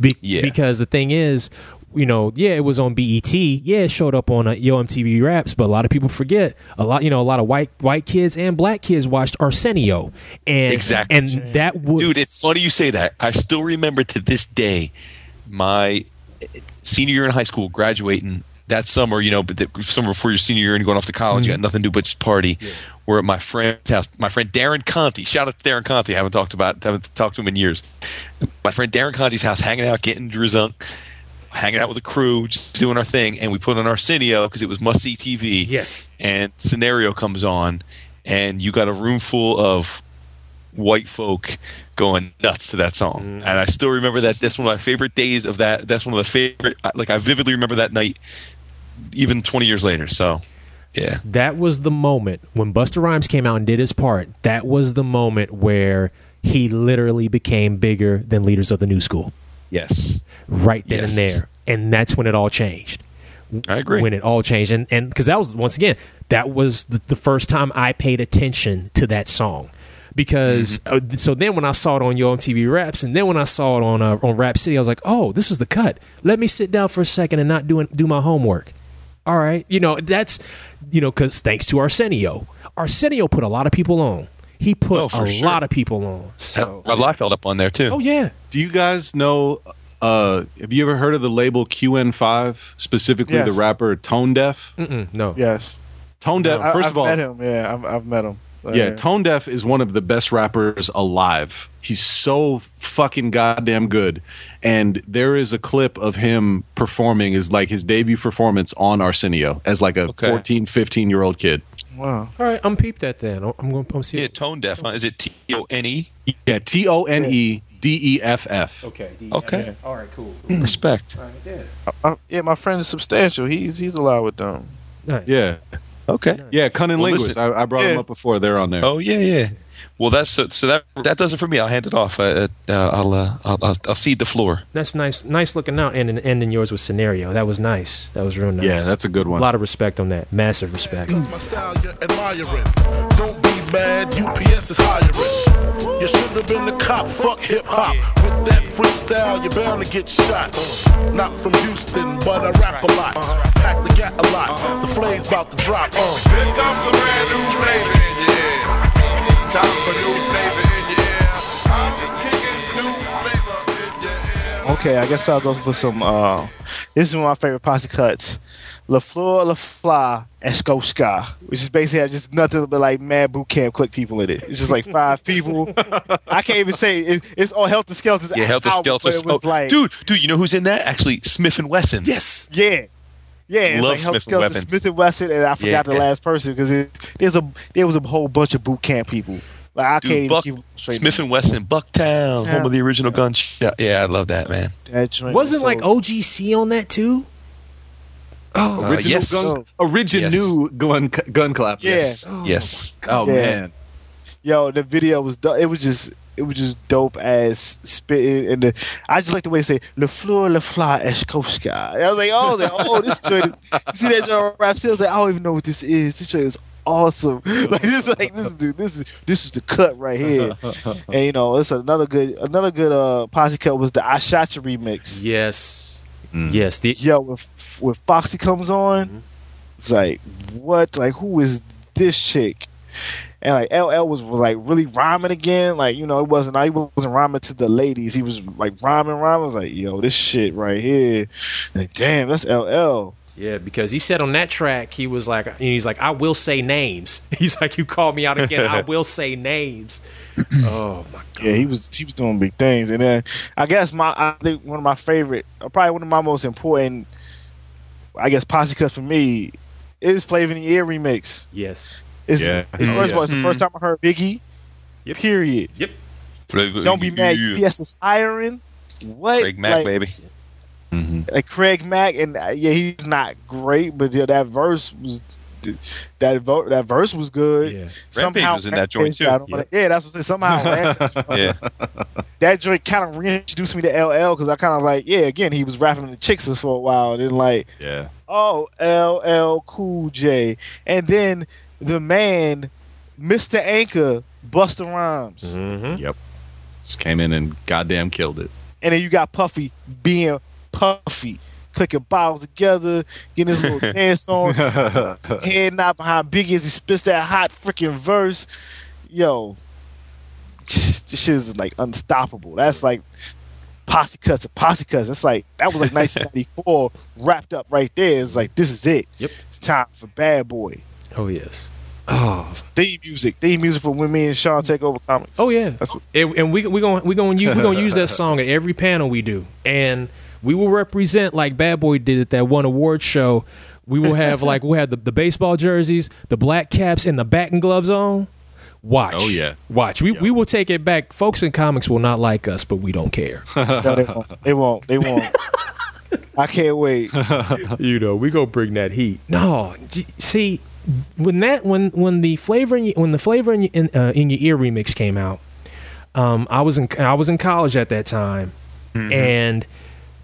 Be- Yeah. Because the thing is, you know, yeah, it was on BET. Yeah, it showed up on uh, Yo MTV Raps, but a lot of people forget. A lot, you know, a lot of white white kids and black kids watched Arsenio, and Exactly. and that would dude, it's funny you say that. I still remember to this day my senior year in high school, graduating that summer. You know, but the summer before your senior year and going off to college, you got nothing to do but just party. We're at my friend's house. My friend Darren Conti. Shout out to Darren Conti. I haven't talked about haven't talked to him in years. My friend Darren Conti's house, hanging out, getting drunk, hanging out with the crew, just doing our thing, and we put on Arsenio because it was must see TV yes, and scenario comes on and you got a room full of white folk going nuts to that song Mm. and i still remember that that's one of my favorite days of that that's one of the favorite like i vividly remember that night even 20 years later so yeah that was the moment when Busta Rhymes came out and did his part. That was the moment where he literally became bigger than leaders of the new school. yes right then Yes. and there, and that's when it all changed. i agree When it all changed, and and because that was once again that was the, the first time I paid attention to that song. Because Mm-hmm. uh, so then when I saw it on Yo MTV Raps, and then when I saw it on uh, on Rap City, I was like, oh, this is the cut. Let me sit down for a second and not do do my homework. All right, you know that's you know because thanks to Arsenio, Arsenio put a lot of people on. He put Oh, a sure. lot of people on. So Rob Liefeld up on there too oh yeah, Do you guys know? Uh, have you ever heard of the label QN5, specifically Yes. the rapper Tonedeff? Mm-mm, no. Yes. Tonedeff. I, First I've of all, met him. Yeah, I've, I've met him. Uh, yeah, Tonedeff is one of the best rappers alive. He's so fucking goddamn good. And there is a clip of him performing is like his debut performance on Arsenio as like a Okay. 14, 15 year old kid. Wow. All right, I'm peep that then. I'm going. I'm see. yeah Tonedeff huh? is it t-o-n-e Yeah, T O N E D E F F. Okay. Okay. All right. Cool. <clears throat> respect All right. Yeah. Uh, yeah, my friend is substantial. He's he's allowed with them. Nice. Yeah. Okay Yeah, Cunning Well, Linguist. listen. I, I brought him Yeah. up before. They're on there. oh yeah yeah well that's so, so that that does it for me i'll hand it off uh, uh, I'll, uh, I'll i'll i'll cede the floor That's nice. Nice looking out. And ending yours with scenario. That was nice. That was real nice. Yeah, that's a good one. A lot of respect on that. Massive respect. You should have been the cop, fuck hip hop. With that freestyle, you're bound to get shot. Not from Houston, but I rap a lot. Pack the gat a lot. The flame's about to drop. Uh. Here comes a brand new flavor in your ear. Time for new flavor in your ear. I'm just kicking new flavor in your ear. Okay, I guess I'll go for some. Uh, this is one of my favorite posse cuts. La Fleur, La Fla, Ska, which is basically just nothing but like mad boot camp click people in it. It's just like five <laughs> people. I can't even say it, it's all Heltah Skeltah. yeah Heltah Skeltah It was Oh, like, dude dude you know who's in that actually Smif-N-Wessun yes, yeah, yeah. It's Love like Helter Smith and Skelter, Wesson. Smif-N-Wessun, and I forgot the Yeah. last person because there's a there was a whole bunch of boot camp people. Like I Dude, can't even keep straight. Smif-N-Wessun, Bucktown, home of the original gun shop. Yeah, I love that man. that Wasn't was like OGC on that too? Oh, Original yes. gun, original gun, gun clap. Yeah. Yes, yes. Oh Yeah. man. Yo, the video was do- it was just it was just dope as spitting and the I just like the way they say Le Fleur Le Fly Eshkovska. I was like, oh, I was like, oh, this joint is you see that joint rap still? I was like, I don't even know what this is. This joint is awesome. <laughs> Like this like this is the, this is this is the cut right here. <laughs> and you know, it's another good another good uh posse cut was the I Shot You remix. Yes. Mm. Yes. The, Yo, when, when Foxy comes on, mm-hmm. it's like, what? Like, who is this chick? And like LL was, was like really rhyming again. Like, you know, it wasn't I wasn't rhyming to the ladies. He was like rhyming, rhyming. I was like, yo, this shit right here. Like, damn, that's LL. Yeah, because he said on that track, he was like, he's like, I will say names. <laughs> He's like, you call me out again, I <laughs> will say names. <clears throat> Oh my god. Yeah, he was he was doing big things. And then I guess my I think one of my favorite, probably one of my most important, I guess posse cut for me is Flavor in the Air remix. Yes. It's, Yeah. it's Oh, first of all, it's the first time I heard Biggie. Period. Yep. Don't be mad. UPS is hiring. What? Craig Mack, like, baby. Like Craig Mack, and uh, yeah, he's not great, but yeah, that verse was that vo- that verse was good. Yeah. Rampage was in that joint, too. got on Yeah. Yeah, that's what I said. Somehow, <laughs> Rampage- Yeah. <laughs> that joint kind of reintroduced me to LL because I kind of like, yeah, again, he was rapping the chicks for a while, and then like, Yeah. oh, LL Cool J, and then the man, Mr. Anchor, Busta Rhymes, mm-hmm. Yep. Just came in and goddamn killed it. and then you got Puffy being Puffy. Clicking bottles together, getting his little <laughs> dance on, <laughs> head not behind Biggie as he spits that hot freaking verse. Yo, this shit is like unstoppable. That's like posse cuts of posse cuts. That's like that was like <laughs> 1994 wrapped up right there. It's like this is it. Yep. It's time for Bad Boy. Oh yes. Oh. It's theme music. Theme music for when me and Sean take over comics. Oh yeah. That's what, And, and we we gonna we gonna we going to use that song at every panel we do, and we will represent like Bad Boy did at that one award show. We will have <laughs> like we'll have the, the baseball jerseys, the black caps, and the batting gloves on. Watch. Oh, yeah. Watch. We we will take it back. Folks in comics will not like us, but we don't care. <laughs> no, they won't. They won't. They won't. <laughs> I can't wait. you know, we go bring that heat. No, see, when that when when the flavor in your, when the flavor in your, in, uh, in your ear remix came out, um, I was in I was in college at that time, and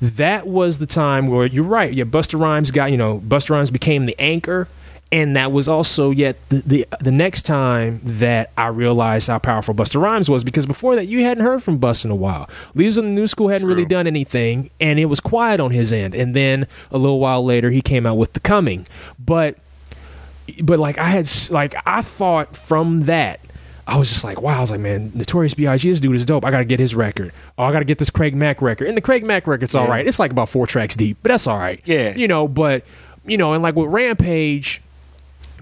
that was the time where you're right. Yeah, Busta Rhymes got you know Busta Rhymes became the anchor. And that was also yet the, the the next time that I realized how powerful Busta Rhymes was because before that you hadn't heard from Busta in a while. Leaders of the New School hadn't really done anything, and it was quiet on his end. And then a little while later, he came out with The Coming. But but like I had like I thought from that. I was just like, wow. I was like, man, Notorious B.I.G. This dude is dope. I got to get his record. Oh, I got to get this Craig Mack record. And the Craig Mack record's all Yeah. right. It's like about four tracks deep, but that's all right. Yeah. You know, but, you know, and like with Rampage,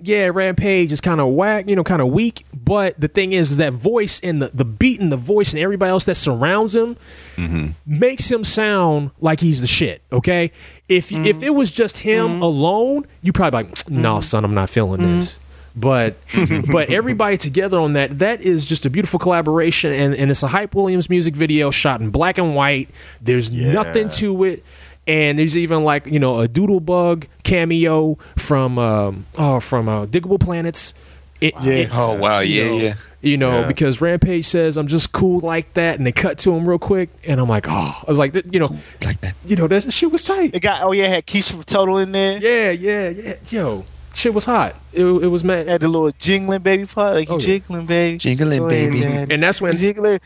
yeah, Rampage is kind of whack, you know, kind of weak. But the thing is, is that voice and the, the beat and the voice and everybody else that surrounds him mm-hmm. makes him sound like he's the shit. Okay, if if mm. it was just him mm. alone, you probably like, no, mm-hmm. son, I'm not feeling this. Mm-hmm. But <laughs> but everybody together on that that is just a beautiful collaboration and, and it's a hype Williams music video shot in black and white. There's nothing to it. And there's even like you know a Doodlebug cameo from um, oh from uh, Diggable Planets. It, it- Oh wow, you yeah, know, yeah. You know, Yeah. because Rampage says I'm just cool like that, and they cut to him real quick, and I'm like, oh, I was like, you know, like that. You know, that shit was tight. It got oh yeah, it had Keisha from Total in there. Yeah, yeah, yeah. Yo, shit was hot. It, it was mad. Had the little jingling baby part, like you Oh, yeah. baby, Jingling, Go ahead, baby. Daddy. And that's when jiggling.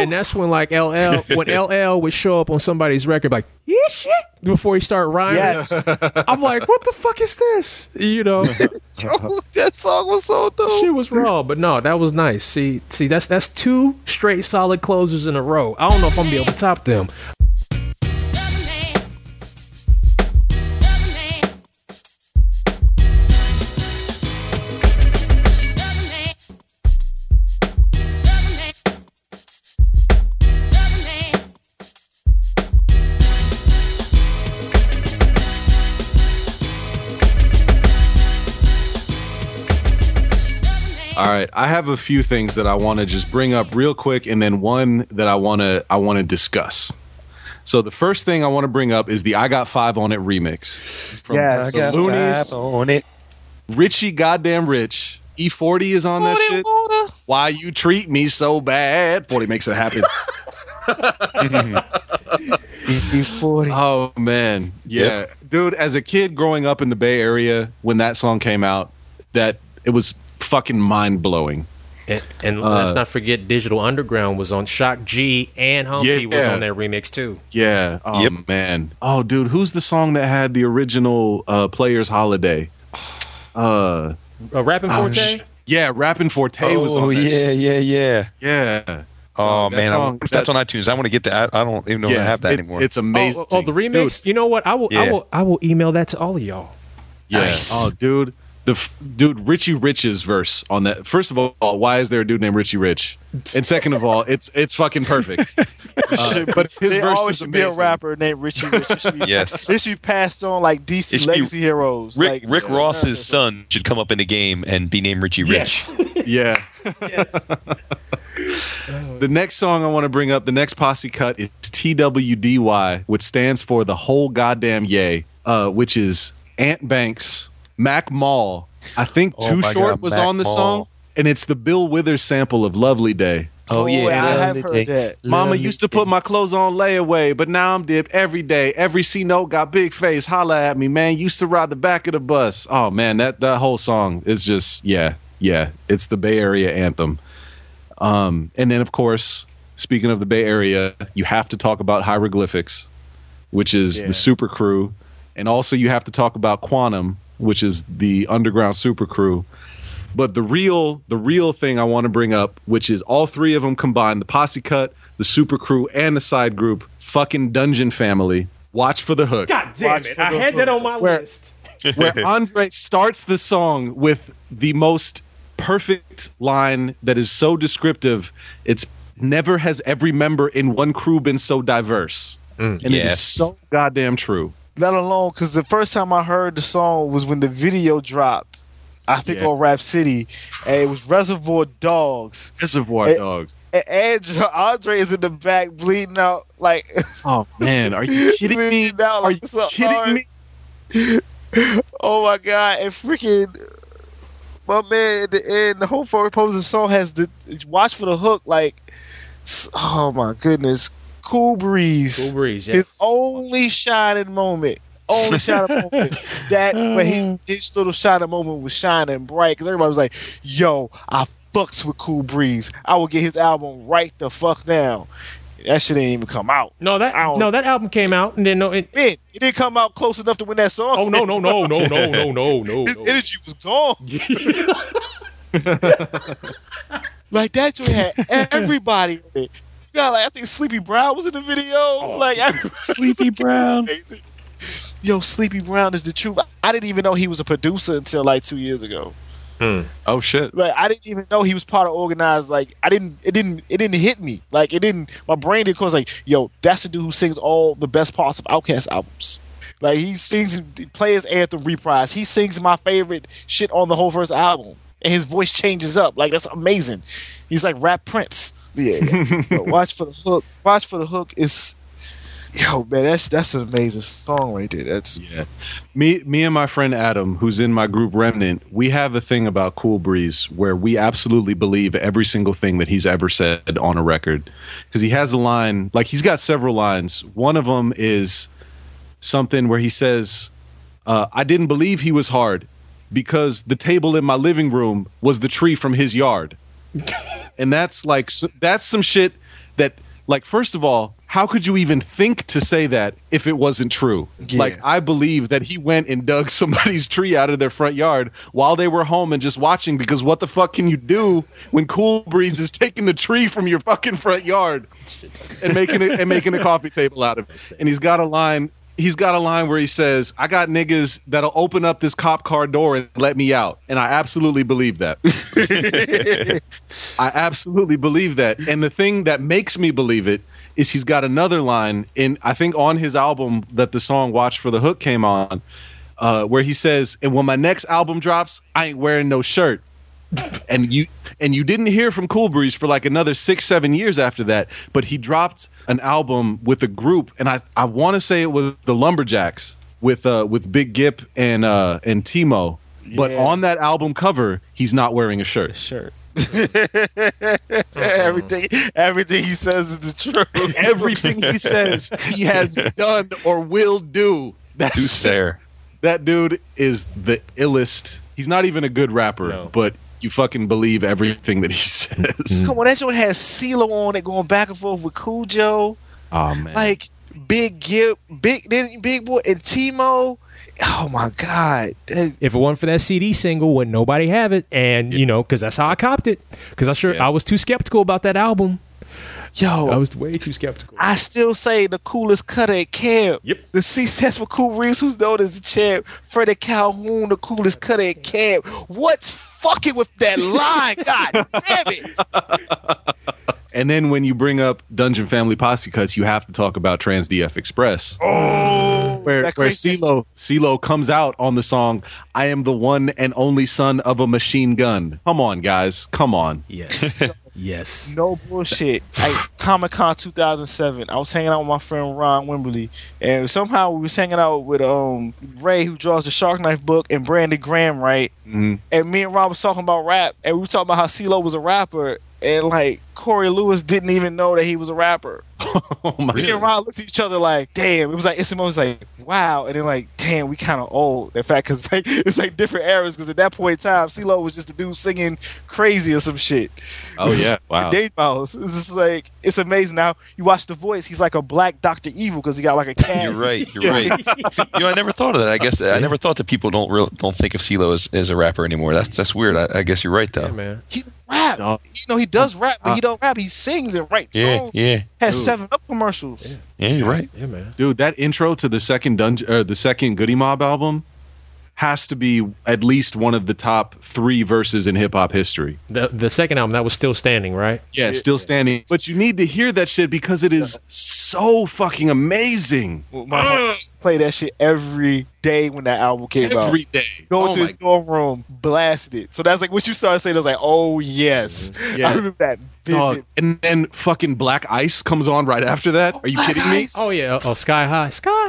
and that's when like LL when <laughs> LL would show up on somebody's record like yeah shit before he start rhyming. Yes. <laughs> I'm like, what the fuck is this? You know, <laughs> that song was so dope. shit was raw, but no, that was nice. See, see, that's that's two straight solid closers in a row. I don't know if I'm gonna be able to top them. All right, I have a few things that I want to just bring up real quick, and then one that I want to I want to discuss. So the first thing I want to bring up is the "I Got Five on It" remix from Yes. the Luniz. on it. Richie, goddamn Rich, E40 is on that shit. Why you treat me so bad? 40 makes it happen. <laughs> E40. Oh man, yeah, dude. As a kid growing up in the Bay Area, when that song came out, that it was fucking mind blowing. And, and Uh, let's not forget, Digital Underground was on Shock G, and Humpty was on that remix too. Yeah. Oh man. Oh dude, who's the song that had the original uh Players Holiday? Uh, uh Rapping oh, Forte? sh- yeah, Rappin' 4-Tay was Oh on that yeah, yeah, yeah. Yeah. Oh that man, I- song- that's on iTunes. I want to get that. I, I don't even know if I have that it's- anymore. it's amazing. Oh, oh, the remix. You know what? I will. I will. I will email that to all of y'all. Yeah. Oh, dude. The f- dude Richie Rich's verse on that. First of all, why is there a dude named Richie Rich? And second of all, it's it's fucking perfect. <laughs> Uh, but his there verse always is should be a rapper named Richie Rich. It should be, <laughs> Yes. It should be passed on like DC It be legacy heroes. Rick, like Rick Mr. Ross's son should come up in the game and be named Richie Rich. <laughs> Yeah. The next song I want to bring up, the next posse cut is TWDY, which stands for the whole goddamn yay, uh, which is Ant Banks, Mac Mall. I think Oh Too my Short God, was Mac on the Mall. song, and it's the Bill Withers sample of Lovely Day. Oh, yeah, I have heard Day. that. Mama Lovely used to put Day. my clothes on layaway, but now I'm dipped every day. Every C note got big face. Holla at me, man. Used to ride the back of the bus. Oh man, that that whole song is just yeah, yeah. It's the Bay Area anthem. Um, and then of course, speaking of the Bay Area, you have to talk about hieroglyphics, which is Yeah. the super crew, and also you have to talk about Quannum, which is the underground super crew. But the real the real thing I want to bring up, which is all three of them combined, the posse cut, the super crew, and the side group, fucking Dungeon Family. Watch for the hook. God damn Watch it! I the had that on my Where- list. <laughs> where Andre starts the song with the most perfect line that is so descriptive. It's never has every member in one crew been so diverse. Mm, and it is so goddamn true. Let alone because the first time I heard the song was when the video dropped. I think Yeah. on Rap City, and it was Reservoir Dogs. Reservoir It- Dogs. And Andre, Andre is in the back bleeding out like Oh man, are you <laughs> kidding me? out Are you something kidding hard. me? <laughs> Oh my god! And freaking my man at the end, the whole four opposing song has the watch for the hook. Like, oh my goodness, Cool Breeze. Cool Breeze, yes. His only shining moment. Only shining <laughs> moment. That but his uh. his little shining moment was shining bright because everybody was like, yo, I fucks with Cool Breeze. I will get his album right the fuck down. That shit didn't even come out. No, that no, that album came out and then no, it, it, it didn't come out close enough to win that song. Oh no, no, no, no, no, no, <laughs> no, no. His no. energy was gone. <laughs> like that, you had everybody in got like I think Sleepy Brown was in the video. Oh, like <laughs> Sleepy <laughs> Brown. Yo, Sleepy Brown is the truth. I didn't even know he was a producer until like two years ago. Hmm. Oh shit. Like I didn't even know he was part of organized. Like I didn't. It didn't. It didn't hit me. Like it didn't. My brain didn't cause like, yo, that's the dude who sings all the best parts of Outkast albums. Like he sings, he plays anthem reprise. He sings my favorite shit on the whole first album, and his voice changes up. Like that's amazing. He's like rap Prince. Yeah. But <laughs> watch for the hook. Watch for the hook is, yo man, that's that's an amazing song right there. That's Yeah. Me me and my friend Adam, who's in my group Remnant, we have a thing about Cool Breeze where we absolutely believe every single thing that he's ever said on a record. Cuz he has a line, like he's got several lines. One of them is something where he says, uh, I didn't believe he was hard because the table in my living room was the tree from his yard. And that's like that's some shit that like first of all how could you even think to say that if it wasn't true? Like i believe that he went and dug <laughs> somebody's tree out of their front yard while they were home and just watching because what the fuck can you do when cool breeze is taking the tree from your fucking front yard and making it and making a coffee table out of it? And he's got a line he's got a line where he says i got niggas that'll open up this cop car door and let me out and i absolutely believe that <laughs> I absolutely believe that. And the thing that makes me believe it is he's got another line in I think on his album that the song Watch for the Hook came on, uh, where he says, And when my next album drops, I ain't wearing no shirt. And you and you didn't hear from Cool Breeze for like another six, seven years after that. But he dropped an album with a group, and I, I wanna say it was the Lumberjacks with uh with Big Gipp and uh and T-Mo. But on that album cover, he's not wearing a shirt. Shirt. <laughs> everything, everything he says is the truth. <laughs> Everything he says, he has done or will do. That's Soothsayer. That dude is the illest. He's not even a good rapper, but you fucking believe everything that he <laughs> says. Come on, that joint has CeeLo on it, going back and forth with Khujo, Oh man. like Big Gipp, Big then Big Boi, and T-Mo. Oh my God, If it wasn't for that CD single, would nobody have it? And you know, because that's how I copped it. Because I sure I was too skeptical about that album. Yo, I was way too skeptical. I still say the coolest cutter at camp. Yep. The successful Cool Breeze, who's known as the champ. Freddie Calhoun, the coolest cutter at camp. What's fucking with that line? <laughs> God damn it. And then when you bring up Dungeon Family Posse Cuts, you have to talk about Trans DF Express. Oh, where that where CeeLo CeeLo comes out on the song "I am the one and only son of a machine gun." Come on, guys, come on. Yes, <laughs> yes. No bullshit. Like Comic Con 2007, I was hanging out with my friend Ron Wimberly, and somehow we was hanging out with um Ray, who draws the Shark Knife book, and Brandon Graham, right? Mhm. And me and Ron was talking about rap, and we were talking about how CeeLo was a rapper, and like Corey Lewis didn't even know that he was a rapper. <laughs> Oh my Me and Ron looked at each other like, "Damn!" It was like it's almost like, "Wow!" And then like, "Damn, we kind of old." In fact, because <laughs> like it's like different eras. Because at that point in time, CeeLo was just a dude singing crazy or some shit. Oh yeah, <laughs> wow. Dave Mouse. It's just like it's amazing. Now you watch the voice; he's like a black Doctor Evil because he got like a <laughs> cat. You're right. You're right. you know, I never thought of that. I guess I never thought that people don't real, don't think of CeeLo as, as a rapper anymore. That's that's weird. I, I guess you're right though. man. He rap. Oh. You know, he does rap, but he uh-huh. don't rap. He sings and writes Yeah, songs. yeah. Has Dude. Seven Up commercials. Yeah, you're right. Yeah, man. Dude, that intro to the second dungeon or the second Goodie Mob album has to be at least one of the top three verses in hip hop history. The the second album that was still standing, right? Yeah, still standing. But you need to hear that shit because it is so fucking amazing. My homie used to play that shit every day when that album came out. Every day. Go Oh to his my- dorm room, blasted it. So that's like what you started saying. I was like, oh yes, mm-hmm. Yeah. I remember that. Dog, Vivid. and then fucking Black Ice comes on right after that. Are you Black kidding me? Ice. Oh yeah. Oh, Sky High. Sky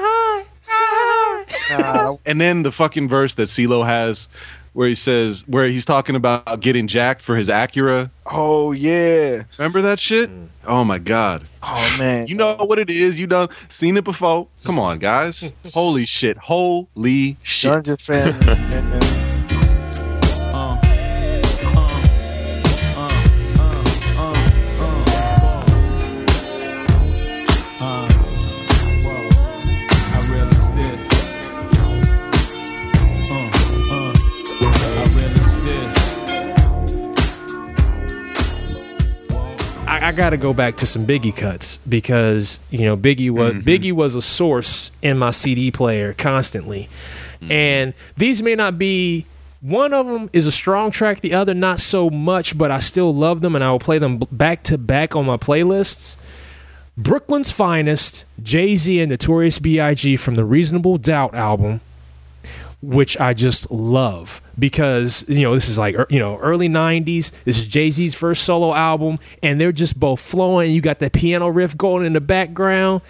High. And then the fucking verse that CeeLo has where he says where he's talking about getting jacked for his Acura. oh yeah. Remember that shit? Mm. Oh my god. Oh man. You know what it is. You done seen it before. Come on, guys. <laughs> Holy shit. Holy shit. Dungeon Family. I, I got to go back to some Biggie cuts because you know Biggie was mm-hmm. Biggie was a source in my CD player constantly, mm-hmm. and these may not be. One of them is a strong track, the other not so much, but I still love them and I will play them back to back on my playlists. Brooklyn's Finest, Jay Z and Notorious B.I.G. from the Reasonable Doubt album, which I just love because you know this is like you know early '90s. This is Jay Z's first solo album, and they're just both flowing. You got that piano riff going in the background,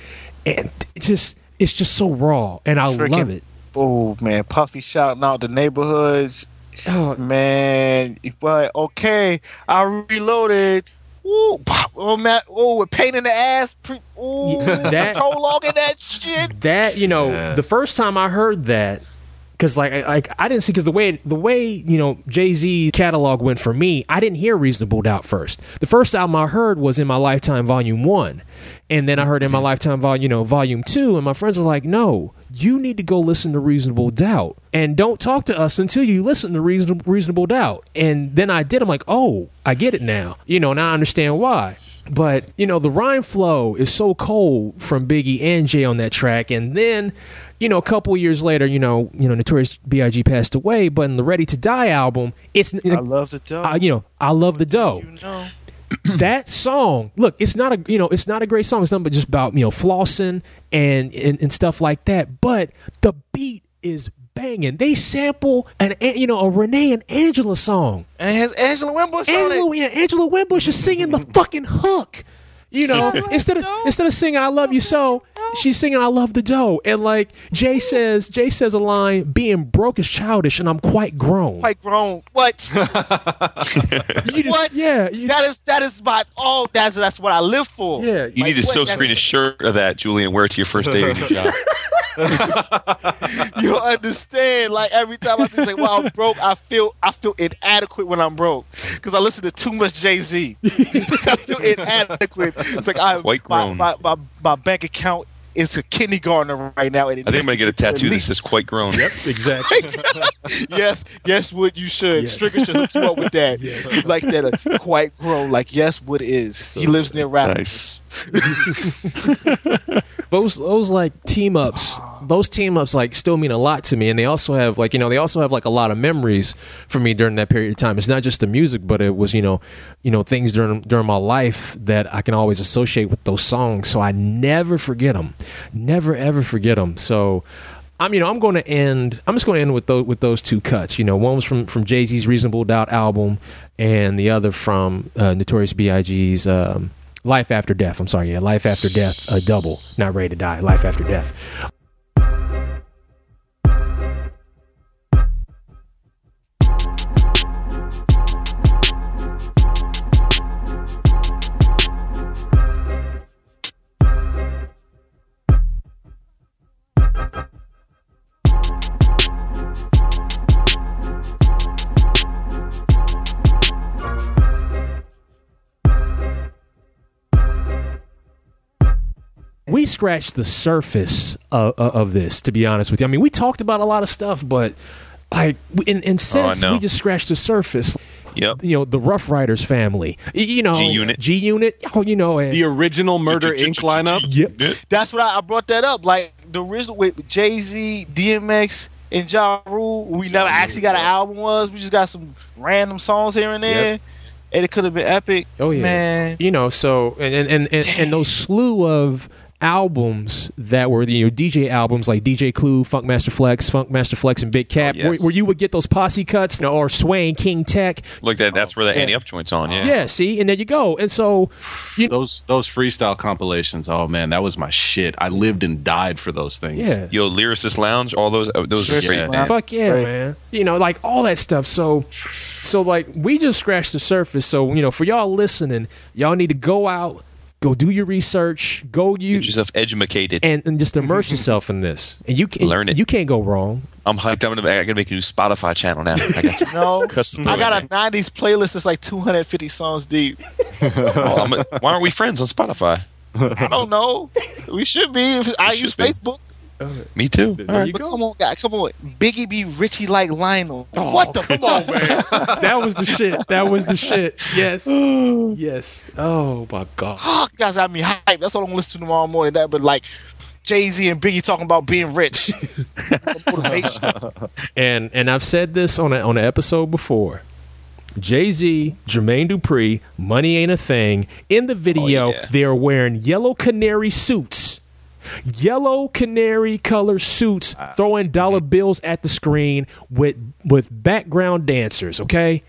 and it just it's just so raw, and I Freaking- love it. Oh man, Puffy shouting out the neighborhoods. Oh, Man, but okay, I reloaded. Ooh, oh man, oh, with pain in the ass. Pre- ooh, that- prologue and that shit. that you know the first time I heard that because like I, like I didn't see because the way the way you know Jay Z catalog went for me I didn't hear Reasonable Doubt first. The first album I heard was in my lifetime volume one and then I heard in my mm-hmm. lifetime volume you know volume two and my friends were like no you need to go listen to Reasonable Doubt and don't talk to us until you listen to Reasonable Reasonable Doubt. And then I did I'm like oh I get it now you know now I understand why. But you know the rhyme flow is so cold from Biggie and Jay on that track, and then you know a couple years later, you know you know Notorious B.I.G. passed away, but in the Ready to Die album, it's I love the dough. uh, you know I love the dough. you know. <clears throat> that song, look, it's not a you know it's not a great song. It's nothing but just about you know flossing and and, and stuff like that. But the beat is banging. They sample an you know a Renee and Angela song. And it has Angela Winbush on Angela, it. yeah, Angela Winbush is singing the fucking hook. You know, <laughs> instead of instead of singing "I love you so," she's singing "I love the dough," and like Jay says, Jay says a line, "Being broke is childish, and I'm quite grown." Quite grown. What? <laughs> what? Yeah, that is that is my oh that's that's what I live for. Yeah, You need to silk screen a shirt of that, Julian. and wear it to your first day of your job. <laughs> <laughs> you don't understand. Like every time I think like, "Wow, I'm broke," I feel I feel inadequate when I'm broke because I listen to too much Jay Z. I feel inadequate. It's like I Quite my, grown. my, my my bank account is a kindergartner right now, and I think I'm gonna get a tattoo that least- says "quite grown." Yep, exactly. <laughs> yes, yes, Wood, you should. Stricker should hook you up with that. <laughs> You like that, uh, quite grown. Like yes, Wood is. he lives near rappers. <laughs> those those like team ups those team ups like still mean a lot to me and they also have like you know they also have like a lot of memories for me during that period of time it's not just the music but it was you know you know things during during my life that i can always associate with those songs so i never forget them never ever forget them so I'm, you know, I'm going to end. I'm just going to end with those with those two cuts. You know, one was from from Jay Z's Reasonable Doubt album, and the other from uh, Notorious B.I.G.'s um, Life After Death. I'm sorry, yeah, Life After Death, a double, not Ready to Die. Life After Death. Scratched the surface of, of, of this. To be honest with you, I mean, we talked about a lot of stuff, but like in in oh, sense, know. we just scratched the surface. Yep. You know, the Ruff Ryders family. You know, G-Unit. G Unit. Oh, you know, and, The original Murder Inc. lineup. Yep. That's what I, I brought that up. Like the original with Jay Z, DMX, and Ja Rule. We never actually got an album. Was we just got some random songs here and there, Yep. and it could have been epic. Oh yeah, man. You know, so and and and, and, and those slew of albums that were you know DJ albums like DJ Clue, Funk Master Flex, Funk Master Flex, and Big Kap, yes. where, where you would get those posse cuts, you know, or Swain, King Tech. Look, that that's where the Yeah. Ante Up joint's on. Yeah. Yeah. see, and there you go. And so those those freestyle compilations. Oh man, that was my shit. I lived and died for those things. Yeah. Yo, Lyricist Lounge, all those uh, those are great. man. Fuck yeah, man. You know, like all that stuff. So, so like we just scratched the surface. So you know, for y'all listening, y'all need to go out, go do your research, go you Get yourself educated. and, and just immerse <laughs> yourself in this, and you can Learn it. You can't go wrong. I'm hyped. I'm gonna, I'm gonna make a new Spotify channel now. I got <laughs> No, cuts I got a '90s playlist that's like 250 songs deep. there. <laughs> Well, oh, I'm a- why aren't we friends on Spotify? I don't know. We should be. If I should use be. Facebook. Me too. But Come on, guys. Come on. Biggie be Richie like Lionel. Oh, what the fuck, man? that was the shit. That was the shit. Yes. <sighs> yes. Oh my god. Oh, guys got me hyped. That's all I'm listening to tomorrow morning. That, but like Jay Z and Biggie talking about being rich. <laughs> Motivation. And and I've said this on a, on an episode before. Jay Z, Jermaine Dupri, Money Ain't a Thing. In the video, they are wearing yellow canary suits. Yellow canary color suits, ah. throwing dollar mm-hmm. bills at the screen with with background dancers. Okay,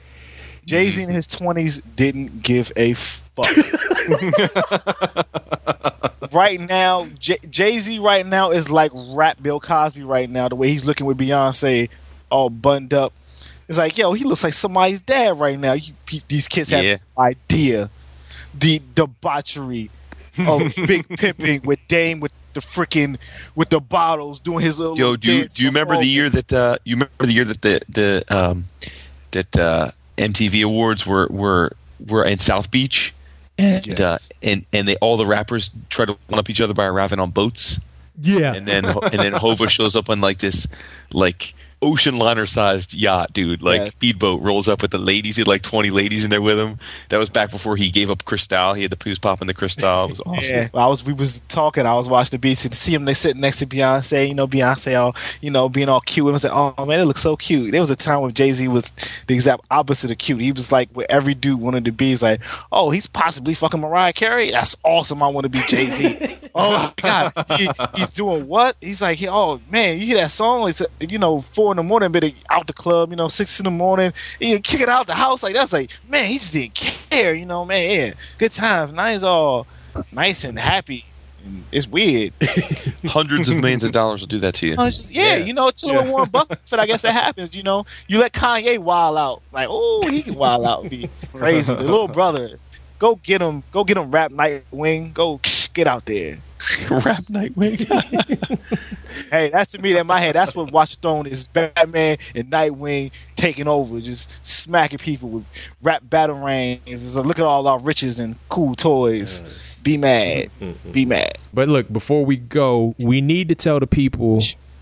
Jay Z in his 20s didn't give a fuck. <laughs> right now, Jay Z right now is like rap Bill Cosby right now. The way he's looking with Beyonce, all buttoned up. It's like, yo, he looks like somebody's dad right now. You, pe- these kids have Yeah. no idea the debauchery of <laughs> big pimping with Dame with the freaking with the bottles doing his little. Yo, little do you, dance do you remember the year that uh, you remember the year that the the um, that uh, MTV Awards were were were in South Beach, and uh, and and they all the rappers tried to one up each other by arriving on boats. Yeah, and then and then Hova <laughs> shows up on like this like ocean liner sized yacht, dude. Like speedboat rolls up with the ladies. He had like twenty ladies in there with him. That was back before he gave up Cristal. He had the he was popping the Cristal. It was awesome. Yeah, I was. We was talking. I was watching the beats and see him. They sitting next to Beyonce. You know, Beyonce all you know being all cute. And I was like, oh man, it looks so cute. There was a time when Jay Z was the exact opposite of cute. He was like what every dude wanted to be. He's like, oh, he's possibly fucking Mariah Carey. That's awesome. I want to be Jay Z. <laughs> oh my god, he, he's doing what? He's like, oh man, you hear that song? It's you know four in the morning, but out the club. You know, six in the morning. and You kick it out the house like that's like man, he just didn't care. You know, man, yeah, good times. He's all nice and happy. It's weird. <laughs> Hundreds of millions of dollars will do that to you. Just- yeah, you know, chilling with Warren Buffett. I guess that happens. You know, you let Kanye wild out, like, oh, he can wild out, be crazy. The little brother, go get him, go get him. Rap Nightwing, go get out there. <laughs> Rap Nightwing. <laughs> hey, that's to me that in my head. That's what Watch the Throne is. Batman and Nightwing taking over, just smacking people with rap battle rings. It's like, look at all our riches and cool toys. Be mad. Be mad. But look, before we go, we need to tell the people.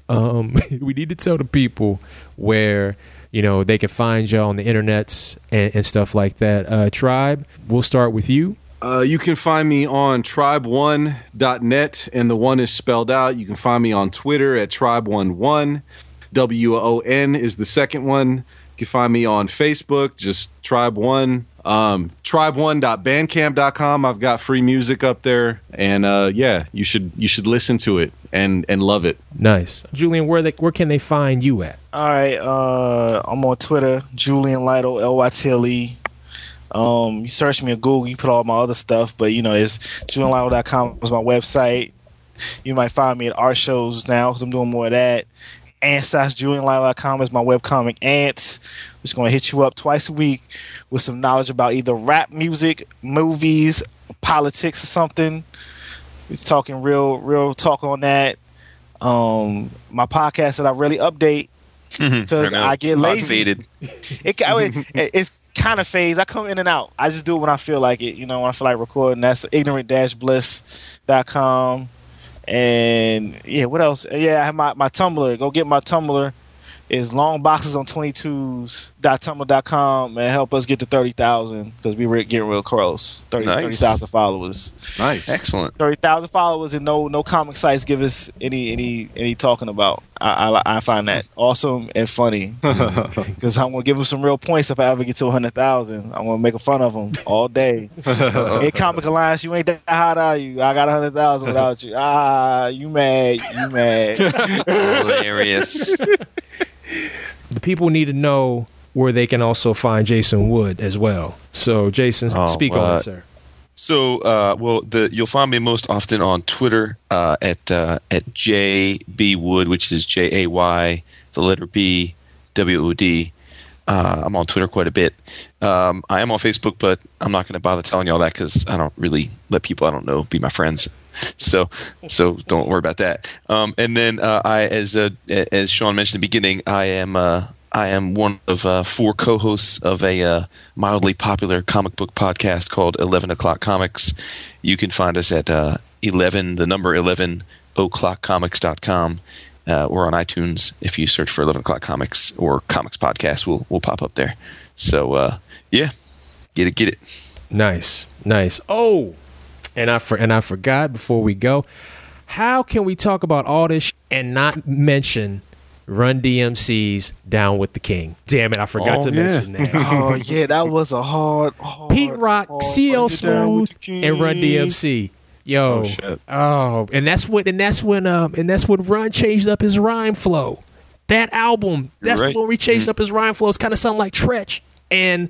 Um, <laughs> we need to tell the people where you know they can find you on the internets and, and stuff like that. Uh, Tribe, we'll start with you. Uh, you can find me on tribe1.net, and the one is spelled out. You can find me on Twitter at tribe11. W O N is the second one. You can find me on Facebook, just tribe1. Um, tribe1.bandcamp.com. I've got free music up there, and uh, yeah, you should you should listen to it and and love it. Nice, Julian. Where they where can they find you at? All right, uh, I'm on Twitter, Julian Lytle, L Y T L E. Um, you search me on Google, you put all my other stuff, but you know, it's julianlytle.com is my website. You might find me at art shows now because I'm doing more of that. Ants.julianlytle.com is my webcomic Ants. Just going to hit you up twice a week with some knowledge about either rap music, movies, politics, or something. It's talking real, real talk on that. Um, my podcast that I really update because I know. I get lazy. <laughs> It, I <laughs> it- it's kind of phase. I come in and out. I just do it when I feel like it. You know, when I feel like recording. That's ignorant-bliss.com. And yeah, what else? Yeah, I have my, my Tumblr. Go get my Tumblr. Is long boxes on 22s.tumblr.com and help us get to 30,000 because we were getting real close. 30 Nice. 30,000 followers. Nice. Excellent. Thirty thousand followers and no no comic sites give us any any any talking about. I I, I find that awesome and funny <laughs> because I'm gonna give them some real points if I ever get to hundred thousand. I'm gonna make fun of them all day. <laughs> hey, Comic Alliance, you ain't that hot, are you? I got hundred thousand without you. Ah, you mad? You mad? <laughs> Hilarious. The people need to know where they can also find Jason Wood as well. So, Jason, Oh, speak on uh, it, sir. So, uh, well, the you'll find me most often on Twitter uh, at uh, at JB Wood, which is J A Y, the letter B, W O D. Uh, I'm on Twitter quite a bit. Um, I am on Facebook, but I'm not going to bother telling you all that because I don't really let people I don't know be my friends. So, so don't worry about that. Um, and then uh, I, as uh, as Shawn mentioned at the beginning, I am uh, I am one of uh, four co-hosts of a uh, mildly popular comic book podcast called Eleven O'clock Comics. You can find us at eleven, the number eleven, o'clockcomics.com. Uh, or on iTunes if you search for Eleven O'clock Comics or Comics Podcast, we'll we'll pop up there. So uh, yeah, get it, get it. Nice, nice. Oh, and I for, and I forgot before we go. How can we talk about all this sh- and not mention Run DMC's "Down with the King"? Damn it, I forgot Oh, to yeah. mention that. <laughs> oh yeah, that was a hard. hard Pete Rock, hard- CL Smooth, and Run King. DMC. Yo, Oh, shit. oh, and that's what, and that's when, um, and that's when Run changed up his rhyme flow. That album, that's right. the one where he changed up his rhyme flow. It's kind of sound like Treach, and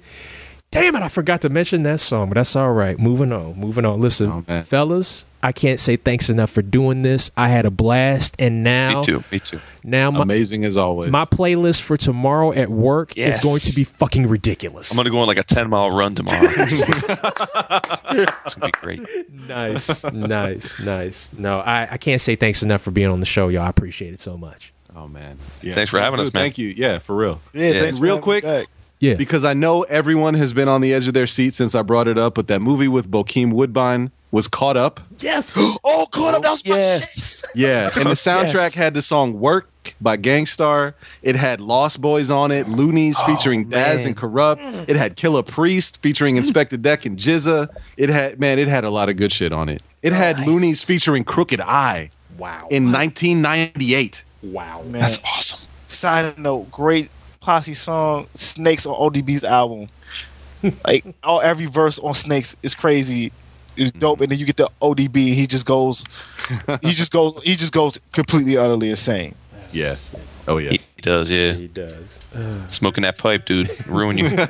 damn it, I forgot to mention that song, but that's all right. Moving on, moving on. Listen, Oh, fellas, I can't say thanks enough for doing this. I had a blast, and now, Me too, me too. now my Amazing as always. my playlist for tomorrow at work Yes. is going to be fucking ridiculous. I'm gonna go on like a 10 mile run tomorrow. <laughs> it's gonna be great. nice, nice, nice. No, I, I can't say thanks enough for being on the show, y'all. I appreciate it so much. oh man. Yeah. Thanks for having us, man. Thank you. Yeah, for real. Yeah, Yeah. thanks for Real me quick, back. Yeah. because I know everyone has been on the edge of their seat since I brought it up, but that movie with Bokeem Woodbine was caught up. Yes. <gasps> Oh, God, that was my Yes. shit. <laughs> Yeah, and the soundtrack Yes. had the song "Work" by Gang Starr. It had Lost Boyz on it, Luniz oh, featuring Daz man. and Kurupt. Hmm. It had Killah Priest featuring hmm. Inspectah Deck and GZA. It had man, it had a lot of good shit on it. It oh, had Luniz featuring Crooked I Wow. in 1998. wow. Man. That's awesome. Side note, great posse song, Snakes on ODB's album. like <laughs> all every verse on Snakes is crazy, is mm-hmm. dope, and then you get the ODB, he just goes, he just goes, he just goes completely utterly insane. Yeah. Oh yeah. He does, yeah. He does. <sighs> Smoking that pipe, dude, ruin you. <laughs>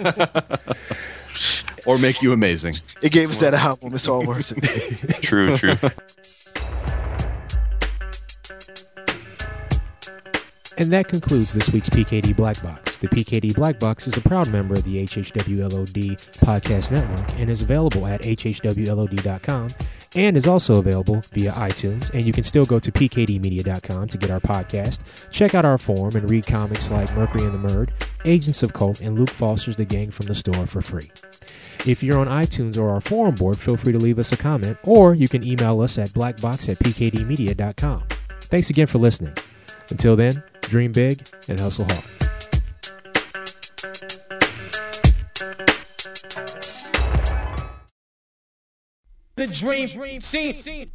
Or make you amazing. It gave us that album. It's all worth it. true, true. <laughs> And that concludes this week's PKD Black Box. The PKD Black Box is a proud member of the HHWLOD Podcast Network and is available at hhwlod.com and is also available via iTunes. And you can still go to pkdmedia.com to get our podcast, check out our forum, and read comics like Mercury and the Murd, Agents of Colt, and Luke Foster's The Gang from the Store for free. If you're on iTunes or our forum board, feel free to leave us a comment, or you can email us at blackbox at pkdmedia.com. Thanks again for listening. Until then, dream big and hustle hard. The dream, dream scene.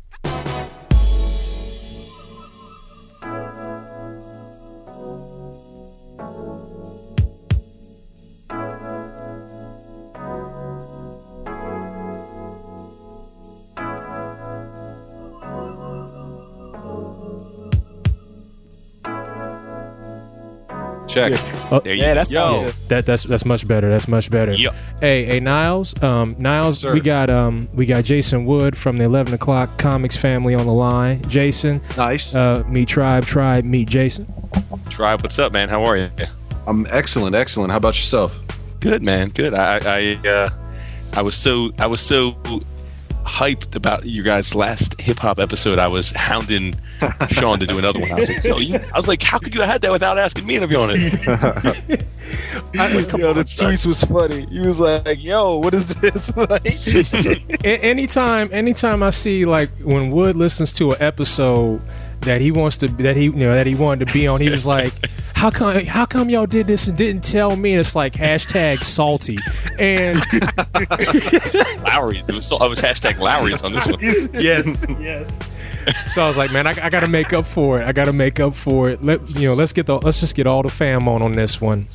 Check. Oh, There you Yeah, that's Yo. good. That that's that's much better. That's much better. Yep. Hey, hey, Niles. Um, Niles, Sir. we got um, we got Jason Wood from the Eleven O'clock Comics family on the line. Jason, Nice. uh, meet Tribe, Tribe, meet Jason. Tribe, what's up, man? How are you? I'm excellent, excellent. How about yourself? Good, man. Good. I, I, uh, I was so, I was so hyped about you guys' last hip hop episode. I was hounding Shawn to do another one. I was like, Yo, you, I was like, how could you have had that without asking me to be on it? <laughs> yo, the tweets was funny. He was like, "Yo, what is this?" <laughs> like, A- anytime, anytime I see like when Wood listens to an episode that he wants to that he you know that he wanted to be on, he was like, "How come? How come y'all did this and didn't tell me?" And it's like hashtag salty, and <laughs> Lawry's. It was, so, I was hashtag Lawry's on this one. yes, yes. <laughs> So I was like, man, I, I got to make up for it. I got to make up for it. Let you know, let's get the let's just get all the fam on on this one,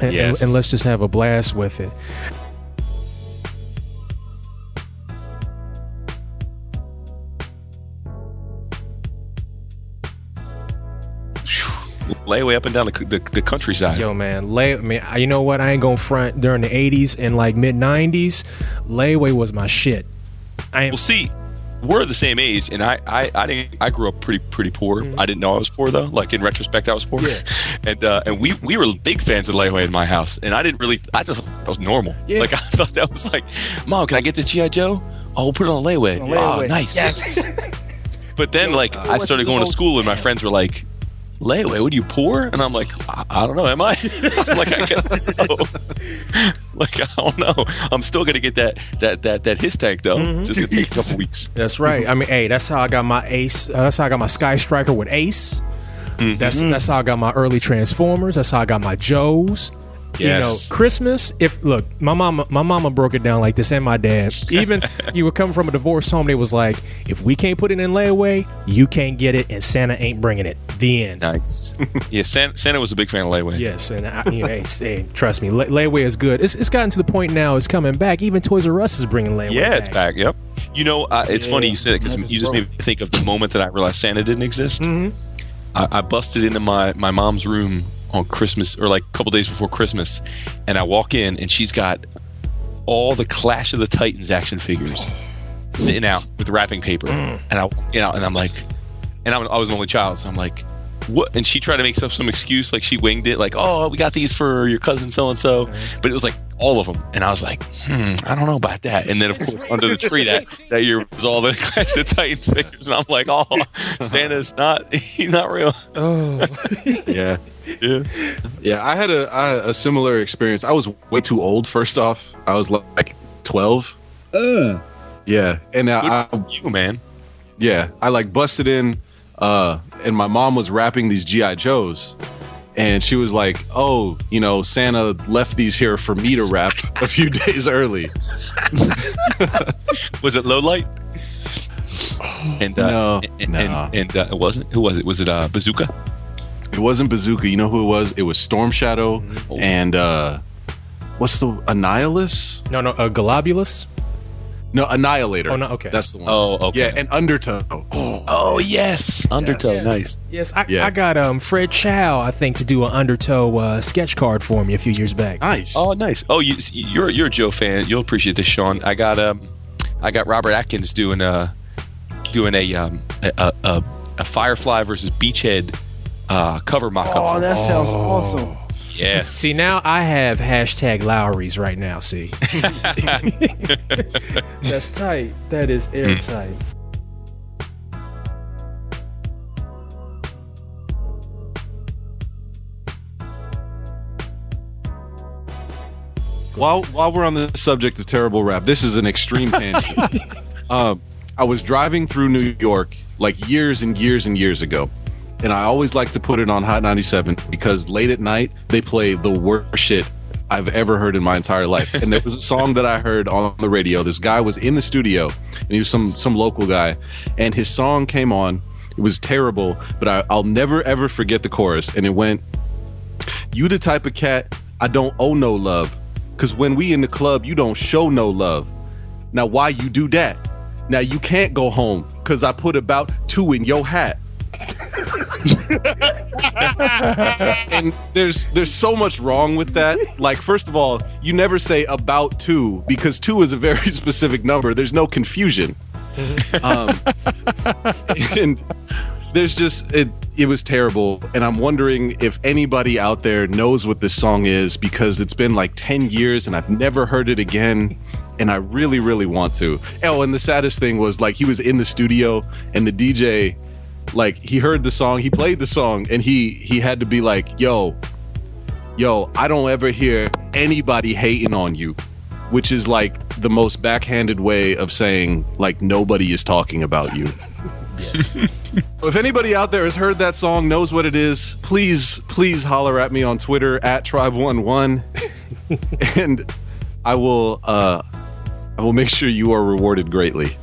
and, Yes. and, and let's just have a blast with it. Layaway up and down the, the, the countryside. Yo, man, lay. I mean, you know what? I ain't gonna front. During the '80s and like mid '90s, layaway was my shit. I am. Well, see, we're the same age, and I, I, I didn't. I grew up pretty, pretty poor. I didn't know I was poor though. Like in retrospect, I was poor. Yeah. <laughs> and uh, and we, we were big fans of layaway in my house, and I didn't really. I just thought that was normal. Yeah. Like <laughs> I thought that was like, Mom, can I get this GI Joe? Oh, we'll put it on layaway. On Oh, nice. Yes. <laughs> But then, like, I started going to school, and my friends were like, "Layaway? What are you poor?" And I'm like, "I, I don't know. Am I?" <laughs> I'm like, "I guess so." <laughs> like, I don't know. I'm still gonna get that that that that HISS tank though. Mm-hmm. Just gonna take a <laughs> couple weeks. That's right. I mean, hey, that's how I got my Ace. Uh, that's how I got my Sky Striker with Ace. Mm-hmm. That's that's how I got my early Transformers. That's how I got my Joes. Yes. You know, Christmas. If look, my mama, my mama broke it down like this, and my dad. <laughs> Even you were coming from a divorced home. They was like, if we can't put it in layaway, you can't get it, and Santa ain't bringing it. The end. Nice. <laughs> yeah, Santa, Santa was a big fan of layaway. Yes, and I, you know, hey, hey, trust me, lay, layaway is good. It's, it's gotten to the point now. It's coming back. Even Toys R Us is bringing layaway. Yeah, it's back. Yep. You know, uh, it's Yeah. funny you said it because you just broke. made me think of the moment that I realized Santa didn't exist. Mhm. I, I busted into my my mom's room on Christmas or like a couple days before Christmas, and I walk in and she's got all the Clash of the Titans action figures sitting out with wrapping paper, mm. and I you know, and I'm like, and I'm, I was an only child, so I'm like. What? And she tried to make some, some excuse, like she winged it, like, "Oh, we got these for your cousin so and so," but it was like all of them, and I was like, "Hmm, I don't know about that." And then, of course, under the tree that that year was all the <laughs> Clash of the Titans pictures. and I'm like, "Oh, Santa's not, <laughs> he's not real." Oh, <laughs> Yeah. Yeah. Yeah, I had a I, a similar experience. I was way too old. First off, I was like twelve. Yeah, and uh, I, Good for you, man. yeah, I like busted in, uh, and my mom was wrapping these GI Joes, and she was like, "Oh, you know, Santa left these here for me to wrap a few <laughs> days early." <laughs> Was it low light? <sighs> And uh, No, and, no. and, and uh, it wasn't. Who was it? Was it uh, Bazooka? It wasn't Bazooka. You know who it was? It was Storm Shadow Mm-hmm. and uh, what's the Annihilus? no, no, uh, Globulus. No, Annihilator. Oh, no, okay. That's the one. Oh, okay. Yeah, and Undertow. <gasps> Oh oh yes, Undertow. Yes. Nice. Yes, I, Yeah. I got um Fred Chow, I think, to do an Undertow uh, sketch card for me a few years back. Nice. Oh, nice. Oh, you, you're you're a Joe fan. You'll appreciate this, Shawn. I got um, I got Robert Atkins doing a doing a um a, a, a a Firefly versus Beachhead uh, cover mock-up. Oh, for- that sounds awesome. Yes. <laughs> See, now I have hashtag Lawry's right now. See, <laughs> that's tight. That is airtight. While while we're on the subject of terrible rap, this is an extreme <laughs> tangent. um, I was driving through New York like years and years and years ago, and I always like to put it on Hot 97 because late at night they play the worst shit I've ever heard in my entire life. And there was a song that I heard on the radio. This guy was in the studio, and he was some some local guy, and his song came on. It was terrible, but I, I'll never ever forget the chorus, and it went. You the type of cat I don't owe no love. Cause when we in the club, you don't show no love. Now why you do that? Now you can't go home cause I put about two in your hat. <laughs> <laughs> and there's there's so much wrong with that. Like first of all, you never say about two because two is a very <laughs> specific number. There's no confusion. Um, <laughs> and there's just it it was terrible and i'm wondering if anybody out there knows what this song is because it's been like 10 years and i've never heard it again and i really really want to oh and the saddest thing was like he was in the studio and the dj like he heard the song he played the song and he he had to be like yo yo i don't ever hear anybody hating on you which is like the most backhanded way of saying like nobody is talking about you <laughs> if anybody out there has heard that song, knows what it is, please, please holler at me on Twitter at Tribe11, <laughs> and I will, uh, I will make sure you are rewarded greatly.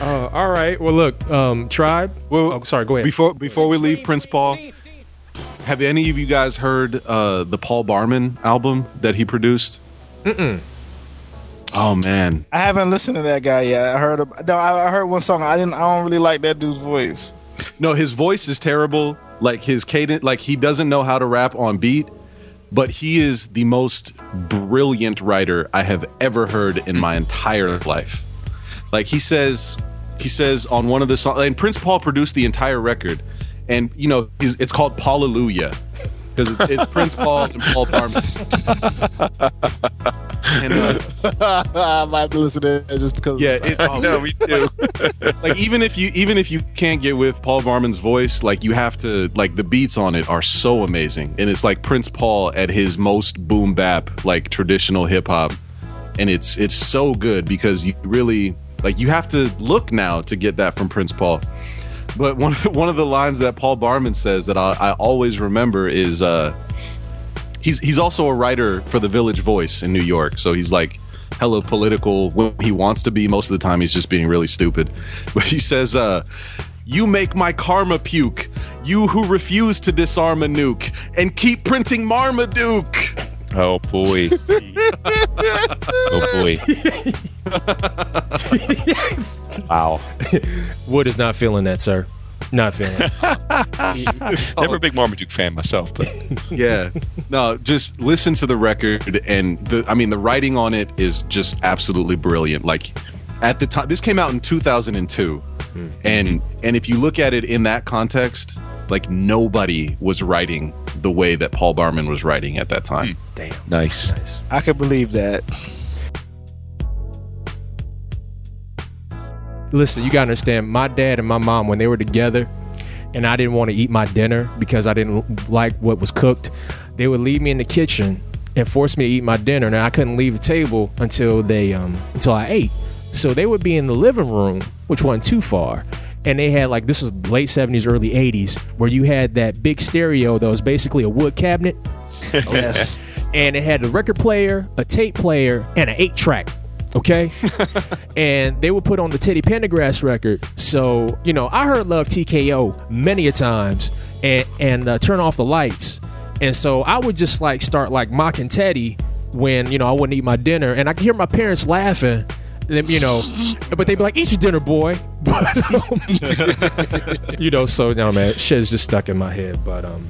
Uh, all right. Well, look, um, tribe. Well, oh, sorry. Go ahead. Before before we leave Prince Paul, have any of you guys heard uh, the Paul Barman album that he produced? Mm-mm. Oh man, I haven't listened to that guy yet. I heard. No, I I heard one song. I didn't. I don't really like that dude's voice. No, his voice is terrible. Like his cadence, like he doesn't know how to rap on beat. But he is the most brilliant writer I have ever heard in my entire life. Like he says, he says on one of the songs, and Prince Paul produced the entire record, and you know he's, it's called Paullelujah because it's, it's Prince Paul and Paul Barman. and, uh, <laughs> I might have to listen to it just because. yeah, it, oh, no, me too. <laughs> like even if you even if you can't get with Paul Barman's voice, like you have to like the beats on it are so amazing, and it's like Prince Paul at his most boom bap, like traditional hip hop, and it's it's so good because you really like you have to look now to get that from Prince Paul. But one of the, one of the lines that Paul Barman says that I, I always remember is uh, he's he's also a writer for the Village Voice in New York, so he's like hella political when he wants to be. Most of the time, he's just being really stupid. <laughs> But he says, uh, "You make my karma puke. You who refuse to disarm a nuke and keep printing Marmaduke." <laughs> Oh boy. oh boy. <laughs> Wow. Wood is not feeling that, sir. Not feeling. it. Never a big Marmaduke fan myself, but <laughs> yeah no just listen to the record and the i mean the writing on it is just absolutely brilliant like at the time this came out in 2002 and and if you look at it in that context like nobody was writing the way that paul barman was writing at that time Damn. nice. I could believe that. Listen, you gotta understand. My dad and my mom, when they were together, and I didn't want to eat my dinner because I didn't like what was cooked, they would leave me in the kitchen and force me to eat my dinner, and I couldn't leave the table until they um until I ate. So they would be in the living room, which wasn't too far. And they had like this was late 70s, early 80s, where you had that big stereo that was basically a wood cabinet. <laughs> Yes. and it had a record player, a tape player, and an eight track. Okay, <laughs> and they would put on the Teddy Pendergrass record. So you know, I heard "Love TKO" many a times, and and uh, turn off the lights. And so I would just like start like mocking Teddy when you know I wouldn't eat my dinner, and I could hear my parents laughing. You know, but they'd be like, "Eat your dinner, boy." <laughs> But um, <laughs> you know, so no man, shit is just stuck in my head. But um,